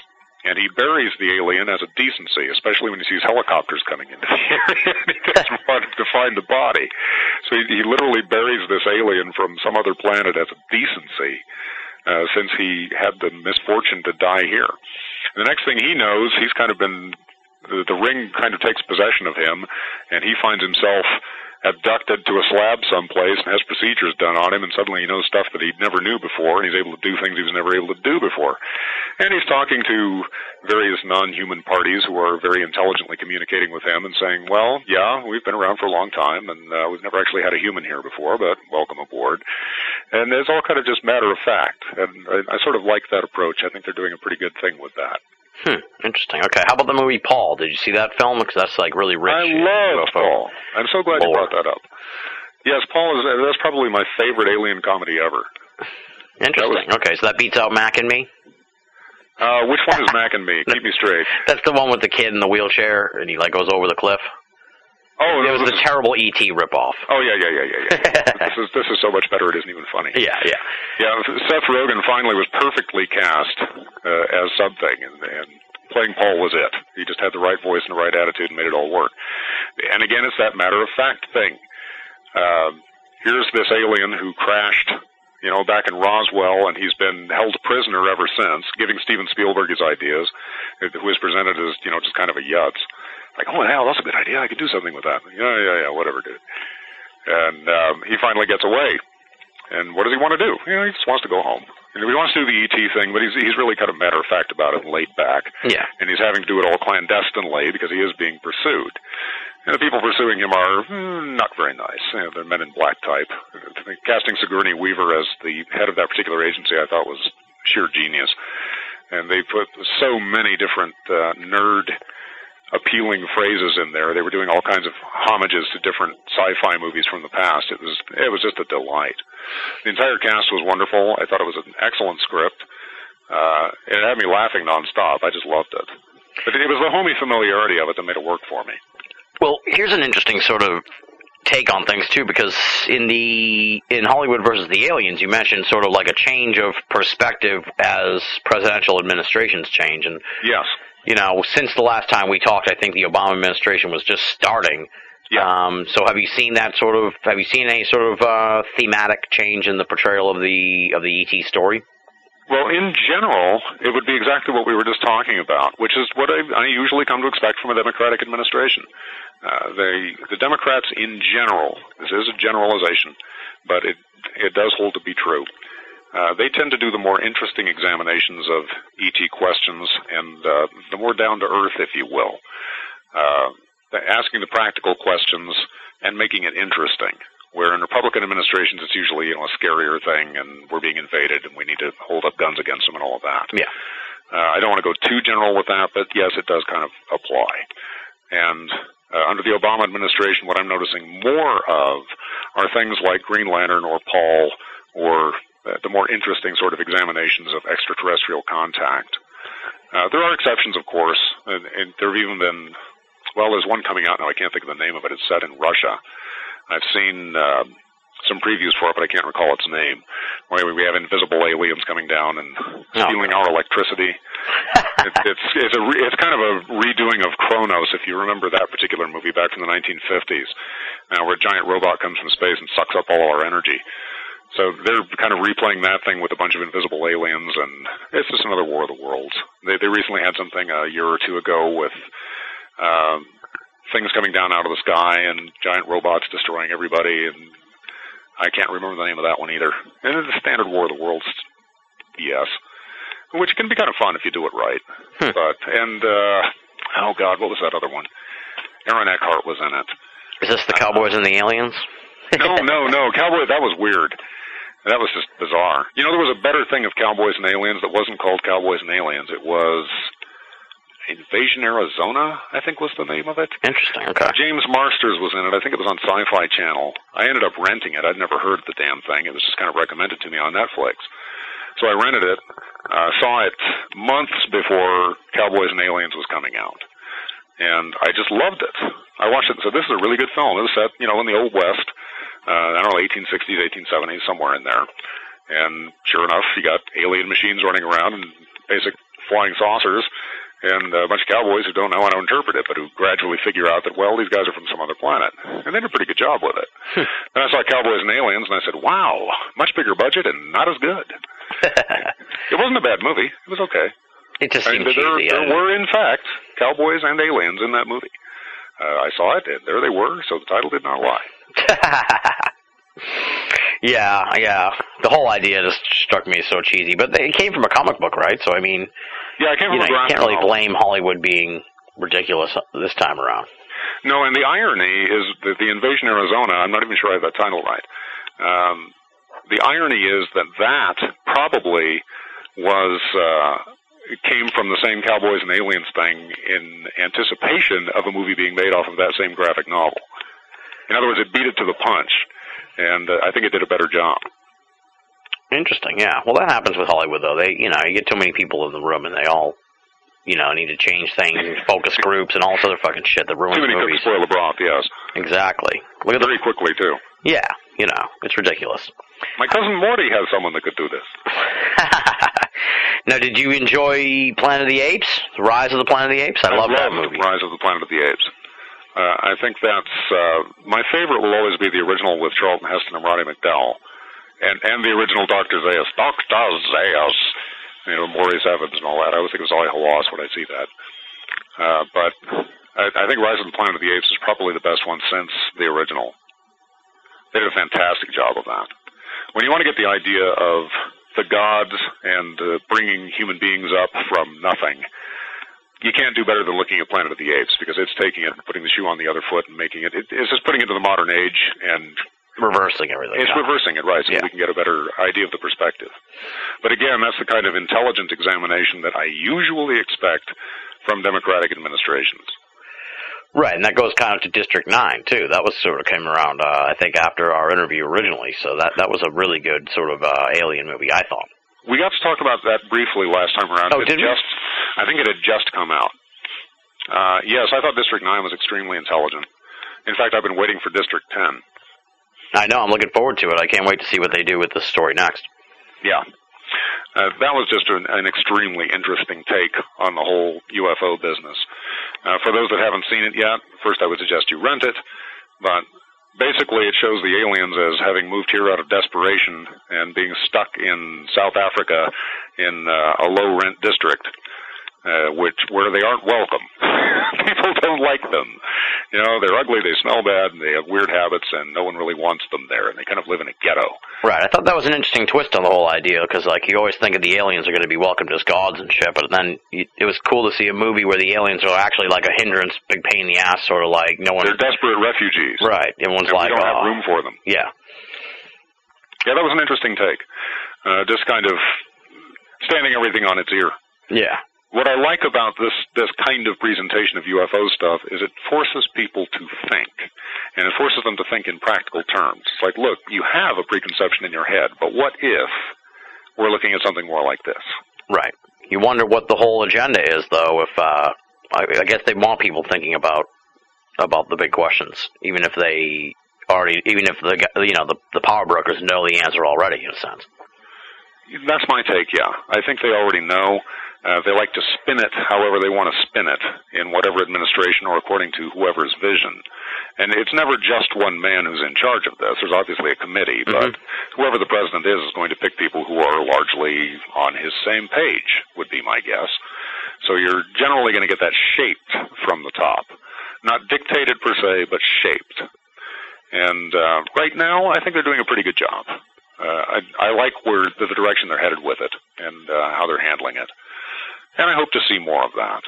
And he buries the alien as a decency, especially when he sees helicopters coming into the area he doesn't want to find the body. So he, he literally buries this alien from some other planet as a decency uh, since he had the misfortune to die here. And the next thing he knows, he's kind of been the, the ring kind of takes possession of him, and he finds himself abducted to a slab someplace and has procedures done on him, and suddenly he knows stuff that he never knew before, and he's able to do things he was never able to do before. And he's talking to various non-human parties who are very intelligently communicating with him and saying, "Well, yeah, we've been around for a long time, and uh, we've never actually had a human here before, but welcome aboard." And it's all kind of just matter of fact, and I, I sort of like that approach. I think they're doing a pretty good thing with that. Hmm, interesting. Okay, how about the movie Paul? Did you see that film? Because that's like really rich. I love Paul. I'm so glad you brought that up. Yes, Paul is that's probably my favorite alien comedy ever. Interesting. Okay, so that beats out Mac and Me. Uh, which one is Mac and me? Keep me straight. That's the one with the kid in the wheelchair and he like goes over the cliff. Oh, It was is- terrible ET ripoff. Oh yeah, yeah, yeah, yeah, yeah. this is this is so much better. It isn't even funny. Yeah, yeah. Yeah, Seth Rogen finally was perfectly cast uh, as something, and, and playing Paul was it. He just had the right voice and the right attitude and made it all work. And again, it's that matter of fact thing. Um, here's this alien who crashed, you know, back in Roswell, and he's been held prisoner ever since, giving Steven Spielberg his ideas, who is presented as, you know, just kind of a yutz. Like, oh hell, that's a good idea. I could do something with that. Yeah, yeah, yeah, whatever, dude. And um, he finally gets away. And what does he want to do? You know, he just wants to go home. You know, he wants to do the ET thing, but he's he's really kind of matter of fact about it and laid back. Yeah. And he's having to do it all clandestinely because he is being pursued. And the people pursuing him are hmm, not very nice. You know, they're men in black type. Casting Sigourney Weaver as the head of that particular agency, I thought was sheer genius. And they put so many different uh, nerd appealing phrases in there. They were doing all kinds of homages to different sci-fi movies from the past. It was it was just a delight. The entire cast was wonderful. I thought it was an excellent script. Uh, it had me laughing nonstop. I just loved it. But it was the homey familiarity of it that made it work for me. Well, here's an interesting sort of take on things too, because in the in Hollywood versus the aliens, you mentioned sort of like a change of perspective as presidential administrations change, and Yes. You know, since the last time we talked, I think the Obama administration was just starting. Yeah. Um, so have you seen that sort of? Have you seen any sort of uh, thematic change in the portrayal of the of the ET story? Well, in general, it would be exactly what we were just talking about, which is what I, I usually come to expect from a Democratic administration. Uh, they, the Democrats, in general, this is a generalization, but it it does hold to be true. Uh, they tend to do the more interesting examinations of ET questions and uh, the more down to earth, if you will, uh, asking the practical questions and making it interesting. Where in Republican administrations, it's usually you know a scarier thing, and we're being invaded, and we need to hold up guns against them, and all of that. Yeah. Uh, I don't want to go too general with that, but yes, it does kind of apply. And uh, under the Obama administration, what I'm noticing more of are things like Green Lantern or Paul or the more interesting sort of examinations of extraterrestrial contact. Uh, there are exceptions, of course, and, and there have even been, well, there's one coming out now. I can't think of the name of it. It's set in Russia. I've seen uh, some previews for it, but I can't recall its name. Where we have invisible aliens coming down and stealing our electricity. it, it's it's a re, it's kind of a redoing of Kronos, if you remember that particular movie back from the 1950s, uh, where a giant robot comes from space and sucks up all our energy. So they're kind of replaying that thing with a bunch of invisible aliens, and it's just another War of the Worlds. They they recently had something a year or two ago with um, things coming down out of the sky and giant robots destroying everybody, and I can't remember the name of that one either. And it's a standard War of the Worlds, yes, which can be kind of fun if you do it right. But and uh, oh god, what was that other one? Aaron Eckhart was in it. Is this the Cowboys and the Aliens? No, no, no. Cowboy, that was weird. That was just bizarre. You know, there was a better thing of Cowboys and Aliens that wasn't called Cowboys and Aliens. It was Invasion Arizona, I think was the name of it. Interesting. Okay. James Marsters was in it. I think it was on Sci-Fi Channel. I ended up renting it. I'd never heard of the damn thing. It was just kind of recommended to me on Netflix. So I rented it, uh, saw it months before Cowboys and Aliens was coming out. And I just loved it. I watched it and said, this is a really good film. It was set, you know, in the Old West. Uh, I don't know, 1860s, 1870s, somewhere in there. And sure enough, you got alien machines running around and basic flying saucers and a bunch of cowboys who don't know how to interpret it, but who gradually figure out that, well, these guys are from some other planet. And they did a pretty good job with it. then I saw Cowboys and Aliens, and I said, wow, much bigger budget and not as good. it wasn't a bad movie. It was okay. It just I mean, there, cheesy. there were, in fact, cowboys and aliens in that movie. Uh, I saw it, and there they were, so the title did not lie. yeah, yeah. The whole idea just struck me as so cheesy, but they, it came from a comic book, right? So I mean, Yeah, I came you from know, you can't really blame Hollywood being ridiculous this time around. No, and the irony is that the Invasion Arizona, I'm not even sure I have that title right. Um, the irony is that that probably was uh, came from the same Cowboys and Aliens thing in anticipation of a movie being made off of that same graphic novel. In other words, it beat it to the punch, and uh, I think it did a better job. Interesting, yeah. Well, that happens with Hollywood, though. They, you know, you get too many people in the room, and they all, you know, need to change things, and focus groups, and all this other fucking shit that ruins Too many movies. spoil the broth, yes. Exactly. Look at the, Very quickly, too. yeah, you know, it's ridiculous. My cousin Morty has someone that could do this. now, did you enjoy Planet of the Apes? The Rise of the Planet of the Apes? I, love that movie. Rise of the Planet of the Apes. Uh, I think that's uh, my favorite. Will always be the original with Charlton Heston and Roddy McDowall, and and the original Doctor Zaius, Doctor Zaius, you know Maurice Evans and all that. I always think was Ollie Halas when I see that. Uh, but I, I think Rise of the Planet of the Apes is probably the best one since the original. They did a fantastic job of that. When you want to get the idea of the gods and uh, bringing human beings up from nothing, you can't do better than looking at Planet of the Apes because it's taking it and putting the shoe on the other foot and making it. it it's just putting it to the modern age and Reversing everything. it's reversing it right so Yeah. we can get a better idea of the perspective. But again, that's the kind of intelligent examination that I usually expect from democratic administrations. Right, and that goes kind of to District Nine too. That was sort of came around, uh, I think, after our interview originally. So that that was a really good sort of uh, alien movie, I thought. We got to talk about that briefly last time around. Oh, It did we? just, I think it had just come out. Uh, yes, I thought District 9 was extremely intelligent. In fact, I've been waiting for District 10. I know. I'm looking forward to it. I can't wait to see what they do with this story next. Yeah. Uh, that was just an, an extremely interesting take on the whole UFO business. Uh, for those that haven't seen it yet, first I would suggest you rent it, but basically it shows the aliens as having moved here out of desperation and being stuck in South Africa in uh, a low rent district. Uh, which where they aren't welcome. People don't like them. You know, they're ugly, they smell bad, and they have weird habits, and no one really wants them there. And they kind of live in a ghetto. Right. I thought that was an interesting twist on the whole idea because, like, you always think of the aliens are going to be welcomed as gods and shit, but then you, it was cool to see a movie where the aliens are actually like a hindrance, big pain in the ass, sort of like no one. They're desperate refugees. Right. Everyone's And like, we don't oh, have room for them. yeah. Yeah, that was an interesting take. Uh, just kind of standing everything on its ear. Yeah. What I like about this this kind of presentation of UFO stuff is it forces people to think, and it forces them to think in practical terms. It's like, look, you have a preconception in your head, but what if we're looking at something more like this? Right. You wonder what the whole agenda is, though. If uh, I, I guess they want people thinking about about the big questions, even if they already, even if the you know the the power brokers know the answer already, in a sense. That's my take, yeah. I think they already know. Uh, they like to spin it however they want to spin it in whatever administration or according to whoever's vision. And it's never just one man who's in charge of this. There's obviously a committee, but whoever the president is is going to pick people who are largely on his same page, would be my guess. So you're generally going to get that shaped from the top. Not dictated per se, but shaped. And uh, right now, I think they're doing a pretty good job. Uh, I, I like where the, the direction they're headed with it and uh, how they're handling it, and I hope to see more of that.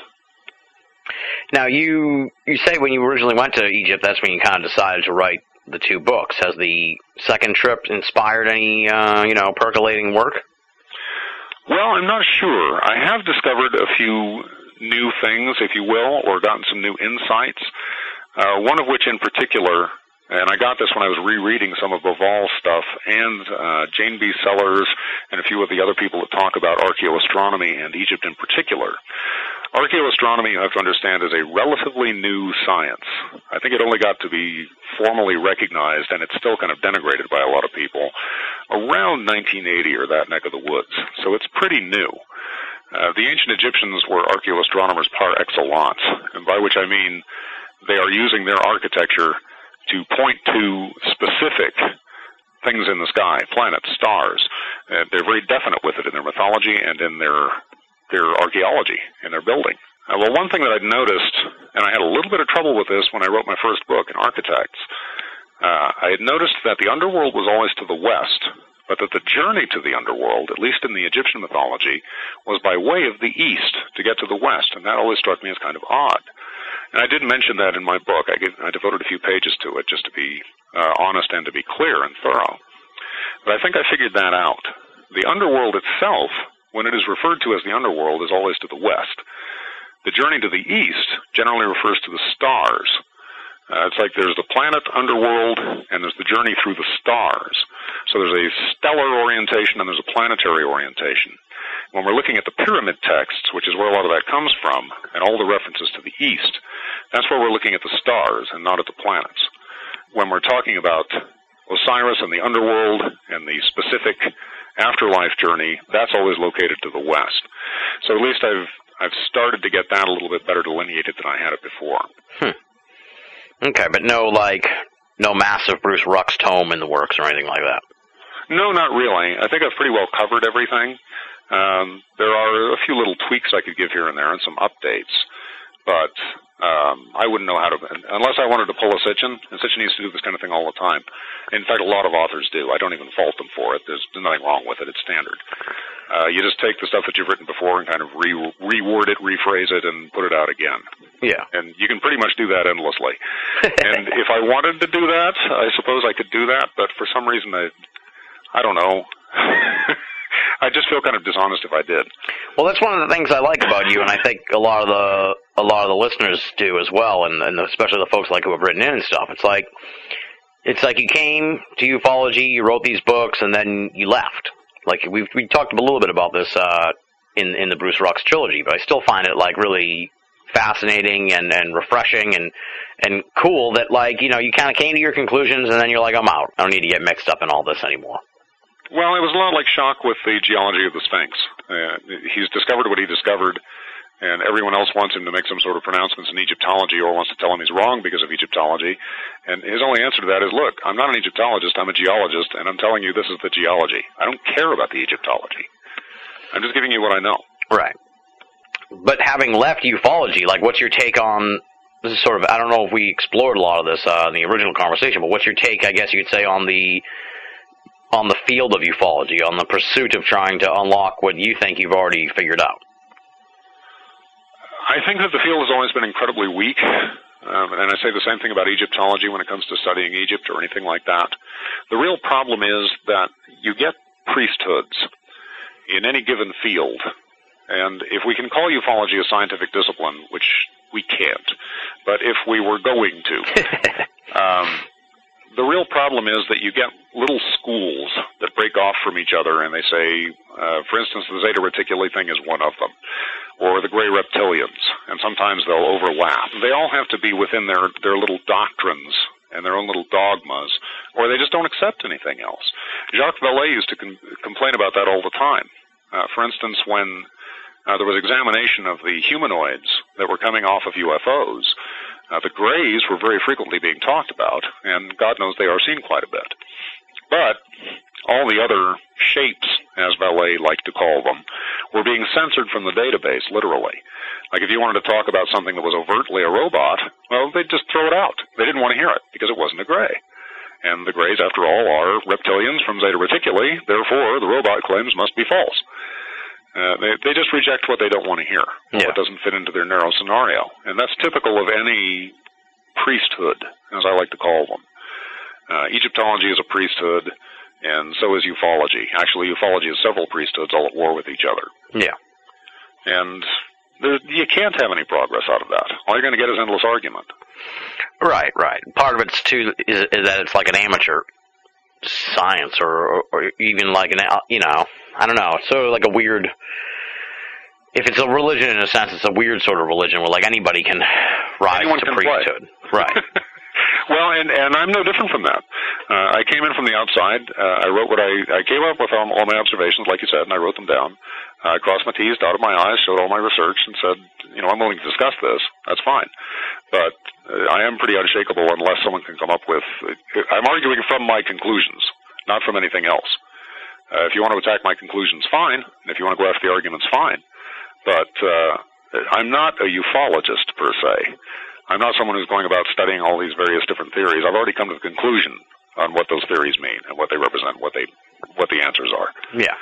Now, you you say when you originally went to Egypt, that's when you kind of decided to write the two books. Has the second trip inspired any uh, you know percolating work? Well, I'm not sure. I have discovered a few new things, if you will, or gotten some new insights. Uh, one of which, in particular, and I got this when I was rereading some of Bauval's stuff and uh, Jane B. Sellers and a few of the other people that talk about archaeoastronomy and Egypt in particular. Archaeoastronomy, you have to understand, is a relatively new science. I think it only got to be formally recognized, and it's still kind of denigrated by a lot of people, around 1980 or that neck of the woods. So it's pretty new. Uh, the ancient Egyptians were archaeoastronomers par excellence, and by which I mean they are using their architecture to point to specific things in the sky, planets, stars. Uh, they're very definite with it in their mythology and in their their archaeology and their building. Uh, well, one thing that I'd noticed, and I had a little bit of trouble with this when I wrote my first book in Architects, uh, I had noticed that the underworld was always to the west, but that the journey to the underworld, at least in the Egyptian mythology, was by way of the east to get to the west, and that always struck me as kind of odd. And I did mention that in my book. I, I devoted a few pages to it just to be uh, honest and to be clear and thorough. But I think I figured that out. The underworld itself, when it is referred to as the underworld, is always to the west. The journey to the east generally refers to the stars. Uh, it's like there's the planet underworld and there's the journey through the stars. So there's a stellar orientation and there's a planetary orientation. When we're looking at the pyramid texts, which is where a lot of that comes from, and all the references to the east, that's where we're looking at the stars and not at the planets. When we're talking about Osiris and the underworld and the specific afterlife journey, that's always located to the west. So at least I've I've started to get that a little bit better delineated than I had it before. Hmm. Okay, but no like no massive Bruce Rux tome in the works or anything like that. No, not really. I think I've pretty well covered everything. Um, there are a few little tweaks I could give here and there and some updates, but um, I wouldn't know how to, unless I wanted to pull a Sitchin, and Sitchin used to do this kind of thing all the time. In fact, a lot of authors do. I don't even fault them for it. There's nothing wrong with it. It's standard. Uh, you just take the stuff that you've written before and kind of re- reword it, rephrase it, and put it out again. Yeah. And you can pretty much do that endlessly. and if I wanted to do that, I suppose I could do that, but for some reason I, I don't know. I just feel kind of dishonest if I did. Well, that's one of the things I like about you, and I think a lot of the a lot of the listeners do as well, and, and especially the folks like who have written in and stuff. It's like it's like you came to ufology, you wrote these books, and then you left. Like we we talked a little bit about this uh, in in the Bruce Rux trilogy, but I still find it like really fascinating and and refreshing and and cool that like you know you kind of came to your conclusions and then you're like I'm out. I don't need to get mixed up in all this anymore. Well, it was a lot like Schoch with the geology of the Sphinx. Uh, he's discovered what he discovered, and everyone else wants him to make some sort of pronouncements in Egyptology or wants to tell him he's wrong because of Egyptology. And his only answer to that is, look, I'm not an Egyptologist, I'm a geologist, and I'm telling you this is the geology. I don't care about the Egyptology. I'm just giving you what I know. Right. But having left ufology, like, what's your take on this? Is sort of I don't know if we explored a lot of this uh, in the original conversation, but what's your take? I guess you could say on the on the field of ufology, on the pursuit of trying to unlock what you think you've already figured out? I think that the field has always been incredibly weak. Um, and I say the same thing about Egyptology when it comes to studying Egypt or anything like that. The real problem is that you get priesthoods in any given field. And if we can call ufology a scientific discipline, which we can't, but if we were going to, um, the real problem is that you get little schools that break off from each other and they say, uh, for instance, the Zeta Reticuli thing is one of them, or the Gray Reptilians, and sometimes they'll overlap. They all have to be within their, their little doctrines and their own little dogmas, or they just don't accept anything else. Jacques Vallée used to com- complain about that all the time. Uh, for instance, when uh, there was examination of the humanoids that were coming off of UFOs, uh, the grays were very frequently being talked about, and God knows they are seen quite a bit. But all the other shapes, as Vallée liked to call them, were being censored from the database, literally. Like if you wanted to talk about something that was overtly a robot, well, they'd just throw it out. They didn't want to hear it because it wasn't a gray. And the grays, after all, are reptilians from Zeta Reticuli, therefore the robot claims must be false. Uh, they, they just reject what they don't want to hear, Yeah. what doesn't fit into their narrow scenario. And that's typical of any priesthood, as I like to call them. Uh, Egyptology is a priesthood, and so is ufology. Actually, ufology is several priesthoods all at war with each other. Yeah. And there, you can't have any progress out of that. All you're going to get is endless argument. Right, right. Part of it's too is, is that it's like an amateur science, or, or even like an you know I don't know. It's sort of like a weird. If it's a religion in a sense, it's a weird sort of religion where like anybody can rise Anyone to can play. priesthood. Right. well, and and I'm no different from that. Uh, I came in from the outside. Uh, I wrote what I I came up with all, all my observations, like you said, and I wrote them down. Uh, I crossed my T's, dotted my I's, showed all my research, and said, you know, I'm willing to discuss this. That's fine, but uh, I am pretty unshakable unless someone can come up with. I'm arguing from my conclusions, not from anything else. Uh, if you want to attack my conclusions, fine. If you want to go after the arguments, fine. But uh, I'm not a ufologist per se. I'm not someone who's going about studying all these various different theories. I've already come to the conclusion on what those theories mean and what they represent, what they what the answers are. Yeah.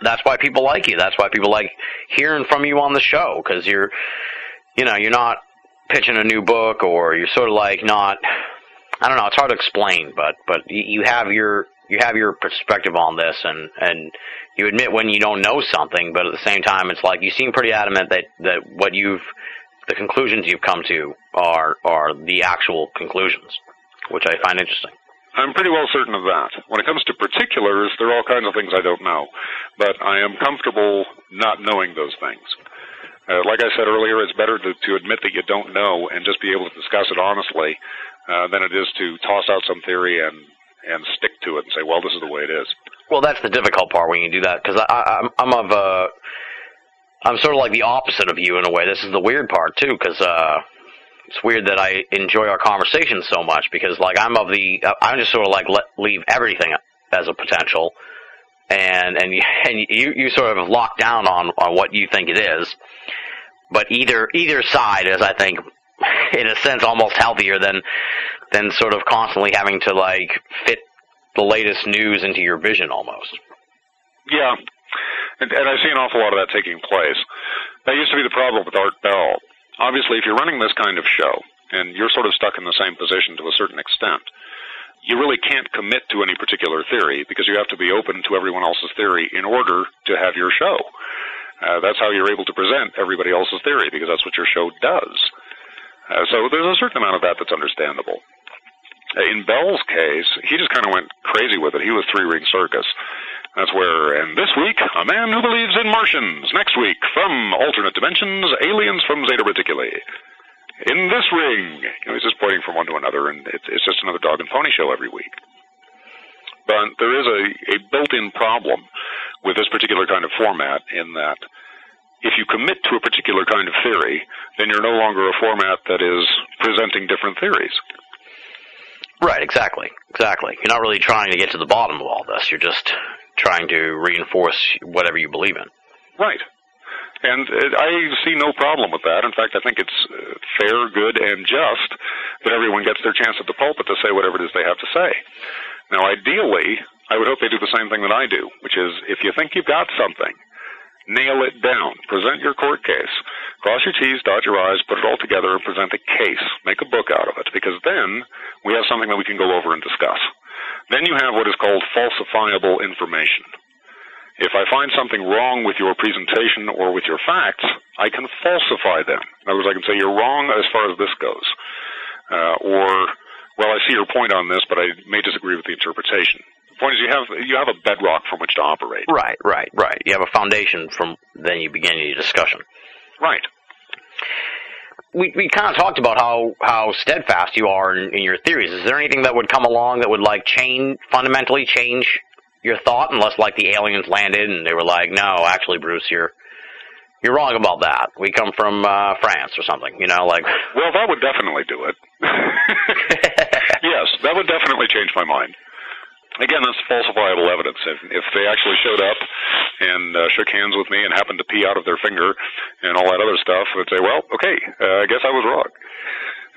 That's why people like you. That's why people like hearing from you on the show because you're, you know, you're not pitching a new book or you're sort of like not. I don't know. It's hard to explain, but but you you have your you have your perspective on this, and and you admit when you don't know something, but at the same time, it's like you seem pretty adamant that that what you've the conclusions you've come to are are the actual conclusions, which I find interesting. I'm pretty well certain of that. When it comes to particulars, there are all kinds of things I don't know, but I am comfortable not knowing those things. Uh, like I said earlier, it's better to, to admit that you don't know and just be able to discuss it honestly uh, than it is to toss out some theory and and stick to it and say, well, this is the way it is. Well, that's the difficult part when you do that because I'm I'm of uh I'm sort of like the opposite of you in a way. This is the weird part too because uh it's weird that I enjoy our conversation so much because like I'm of the I'm just sort of like let leave everything as a potential and and you, and you you sort of lock down on on what you think it is but either either side is I think in a sense almost healthier than than sort of constantly having to like fit the latest news into your vision almost. Yeah, and, and I see an awful lot of that taking place. That used to be the problem with Art Bell. Obviously, if you're running this kind of show and you're sort of stuck in the same position to a certain extent, you really can't commit to any particular theory because you have to be open to everyone else's theory in order to have your show. Uh, that's how you're able to present everybody else's theory because that's what your show does. Uh, so there's a certain amount of that that's understandable. In Bell's case, he just kind of went crazy with it. He was three ring circus. That's where, and this week, a man who believes in Martians. Next week, from alternate dimensions, aliens from Zeta Reticuli. In this ring, you know, he's just pointing from one to another, and it's, it's just another dog and pony show every week. But there is a, a built-in problem with this particular kind of format in that if you commit to a particular kind of theory, then you're no longer a format that is presenting different theories. Right, exactly. Exactly. You're not really trying to get to the bottom of all this. You're just trying to reinforce whatever you believe in. Right. And I see no problem with that. In fact, I think it's uh, fair, good, and just that everyone gets their chance at the pulpit to say whatever it is they have to say. Now, ideally, I would hope they do the same thing that I do, which is if you think you've got something, nail it down. Present your court case. Cross your T's, dot your I's, put it all together, and present a case. Make a book out of it, because then we have something that we can go over and discuss. Then you have what is called falsifiable information. If I find something wrong with your presentation or with your facts, I can falsify them. In other words, I can say you're wrong as far as this goes. Uh, or, well, I see your point on this, but I may disagree with the interpretation. The point is you have, you have a bedrock from which to operate. Right, right, right. You have a foundation from then you begin your discussion. Right. We we kind of talked about how how steadfast you are in, in your theories. Is there anything that would come along that would like change fundamentally change your thought, unless like the aliens landed and they were like, no, actually, Bruce, you're you're wrong about that. We come from uh, France or something, you know, like. Well, that would definitely do it. yes, that would definitely change my mind. Again, that's falsifiable evidence. If, if they actually showed up and uh, shook hands with me and happened to pee out of their finger and all that other stuff, I'd say, well, okay, uh, I guess I was wrong.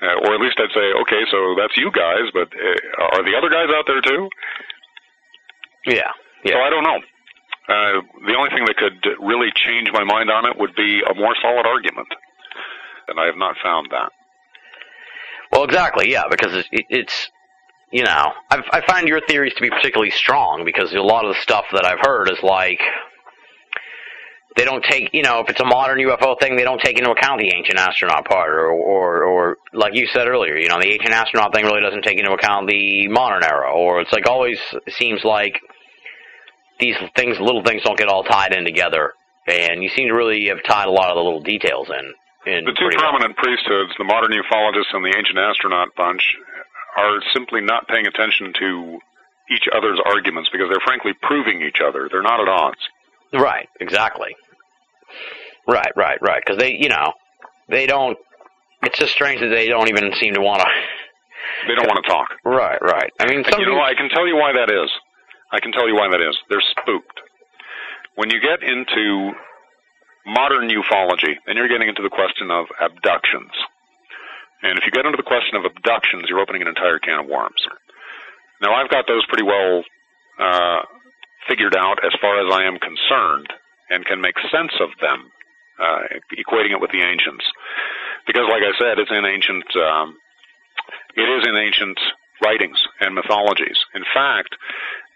Uh, or at least I'd say, okay, so that's you guys, but uh, are the other guys out there too? Yeah. Yeah. So I don't know. Uh, the only thing that could really change my mind on it would be a more solid argument, and I have not found that. Well, exactly, yeah, because it's, it, it's you know, I've, I find your theories to be particularly strong because a lot of the stuff that I've heard is like they don't take, you know, if it's a modern UFO thing, they don't take into account the ancient astronaut part, or, or, or like you said earlier, you know, the ancient astronaut thing really doesn't take into account the modern era, or it's like always seems like these things, little things, don't get all tied in together, and you seem to really have tied a lot of the little details in. in The two pretty well. prominent priesthoods, the modern ufologists and the ancient astronaut bunch, are simply not paying attention to each other's arguments because they're frankly proving each other. They're not at odds. Right, exactly. Right, right, right. Because they, you know, they don't. It's just strange that they don't even seem to want to. They don't want to talk. Right, right. I mean, some you know, I can tell you why that is. I can tell you why that is. They're spooked. When you get into modern ufology, then you're getting into the question of abductions. And if you get into the question of abductions, you're opening an entire can of worms. Now, I've got those pretty well uh, figured out as far as I am concerned and can make sense of them, uh, equating it with the ancients. Because, like I said, it's in ancient, um, it is in ancient writings and mythologies. In fact,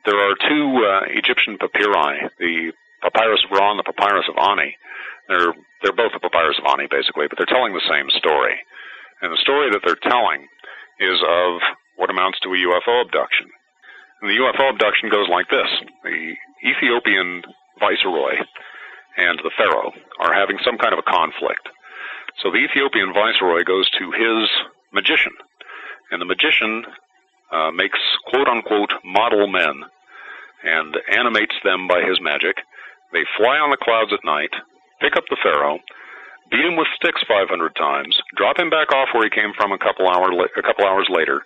there are two uh, Egyptian papyri, the Papyrus of Ra and the Papyrus of Ani. They're they're both the Papyrus of Ani, basically, but they're telling the same story. And the story that they're telling is of what amounts to a UFO abduction. And the UFO abduction goes like this. The Ethiopian viceroy and the pharaoh are having some kind of a conflict. So the Ethiopian viceroy goes to his magician, and the magician uh, makes quote unquote model men and animates them by his magic. They fly on the clouds at night, pick up the pharaoh, beat him with sticks 500 times, drop him back off where he came from a couple hour a couple hours later.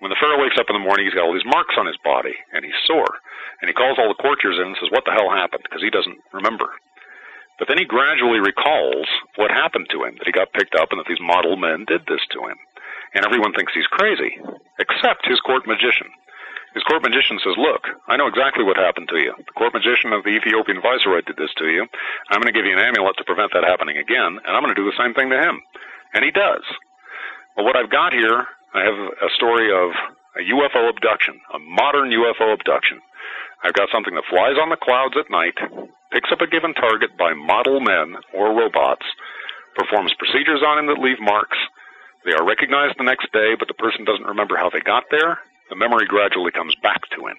When the pharaoh wakes up in the morning, he's got all these marks on his body and he's sore. And he calls all the courtiers in and says, "What the hell happened?" Because he doesn't remember. But then he gradually recalls what happened to him, that he got picked up and that these model men did this to him. And everyone thinks he's crazy, except his court magician. His court magician says, Look, I know exactly what happened to you. The court magician of the Ethiopian viceroy did this to you. I'm going to give you an amulet to prevent that happening again, and I'm going to do the same thing to him. And he does. Well, what I've got here, I have a story of a UFO abduction, a modern UFO abduction. I've got something that flies on the clouds at night, picks up a given target by model men or robots, performs procedures on him that leave marks. They are recognized the next day, but the person doesn't remember how they got there, the memory gradually comes back to him.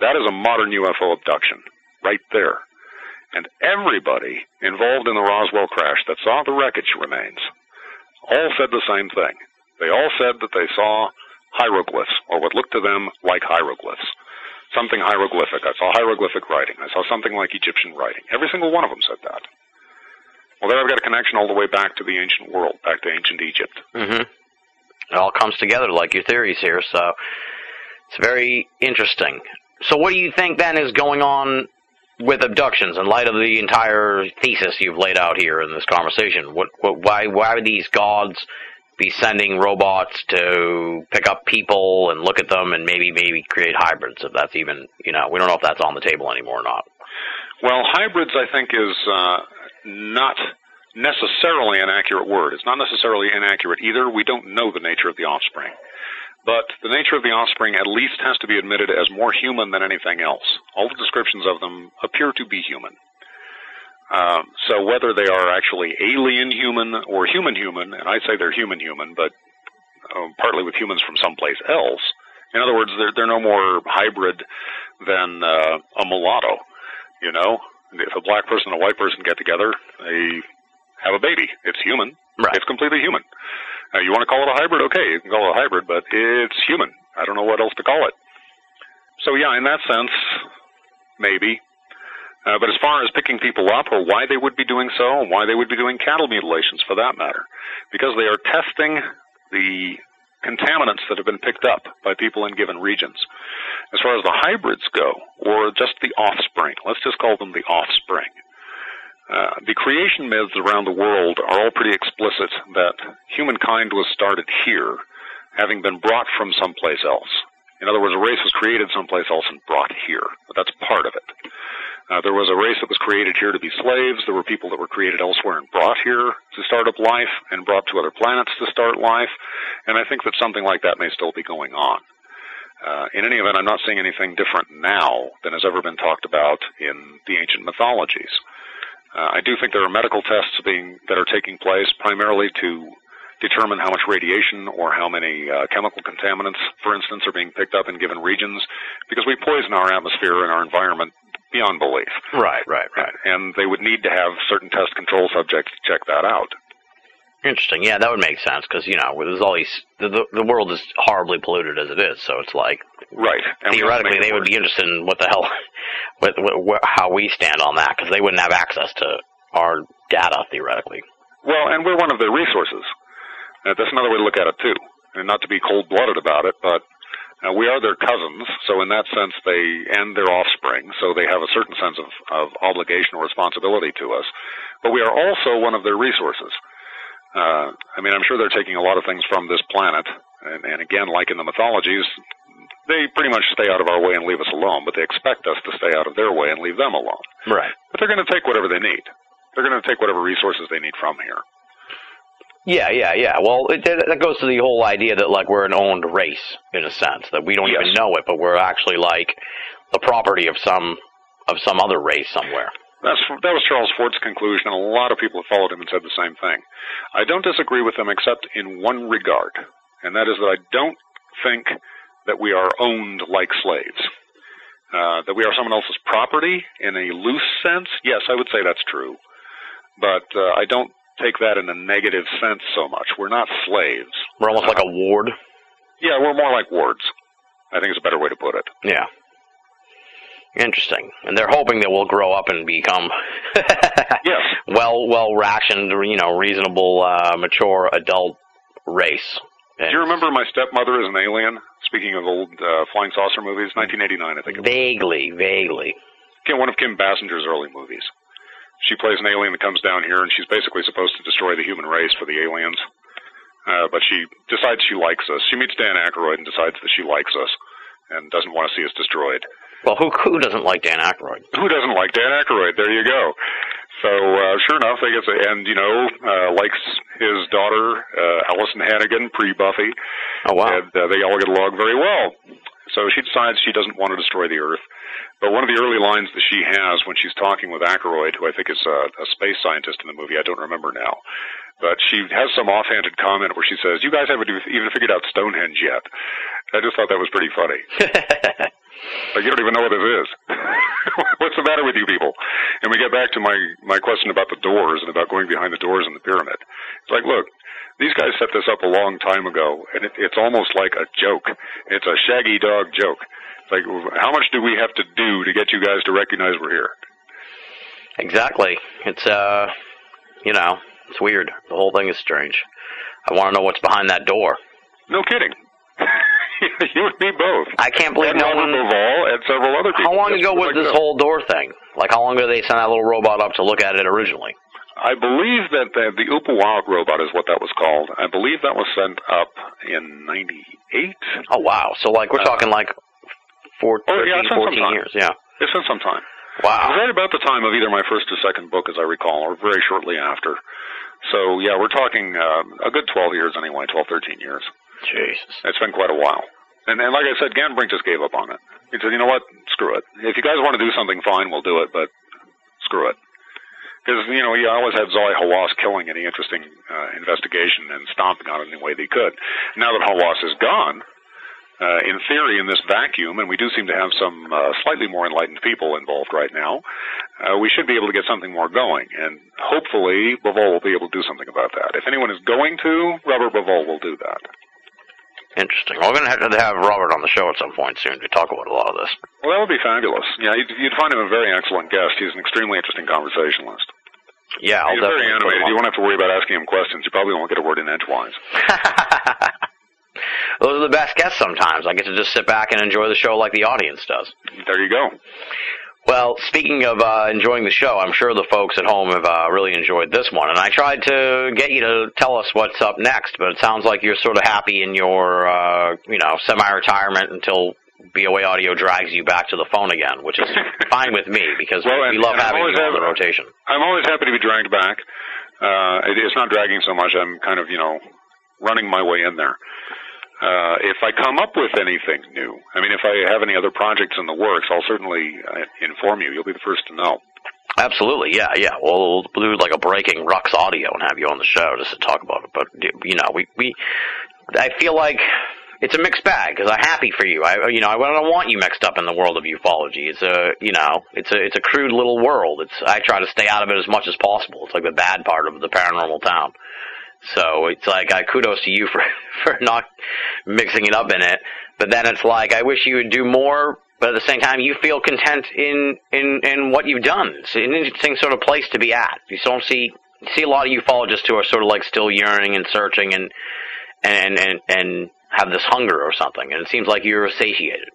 That is a modern UFO abduction, right there. And everybody involved in the Roswell crash that saw the wreckage remains all said the same thing. They all said that they saw hieroglyphs, or what looked to them like hieroglyphs. Something hieroglyphic. I saw hieroglyphic writing. I saw something like Egyptian writing. Every single one of them said that. Well, there I've got a connection all the way back to the ancient world, back to ancient Egypt. Mm-hmm. It all comes together like your theories here, so it's very interesting. So, what do you think then is going on with abductions in light of the entire thesis you've laid out here in this conversation? What, what, why, why would these gods be sending robots to pick up people and look at them and maybe maybe create hybrids? If that's even you know, we don't know if that's on the table anymore or not. Well, hybrids, I think, is uh, not necessarily an accurate word. It's not necessarily inaccurate either. We don't know the nature of the offspring. But the nature of the offspring at least has to be admitted as more human than anything else. All the descriptions of them appear to be human. Um, so whether they are actually alien human or human human, and I'd say they're human human, but uh, partly with humans from someplace else. In other words, they're, they're no more hybrid than uh, a mulatto. You know, if a black person and a white person get together, they have a baby. It's human. Right. It's completely human. Uh, you want to call it a hybrid? Okay, you can call it a hybrid, but it's human. I don't know what else to call it. So yeah, in that sense, maybe. Uh, but as far as picking people up or why they would be doing so, and why they would be doing cattle mutilations for that matter, because they are testing the contaminants that have been picked up by people in given regions. As far as the hybrids go, or just the offspring, let's just call them the offspring. Uh, the creation myths around the world are all pretty explicit that humankind was started here, having been brought from someplace else. In other words, a race was created someplace else and brought here. But that's part of it. Uh, there was a race that was created here to be slaves. There were people that were created elsewhere and brought here to start up life and brought to other planets to start life. And I think that something like that may still be going on. Uh, in any event, I'm not seeing anything different now than has ever been talked about in the ancient mythologies. Uh, I do think there are medical tests being that are taking place primarily to determine how much radiation or how many uh, chemical contaminants, for instance, are being picked up in given regions, because we poison our atmosphere and our environment beyond belief. Right, right, right. And they would need to have certain test control subjects check that out. Interesting. Yeah, that would make sense because you know, there's all these. The, the the world is horribly polluted as it is, so it's like Right. And theoretically they would be interested in what the hell, with, what, how we stand on that because they wouldn't have access to our data theoretically. Well, and we're one of their resources. Uh, that's another way to look at it too, and not to be cold-blooded about it, but uh, we are their cousins. So in that sense, they and their offspring. So they have a certain sense of, of obligation or responsibility to us. but we are also one of their resources. Uh, I mean, I'm sure they're taking a lot of things from this planet, and, and again, like in the mythologies, they pretty much stay out of our way and leave us alone, but they expect us to stay out of their way and leave them alone. Right. But they're going to take whatever they need. They're going to take whatever resources they need from here. Yeah, yeah, yeah. Well, it, that goes to the whole idea that like we're an owned race in a sense that we don't Yes. even know it, but we're actually like the property of some of some other race somewhere. That's that was Charles Fort's conclusion, and a lot of people have followed him and said the same thing. I don't disagree with him except in one regard, and that is that I don't think that we are owned like slaves. Uh, that we are someone else's property in a loose sense, yes, I would say that's true. But uh, I don't take that in a negative sense so much. We're not slaves. We're almost like a ward. Yeah, we're more like wards. I think it's a better way to put it. Yeah. Interesting. And they're hoping that we'll grow up and become Yes. well well rationed, you know, reasonable, uh, mature adult race. Do you remember My Stepmother is an Alien? Speaking of old uh, flying saucer movies, 1989, I think. it was. Vaguely, vaguely. Kim, one of Kim Basinger's early movies. She plays an alien that comes down here, and she's basically supposed to destroy the human race for the aliens. Uh, but she decides she likes us. She meets Dan Aykroyd and decides that she likes us and doesn't want to see us destroyed. Well, who who doesn't like Dan Aykroyd? Who doesn't like Dan Aykroyd? There you go. So uh, sure enough, they get to, and you know uh, likes his daughter uh, Alyson Hannigan pre Buffy. Oh wow. And uh, they all get along very well. So she decides she doesn't want to destroy the Earth. But one of the early lines that she has when she's talking with Aykroyd, who I think is a, a space scientist in the movie, I don't remember now, but she has some offhanded comment where she says, "You guys haven't even figured out Stonehenge yet." I just thought that was pretty funny. Like you don't even know what this is. What's the matter with you people? And we get back to my my question about the doors and about going behind the doors in the pyramid. It's like, look, these guys set this up a long time ago, and it, it's almost like a joke. It's a shaggy dog joke. It's like, how much do we have to do to get you guys to recognize we're here? Exactly. It's uh, you know, it's weird. The whole thing is strange. I want to know what's behind that door. No kidding. you and me both. I can't believe and no Robert one. Duvall and several other people. How long ago was like this that. whole door thing? Like, how long ago they sent that little robot up to look at it originally? I believe that the, the Upuaut robot is what that was called. I believe that was sent up in '98. Oh wow! So like, we're Uh, talking like four, Oh, 13, yeah, it's some 14 time. years. Yeah. It's been some time. Wow. Right about the time of either my first or second book, as I recall, or very shortly after. So yeah, we're talking uh, a good 12 years anyway, 12, 13 years. Jesus. It's been quite a while. And, and like I said, Gantenbrink just gave up on it. He said, you know what, screw it. If you guys want to do something, fine, we'll do it, but screw it. Because, you know, he always had Zahi Hawass killing any interesting uh, investigation and stomping on it any way they could. Now that Hawass is gone, uh, in theory, in this vacuum, and we do seem to have some uh, slightly more enlightened people involved right now, uh, we should be able to get something more going. And hopefully, Bauval will be able to do something about that. If anyone is going to, Robert Bauval will do that. Interesting. Well, we're gonna have to have Robert on the show at some point soon to talk about a lot of this. Well, that would be fabulous. Yeah, you'd, you'd find him a very excellent guest. He's an extremely interesting conversationalist. Yeah, I'll He's very animated. You won't have to worry about asking him questions. You probably won't get a word in edgewise. Those are the best guests sometimes. I get to just sit back and enjoy the show like the audience does. There you go. Well, speaking of uh, enjoying the show, I'm sure the folks at home have uh, really enjoyed this one. And I tried to get you to tell us what's up next, but it sounds like you're sort of happy in your, uh, you know, semi-retirement until BOA Audio drags you back to the phone again, which is fine with me because Well, we and- love and having you on the rotation. I'm always happy to be dragged back. Uh, it, it's not dragging so much. I'm kind of, you know, running my way in there. Uh, if I come up with anything new, I mean, if I have any other projects in the works, I'll certainly uh, inform you. You'll be the first to know. Absolutely, yeah, yeah. Well, we'll do like a breaking Rux audio and have you on the show just to talk about it. But you know, we we I feel like it's a mixed bag because I'm happy for you. I you know I don't want you mixed up in the world of ufology. It's a you know it's a it's a crude little world. It's I try to stay out of it as much as possible. It's like the bad part of the paranormal town. So it's like I kudos to you for for not mixing it up in it. But then it's like I wish you would do more. But at the same time, you feel content in in in what you've done. It's an interesting sort of place to be at. You don't see see a lot of ufologists who are sort of like still yearning and searching and and and and have this hunger or something. And it seems like you're satiated.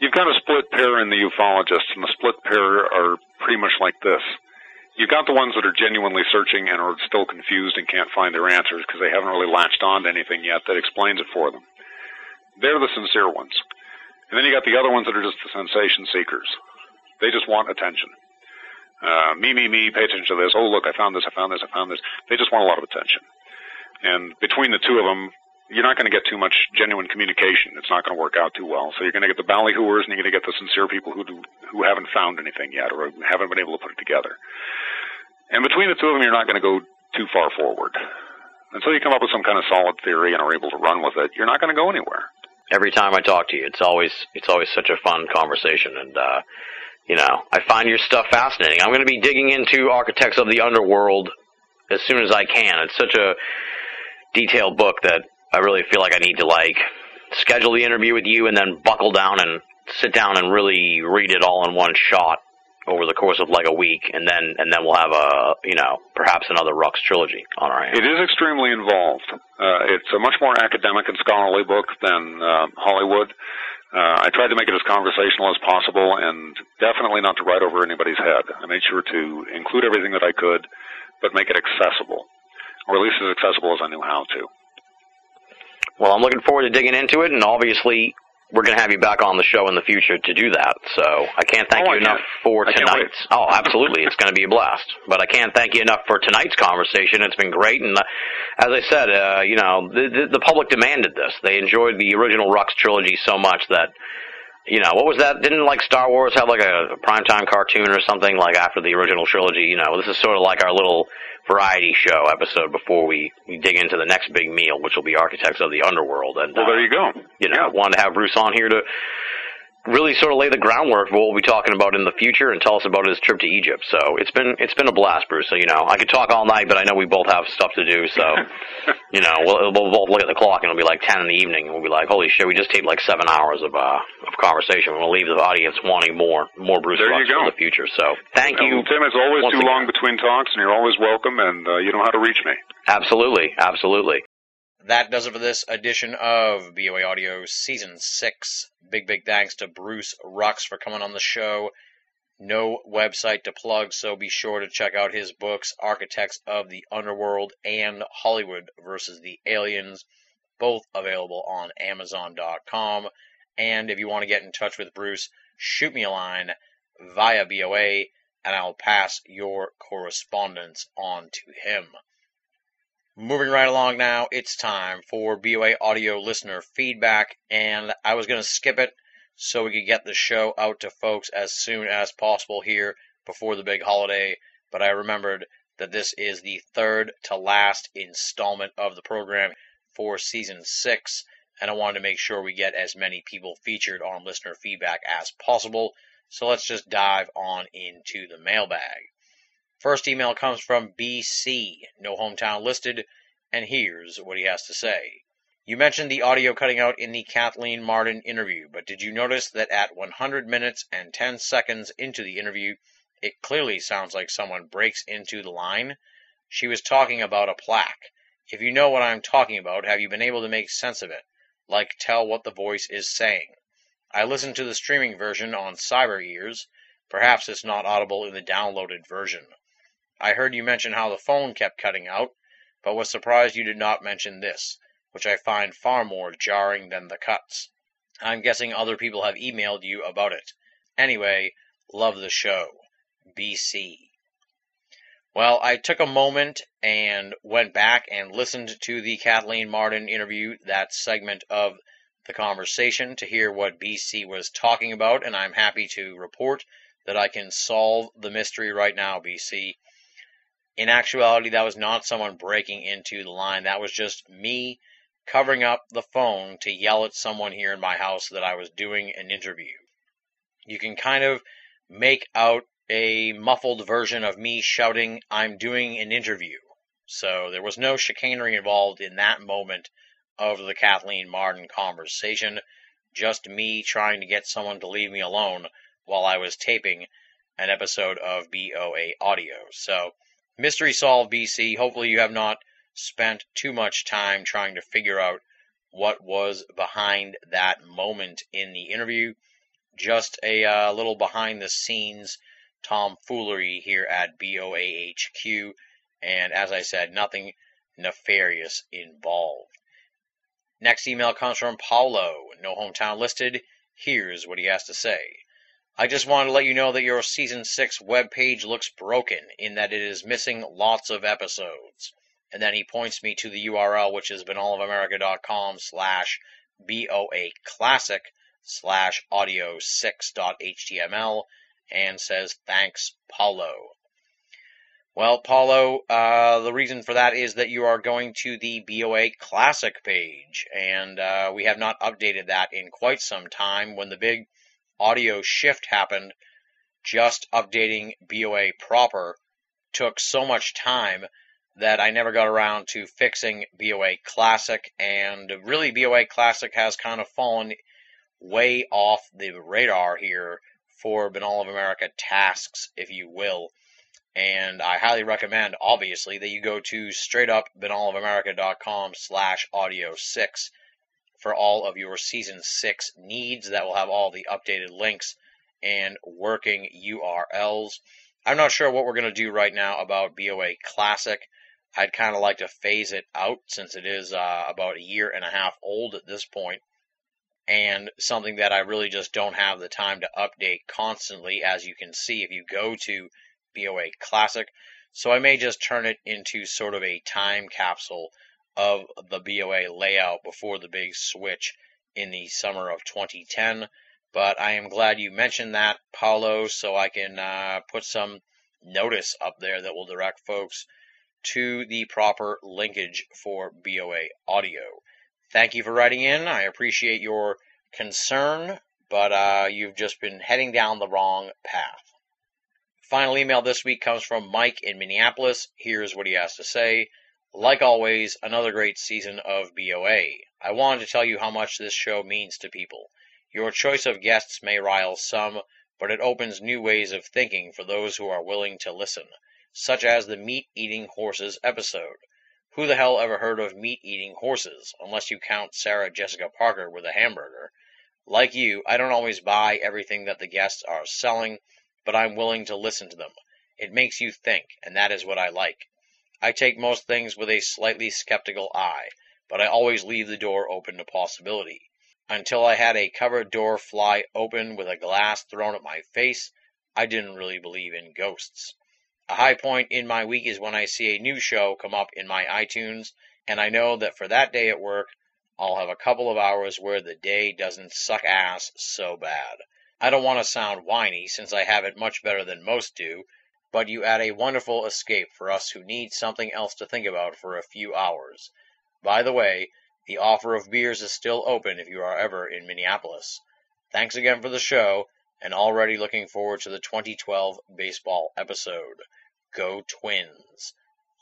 You've got a split pair in the ufologists, and the split pair are pretty much like this. You've got the ones that are genuinely searching and are still confused and can't find their answers because they haven't really latched on to anything yet that explains it for them. They're the sincere ones. And then you got the other ones that are just the sensation seekers. They just want attention. Uh, me, me, me, pay attention to this. Oh, look, I found this, I found this, I found this. They just want a lot of attention. And between the two of them, you're not going to get too much genuine communication. It's not going to work out too well. So you're going to get the ballyhooers and you're going to get the sincere people who do, who haven't found anything yet or haven't been able to put it together. And between the two of them, you're not going to go too far forward. Until you come up with some kind of solid theory and are able to run with it, you're not going to go anywhere. Every time I talk to you, it's always it's always such a fun conversation, and uh, you know I find your stuff fascinating. I'm going to be digging into Architects of the Underworld as soon as I can. It's such a detailed book that I really feel like I need to like schedule the interview with you and then buckle down and sit down and really read it all in one shot over the course of like a week, and then and then we'll have a you know perhaps another Rux trilogy on our hands. It is extremely involved. Uh, it's a much more academic and scholarly book than uh, Hollywood. Uh, I tried to make it as conversational as possible, and definitely not to write over anybody's head. I made sure to include everything that I could, but make it accessible, or at least as accessible as I knew how to. Well, I'm looking forward to digging into it, and obviously we're going to have you back on the show in the future to do that. So I can't thank Oh, you enough for tonight's. Oh, absolutely, it's going to be a blast. But I can't thank you enough for tonight's conversation. It's been great, and uh, as I said, uh, you know, the, the the public demanded this. They enjoyed the original Rux trilogy so much that. You know, what was that? Didn't like Star Wars have like a primetime cartoon or something like after the original trilogy? You know, this is sort of like our little variety show episode before we, we dig into the next big meal, which will be Architects of the Underworld. And Well, uh, there you go. you know, wanted to have Bruce on here to really sort of lay the groundwork for what we'll be talking about in the future and tell us about his trip to Egypt. So it's been it's been a blast, Bruce. So you know, I could talk all night, but I know we both have stuff to do. So you know, we'll, we'll both look at the clock and it'll be like ten in the evening, and we'll be like, holy shit, we just taped like seven hours of uh of conversation. We'll leave the audience wanting more more Bruce There you go. for the future. So thank you, Well, Tim, it's always too again. long between talks, and you're always welcome, and uh, you know how to reach me. Absolutely, absolutely. That does it for this edition of BOA Audio Season 6. Big, big thanks to Bruce Rux for coming on the show. No website to plug, so be sure to check out his books, Architects of the Underworld and Hollywood versus the Aliens, both available on Amazon.com. And if you want to get in touch with Bruce, shoot me a line via BOA, and I'll pass your correspondence on to him. Moving right along now, it's time for BOA audio listener feedback, and I was going to skip it so we could get the show out to folks as soon as possible here before the big holiday, but I remembered that this is the third to last installment of the program for season six, and I wanted to make sure we get as many people featured on listener feedback as possible. So let's just dive on into the mailbag. First email comes from BC, no hometown listed, and here's what he has to say. You mentioned the audio cutting out in the Kathleen Martin interview, but did you notice that at 100 minutes and 10 seconds into the interview, it clearly sounds like someone breaks into the line? She was talking about a plaque. If you know what I'm talking about, have you been able to make sense of it? Like tell what the voice is saying? I listened to the streaming version on Cyber Ears. Perhaps it's not audible in the downloaded version. I heard you mention how the phone kept cutting out, but was surprised you did not mention this, which I find far more jarring than the cuts. I'm guessing other people have emailed you about it. Anyway, love the show. BC. Well, I took a moment and went back and listened to the Kathleen Martin interview, that segment of the conversation, to hear what BC was talking about, and I'm happy to report that I can solve the mystery right now, BC. In actuality, that was not someone breaking into the line. That was just me covering up the phone to yell at someone here in my house that I was doing an interview. You can kind of make out a muffled version of me shouting, I'm doing an interview. So there was no chicanery involved in that moment of the Kathleen Martin conversation, just me trying to get someone to leave me alone while I was taping an episode of BOA Audio. So, Mystery Solved BC. Hopefully, you have not spent too much time trying to figure out what was behind that moment in the interview. Just a uh, little behind the scenes tomfoolery here at BOAHQ. And as I said, nothing nefarious involved. Next email comes from Paulo. No hometown listed. Here's what he has to say. I just wanted to let you know that your season 6 webpage looks broken in that it is missing lots of episodes. And then he points me to the URL, which is BinnallofAmerica.com slash BOA classic slash audio 6.html and says, thanks, Paulo. Well, Paulo, uh, the reason for that is that you are going to the BOA Classic page, and uh, we have not updated that in quite some time. When the big audio shift happened, just updating BOA proper took so much time that I never got around to fixing BOA Classic, and really BOA Classic has kind of fallen way off the radar here for Binnall of America tasks, if you will. And I highly recommend, obviously, that you go to straightupBinnallofAmerica.com slash audio 6 for all of your season 6 needs. That will have all the updated links and working URLs. I'm not sure what we're going to do right now about BOA Classic. I'd kind of like to phase it out since it is uh, about a year and a half old at this point and something that I really just don't have the time to update constantly, as you can see if you go to BOA Classic. So I may just turn it into sort of a time capsule of the BOA layout before the big switch in the summer of 2010. But I am glad you mentioned that, Paulo, so I can uh, put some notice up there that will direct folks to the proper linkage for BOA audio. Thank you for writing in. I appreciate your concern, but uh, you've just been heading down the wrong path. Final email this week comes from Mike in Minneapolis. Here's what he has to say. Like always, another great season of BOA. I wanted to tell you how much this show means to people. Your choice of guests may rile some, but it opens new ways of thinking for those who are willing to listen, such as the meat eating horses episode. Who the hell ever heard of meat eating horses, unless you count Sarah Jessica Parker with a hamburger? Like you, I don't always buy everything that the guests are selling but I'm willing to listen to them. It makes you think, and that is what I like. I take most things with a slightly skeptical eye, but I always leave the door open to possibility. Until I had a cupboard door fly open with a glass thrown at my face, I didn't really believe in ghosts. A high point in my week is when I see a new show come up in my iTunes, and I know that for that day at work, I'll have a couple of hours where the day doesn't suck ass so bad. I don't want to sound whiny, since I have it much better than most do, but you add a wonderful escape for us who need something else to think about for a few hours. By the way, the offer of beers is still open if you are ever in Minneapolis. Thanks again for the show, and already looking forward to the 2012 baseball episode. Go Twins.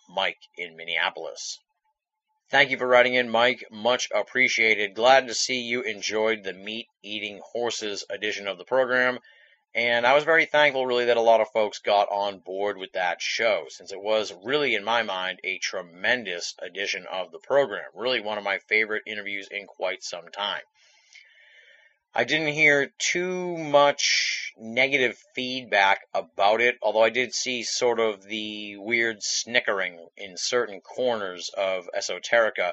Mike in Minneapolis. Thank you for writing in, Mike. Much appreciated. Glad to see you enjoyed the meat eating horses edition of the program. And I was very thankful, really, that a lot of folks got on board with that show, since it was really, in my mind, a tremendous edition of the program. Really one of my favorite interviews in quite some time. I didn't hear too much negative feedback about it, although I did see sort of the weird snickering in certain corners of Esoterica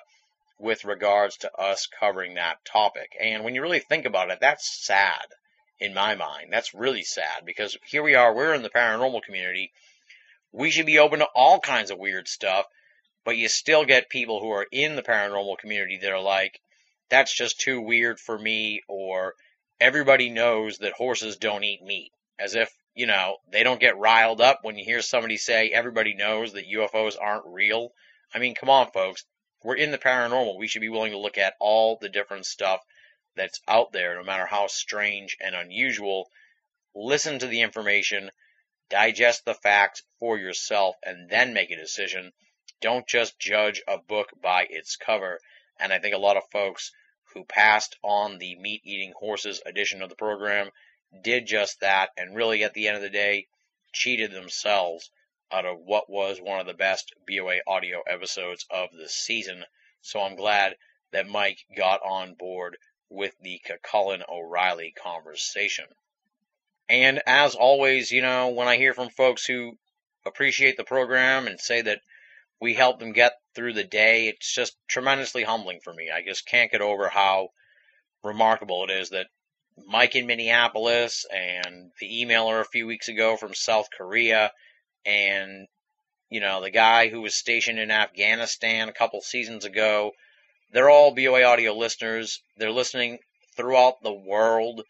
with regards to us covering that topic. And when you really think about it, that's sad in my mind. That's really sad because here we are, we're in the paranormal community. We should be open to all kinds of weird stuff, but you still get people who are in the paranormal community that are like, that's just too weird for me, or everybody knows that horses don't eat meat. As if, you know, they don't get riled up when you hear somebody say everybody knows that UFOs aren't real. I mean, come on, folks. We're in the paranormal. We should be willing to look at all the different stuff that's out there, no matter how strange and unusual. Listen to the information, digest the facts for yourself, and then make a decision. Don't just judge a book by its cover. And I think a lot of folks who passed on the meat eating horses edition of the program did just that and really at the end of the day cheated themselves out of what was one of the best BOA audio episodes of the season. So I'm glad that Mike got on board with the Cullen O'Reilly conversation. And as always, you know, when I hear from folks who appreciate the program and say that we help them get through the day, it's just tremendously humbling for me. I just can't get over how remarkable it is that Mike in Minneapolis and the emailer a few weeks ago from South Korea and you know the guy who was stationed in Afghanistan a couple seasons ago they're all BOA audio listeners they're listening throughout the world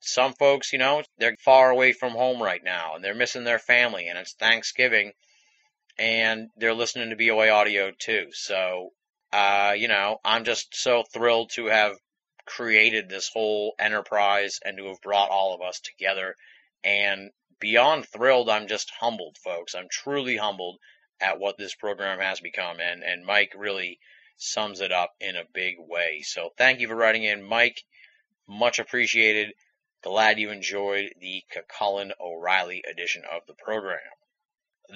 some folks you know they're far away from home right now and they're missing their family and it's Thanksgiving and they're listening to BOA audio too so uh, you know I'm just so thrilled to have created this whole enterprise and to have brought all of us together. And beyond thrilled, I'm just humbled, folks. I'm truly humbled at what this program has become. And, and Mike really sums it up in a big way. So thank you for writing in, Mike. Much appreciated. Glad you enjoyed the Cullen O'Reilly edition of the program.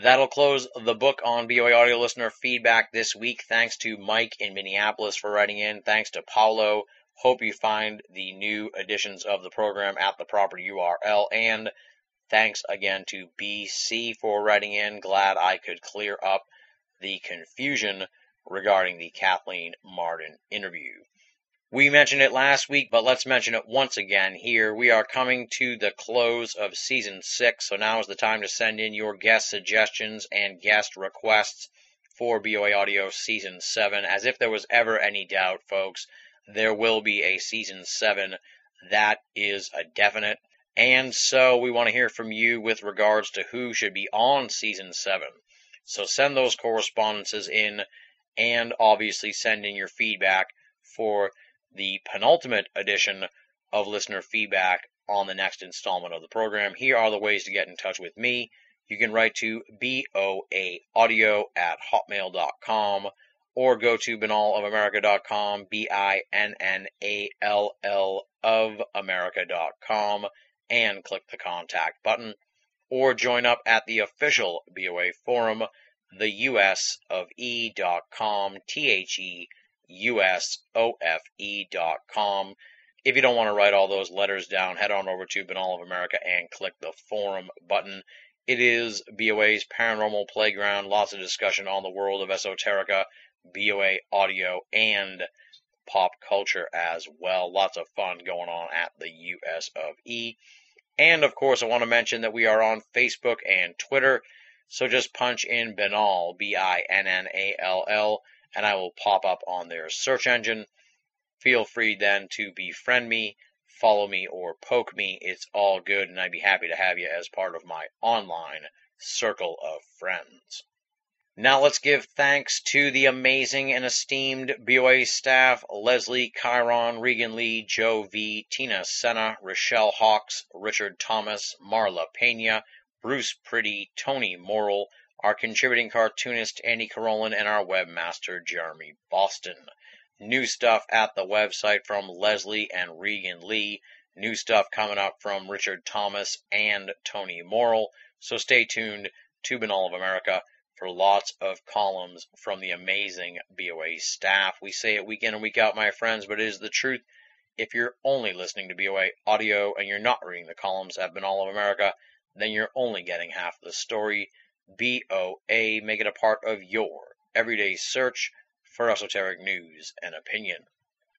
That'll close the book on BOA audio listener feedback this week. Thanks to Mike in Minneapolis for writing in. Thanks to Paulo Hope you find the new editions of the program at the proper URL. And thanks again to BC for writing in. Glad I could clear up the confusion regarding the Kathleen Martin interview. We mentioned it last week, but let's mention it once again here. We are coming to the close of season six, so now is the time to send in your guest suggestions and guest requests for BOA Audio season seven. As if there was ever any doubt, folks, there will be a season seven. That is a definite. And so we want to hear from you with regards to who should be on season seven. So send those correspondences in and obviously send in your feedback for the penultimate edition of listener feedback on the next installment of the program. Here are the ways to get in touch with me. You can write to boaaudio at hotmail.com or go to binnallofamerica.com, B I N N A L L of America.com, and click the contact button, or join up at the official BOA forum, the US of e dot com, T H E U S O F E.com. If you don't want to write all those letters down, head on over to Binnall of America and click the forum button. It is BOA's paranormal playground, lots of discussion on the world of esoterica, BOA audio, and pop culture as well. Lots of fun going on at the US of E. And of course, I want to mention that we are on Facebook and Twitter. So just punch in Binnall, B I N N A L L, and I will pop up on their search engine. Feel free then to befriend me, follow me, or poke me. It's all good, and I'd be happy to have you as part of my online circle of friends. Now let's give thanks to the amazing and esteemed BOA staff Leslie, Chiron, Regan Lee, Joe V, Tina Senna, Rochelle Hawks, Richard Thomas, Marla Pena, Bruce Pretty, Tony Morrill, our contributing cartoonist Andy Carolin, and our webmaster Jeremy Boston. New stuff at the website from Leslie and Regan Lee. New stuff coming up from Richard Thomas and Tony Morrill. So stay tuned to Binnall of America for lots of columns from the amazing BOA staff. We say it week in and week out, my friends, but it is the truth. If you're only listening to BOA audio and you're not reading the columns at Binnall of America, then you're only getting half the story. BOA, make it a part of your everyday search for esoteric news and opinion.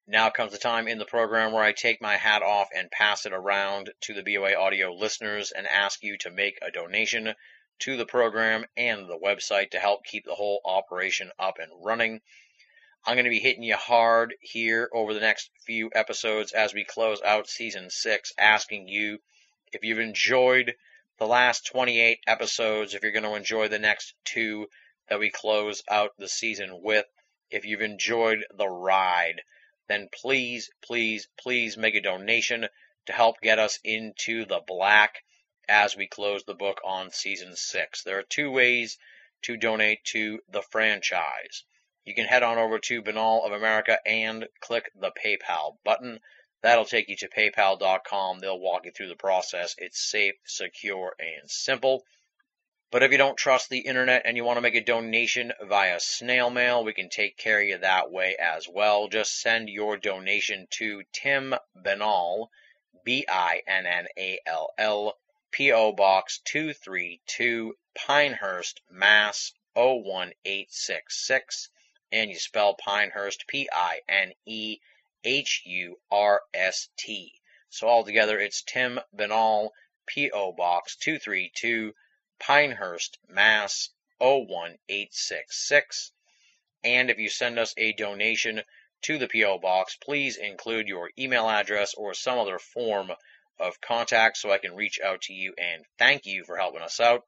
Now comes the time in the program where I take my hat off and pass it around to the BOA audio listeners and ask you to make a donation to the program and the website to help keep the whole operation up and running. I'm going to be hitting you hard here over the next few episodes as we close out season six, asking you if you've enjoyed the last 28 episodes, if you're going to enjoy the next two that we close out the season with, if you've enjoyed the ride, then please, please, please make a donation to help get us into the black as we close the book on season six. There are two ways to donate to the franchise. You can head on over to Binnall of America and click the PayPal button. That'll take you to paypal.com. They'll walk you through the process. It's safe, secure, and simple. But if you don't trust the internet and you want to make a donation via snail mail, we can take care of you that way as well. Just send your donation to Tim Binnall, B I N N A L L, P.O. Box 232, Pinehurst, Mass. 01866. And you spell Pinehurst P I N E H U R S T. So altogether it's Tim Binnall, P.O. Box 232, Pinehurst, Mass. 01866. And if you send us a donation to the P.O. Box, please include your email address or some other form of contact so I can reach out to you and thank you for helping us out.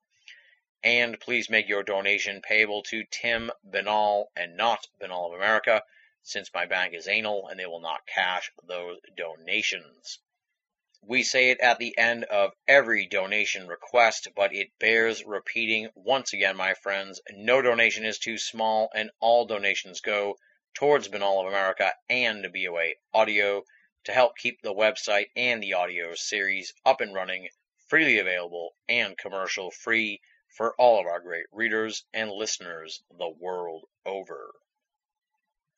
And please make your donation payable to Tim Binnall and not Binnall of America, since my bank is anal and they will not cash those donations. We say it at the end of every donation request, but it bears repeating once again, my friends. No donation is too small, and all donations go towards Binnall of America and BOA Audio to help keep the website and the audio series up and running, freely available, and commercial free for all of our great readers and listeners the world over.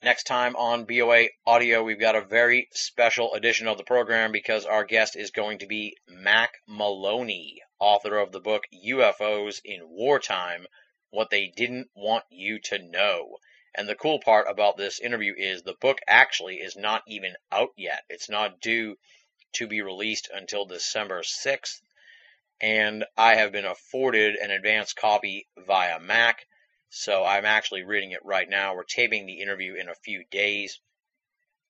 Next time on BOA Audio, we've got a very special edition of the program because our guest is going to be Mack Maloney, author of the book UFOs in Wartime What They Didn't Want You to Know. And the cool part about this interview is the book actually is not even out yet. It's not due to be released until December 6th and I have been afforded an advance copy via Mack. So I'm actually reading it right now. We're taping the interview in a few days.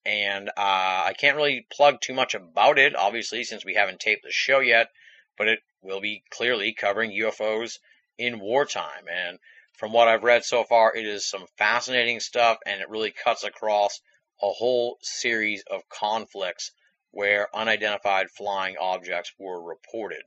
And uh, I can't really plug too much about it, obviously, since we haven't taped the show yet, but it will be clearly covering UFOs in wartime. And from what I've read so far, it is some fascinating stuff, and it really cuts across a whole series of conflicts where unidentified flying objects were reported.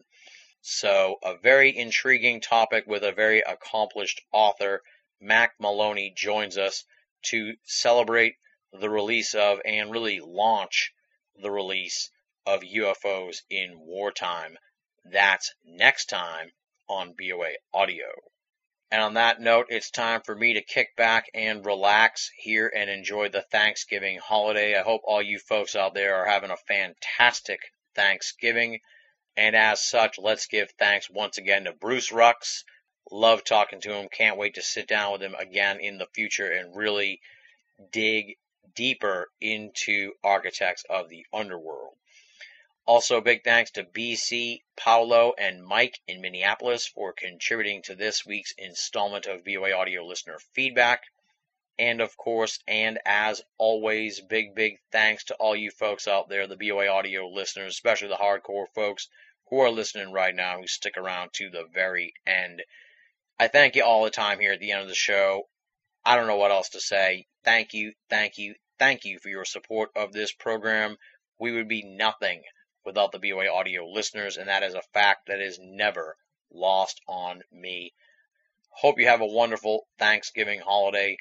So, a very intriguing topic with a very accomplished author. Mack Maloney joins us to celebrate the release of and really launch the release of UFOs in wartime. That's next time on BOA Audio. And on that note, it's time for me to kick back and relax here and enjoy the Thanksgiving holiday. I hope all you folks out there are having a fantastic Thanksgiving. And as such, let's give thanks once again to Bruce Rux. Love talking to him. Can't wait to sit down with him again in the future and really dig deeper into architects of the underworld. Also, big thanks to BC, Paolo, and Mike in Minneapolis for contributing to this week's installment of BOA Audio listener feedback. And of course, and as always, big, big thanks to all you folks out there, the BOA Audio listeners, especially the hardcore folks who are listening right now who stick around to the very end. I thank you all the time here at the end of the show. I don't know what else to say. Thank you, thank you, thank you for your support of this program. We would be nothing without the BOA audio listeners, and that is a fact that is never lost on me. Hope you have a wonderful Thanksgiving holiday,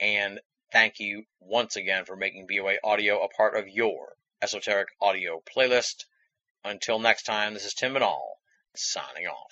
and thank you once again for making BOA audio a part of your esoteric audio playlist. Until next time, this is Tim Binnall, signing off.